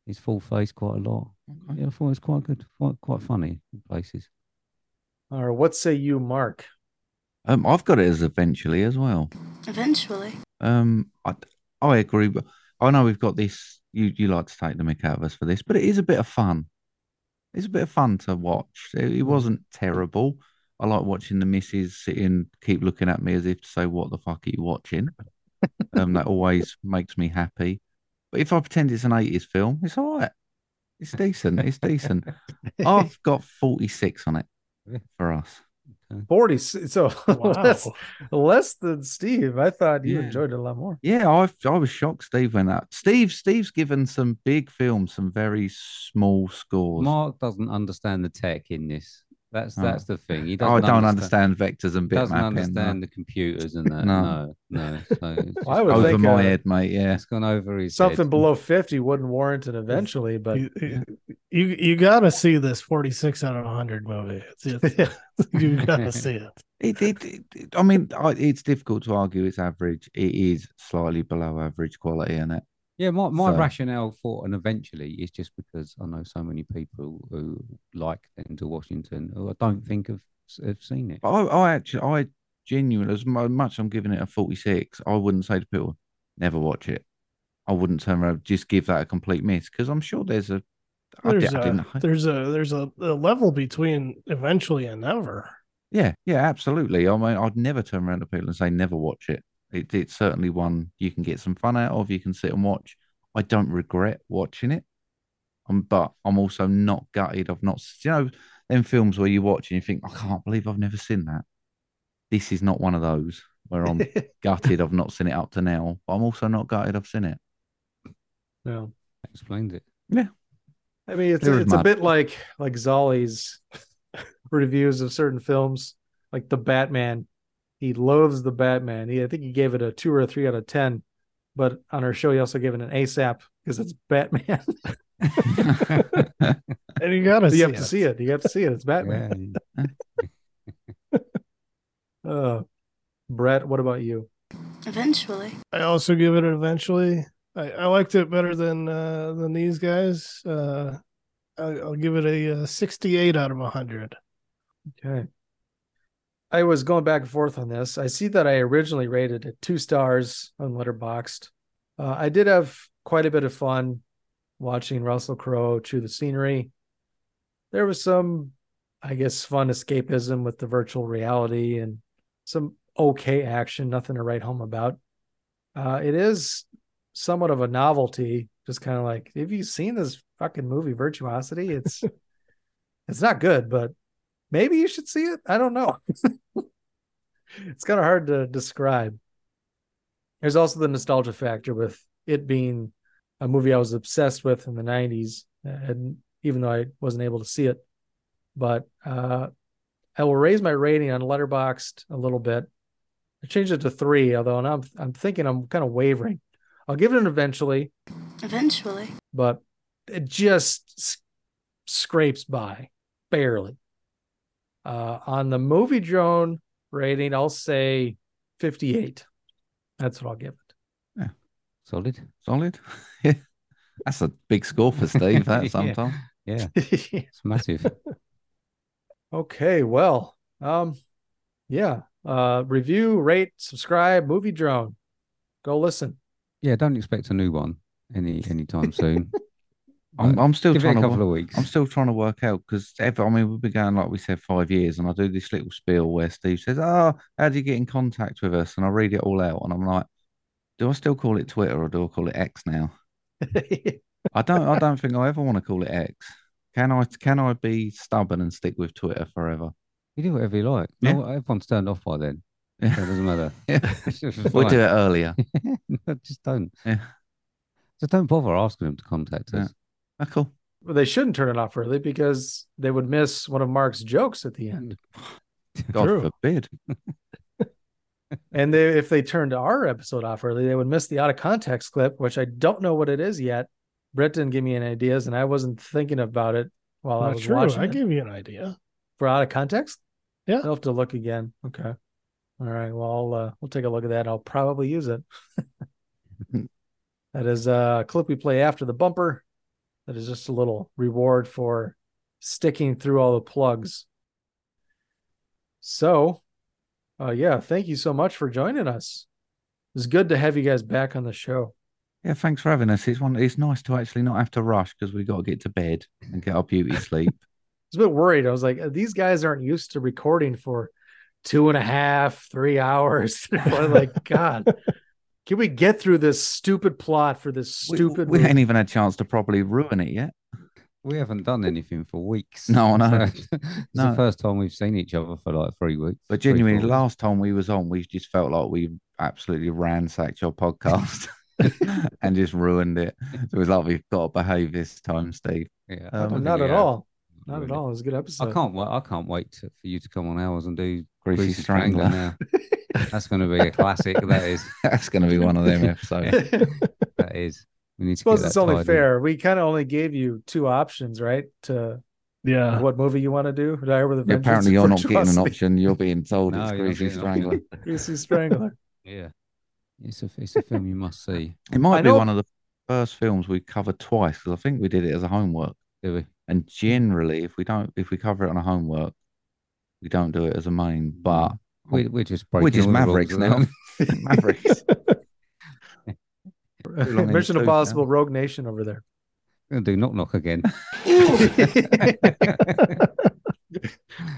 his full face quite a lot. Yeah, I thought it was quite good, quite quite funny in places. Or what say you, Marc? Um, I've got it as eventually as well. Eventually. Um, I I agree, but I know we've got this. You you like to take the mick out of us for this, but it is a bit of fun. It's a bit of fun to watch. It, it wasn't terrible. I like watching the missus sitting, keep looking at me as if to say, "What the fuck are you watching?" um, that always makes me happy. But if I pretend it's an eighties film, it's all right. It's decent. It's decent. I've got forty six on it for us. 40. So less, less than Steve. I thought you Yeah. enjoyed it a lot more. Yeah, I I was shocked. Steve went out. Steve Steve's given some big films some very small scores. Marc doesn't understand the tech in this. That's Oh. that's the thing. He I doesn't don't understand vectors and doesn't understand no. the computers and that. No. No, no. So Well, I would over think, my uh, head, mate. Yeah, it's gone over his Something head. below 50 wouldn't warrant it eventually, but You, you you gotta see this 46 out of 100 movie. It's, it's, you gotta see it. It, it, it, it- I mean, it's difficult to argue it's average. It is slightly below average quality, isn't it? Yeah, my, my So- rationale for and eventually is just because I know so many people who like Denzel Washington who I don't think have, have seen it. I, I actually, I genuinely, as mu- much I'm giving it a 46, I wouldn't say to people, never watch it. I wouldn't turn around, just give that a complete miss because I'm sure there's a There's I a, didn't. there's a there's a, a level between eventually and never. Yeah, yeah, absolutely. I mean, I'd never turn around to people and say never watch it. It. It's certainly one you can get some fun out of. You can sit and watch. I don't regret watching it, um, but I'm also not gutted. I've not, you know, them films where you watch and you think, I can't believe I've never seen that. This is not one of those where I'm gutted. I've not seen it up to now, but I'm also not gutted. I've seen it. no. explained it. Yeah. I mean, it's Clear as it's a bit like like Zolly's reviews of certain films, like the Batman. He loathes the Batman. He, I think he gave it a two or a three out of ten, but on our show he also gave it an ASAP because it's Batman. And you gotta you see have it. to see it. You have to see it. It's Batman. Uh, Brett, what about you? Eventually. I also give it an eventually. I, I liked it better than uh, than these guys. Uh, I, I'll give it a, uh 68 out of 100. Okay. I was going back and forth on this. I see that I originally rated it two stars on Letterboxd. Uh, I did have quite a bit of fun watching Russell Crowe chew the scenery. There was some, I guess, fun escapism with the virtual reality and some okay action, nothing to write home about. Uh, it is somewhat of a novelty, just kind of like, have you seen this fucking movie, Virtuosity? It's it's not good, but maybe you should see it. I don't know. it's kind of hard to describe. There's also the nostalgia factor with it being a movie I was obsessed with in the 90s, and even though I wasn't able to see it, but uh, I will raise my rating on Letterboxd a little bit. I changed it to three, although and I'm I'm thinking I'm kind of wavering. I'll give it an eventually, Eventually. but it just scrapes by barely. Uh, on the MovieDrone rating, I'll say 58. That's what I'll give it. Yeah. Solid. Solid. Yeah. That's a big score for Steve, that Yeah. sometimes. Yeah, it's massive. Okay, well, um, yeah. Uh, review, rate, subscribe, MovieDrone. Go listen. Yeah, don't expect a new one any anytime soon. I'm, I'm still it a trying to couple of weeks. I'm still trying to work out because I mean we've been going like we said five years, and I do this little spiel where Steve says, ah, "Oh, how do you get in contact with us?" And I read it all out, and I'm like, "Do I still call it Twitter or do I call it X now?" I don't. I don't think I ever want to call it X. Can I? Can I be stubborn and stick with Twitter forever? You do whatever you like. Yeah. No, everyone's turned off by then. Yeah. So it doesn't matter. Yeah. We'll do it earlier. No, just don't. Yeah. Just don't bother asking them to contact us. Ah, cool. Well, they shouldn't turn it off early because they would miss one of Marc's jokes at the end. God True. forbid. And they, if they turned our episode off early, they would miss the out of context clip, which I don't know what it is yet. Brett didn't give me any ideas, and I wasn't thinking about it while I Not was true. watching I it. gave you an idea. for out of context. Yeah. I'll have to look again. Okay. All right. Well, I'll, uh, we'll take a look at that. I'll probably use it. that is a clip we play after the bumper. That is just a little reward for sticking through all the plugs. So, uh, yeah, thank you so much for joining us. It's good to have you guys back on the show. Yeah, thanks for having us. It's one. It's nice to actually not have to rush because we got to get to bed and get our beauty sleep. I was a bit worried. I was like, these guys aren't used to recording for two and a half, three hours. Like, God, can we get through this stupid plot for this stupid? We, movie? ain't even had a chance to properly ruin it yet. We haven't done anything for weeks. No, I know. So it's No. the first time we've seen each other for like three weeks. But genuinely, four last time we was on, we just felt like we absolutely ransacked your podcast and just ruined it. It was like we've got to behave this time, Steve. Yeah, Um, don't think not we at all. Not at all. It was a good episode. I can't wait. I can't wait to, for you to come on ours and do Greasy Greasy, Strangler. Strangler. now. That's going to be a classic. That is. That's going to be one of them episodes. That is. We need to suppose it's only tied in. fair. We kind of only gave you two options, right? To Yeah. what movie you want to do? Die with a Yeah, Vengeance apparently, or you're not getting an option. You're being told No, it's you're Greasy getting an option. Strangler. Greasy Strangler. Yeah. It's a it's a film you must see. It might I be know- one of the first films we covered twice because I think we did it as a homework. Do we? And generally, if we don't, if we cover it on a homework, we don't do it as a main. But We we're just we're just all the rules Mavericks now. Mavericks. long in the Mission tooth, Impossible Rogue Nation over there. Gonna do knock knock again.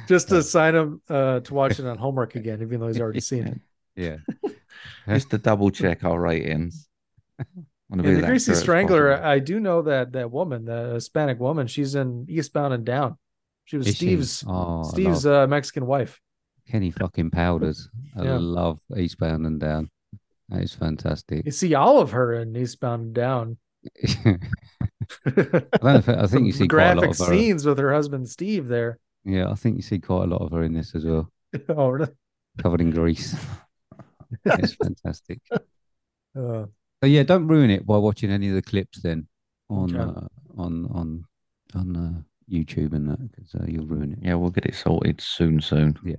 Just to sign him uh, to watch it on homework again, even though he's already seen it. Yeah. just to double check our ratings. Want to be And the as Greasy Strangler, possible. I do know that that woman, the Hispanic woman, she's in Eastbound and Down. She was Is she? Steve's Oh, Steve's uh, Mexican wife. Kenny fucking Powers. I Yeah. love Eastbound and Down. That is fantastic. You see all of her in Eastbound and Down. I don't know if, I think you Some see quite a lot graphic of her. scenes with her husband Steve there. Yeah, I think you see quite a lot of her in this as well, oh, really? covered in grease. it's fantastic. Uh, So yeah, don't ruin it by watching any of the clips then on Okay. uh, on on on uh, YouTube and that because uh, you'll ruin it. Yeah, we'll get it sorted soon. Soon. Yeah.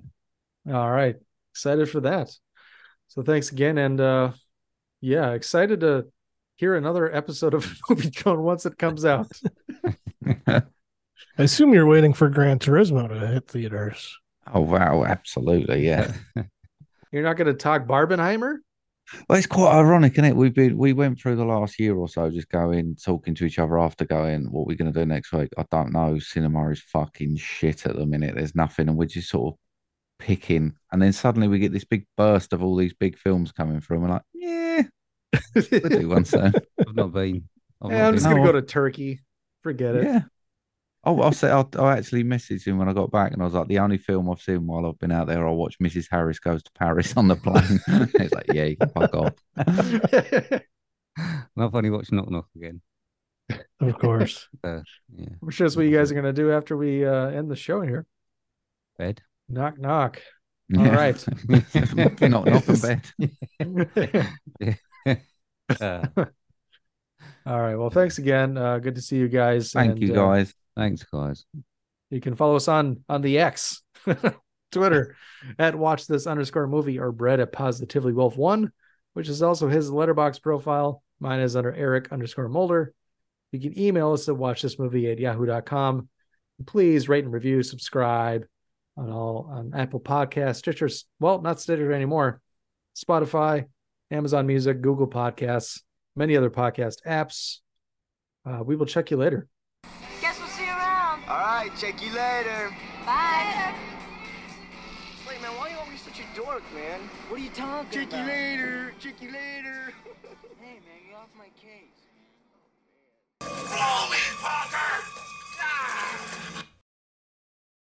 All right. Excited for that. So thanks again. And uh yeah, excited to hear another episode of MovieDrone once it comes out. I assume you're waiting for Gran Turismo to hit theaters. Oh wow, absolutely, yeah. You're not gonna talk Barbenheimer? Well, it's quite ironic, isn't it? We've been we went through the last year or so just going talking to each other after going, what we're gonna do next week? I don't know. Cinema is fucking shit at the minute. There's nothing, and we're just sort of picking. And then suddenly we get this big burst of all these big films coming through. And we're like, yeah, we'll do one soon. I've not been. I've Yeah, not I'm just gonna No. go to Turkey. Forget it. Yeah. Oh, I'll say I'll, I actually messaged him when I got back, and I was like, the only film I've seen while I've been out there, I watched Mrs. Harris Goes to Paris on the plane. He's like, yeah, you can fuck off. And I've only watched Knock Knock again. Of course. Uh, yeah, I'm sure that's what you guys are gonna do after we uh end the show here. bed. Knock knock. All Yeah. right. knock knock on bed. Uh, All right. Well, thanks again. Uh, good to see you guys. Thank and, you, uh, guys. thanks, guys. you can follow us on on the X, Twitter at watch this underscore movie or Brett at positively wolf one, which is also his Letterboxd profile. Mine is under Eric underscore Mulder. You can email us at watch this movie at yahoo.com. Please rate and review, subscribe on all on Apple Podcasts, Stitcher, well, not Stitcher anymore, Spotify, Amazon Music, Google Podcasts, many other podcast apps. Uh, we will check you later. Guess we'll see you around. All right, check you later. Bye. Wait, man, why are you always such a dork, man? What are you talking Check you later. Check you later. Hey, man, get off my case. Blow me, Parker!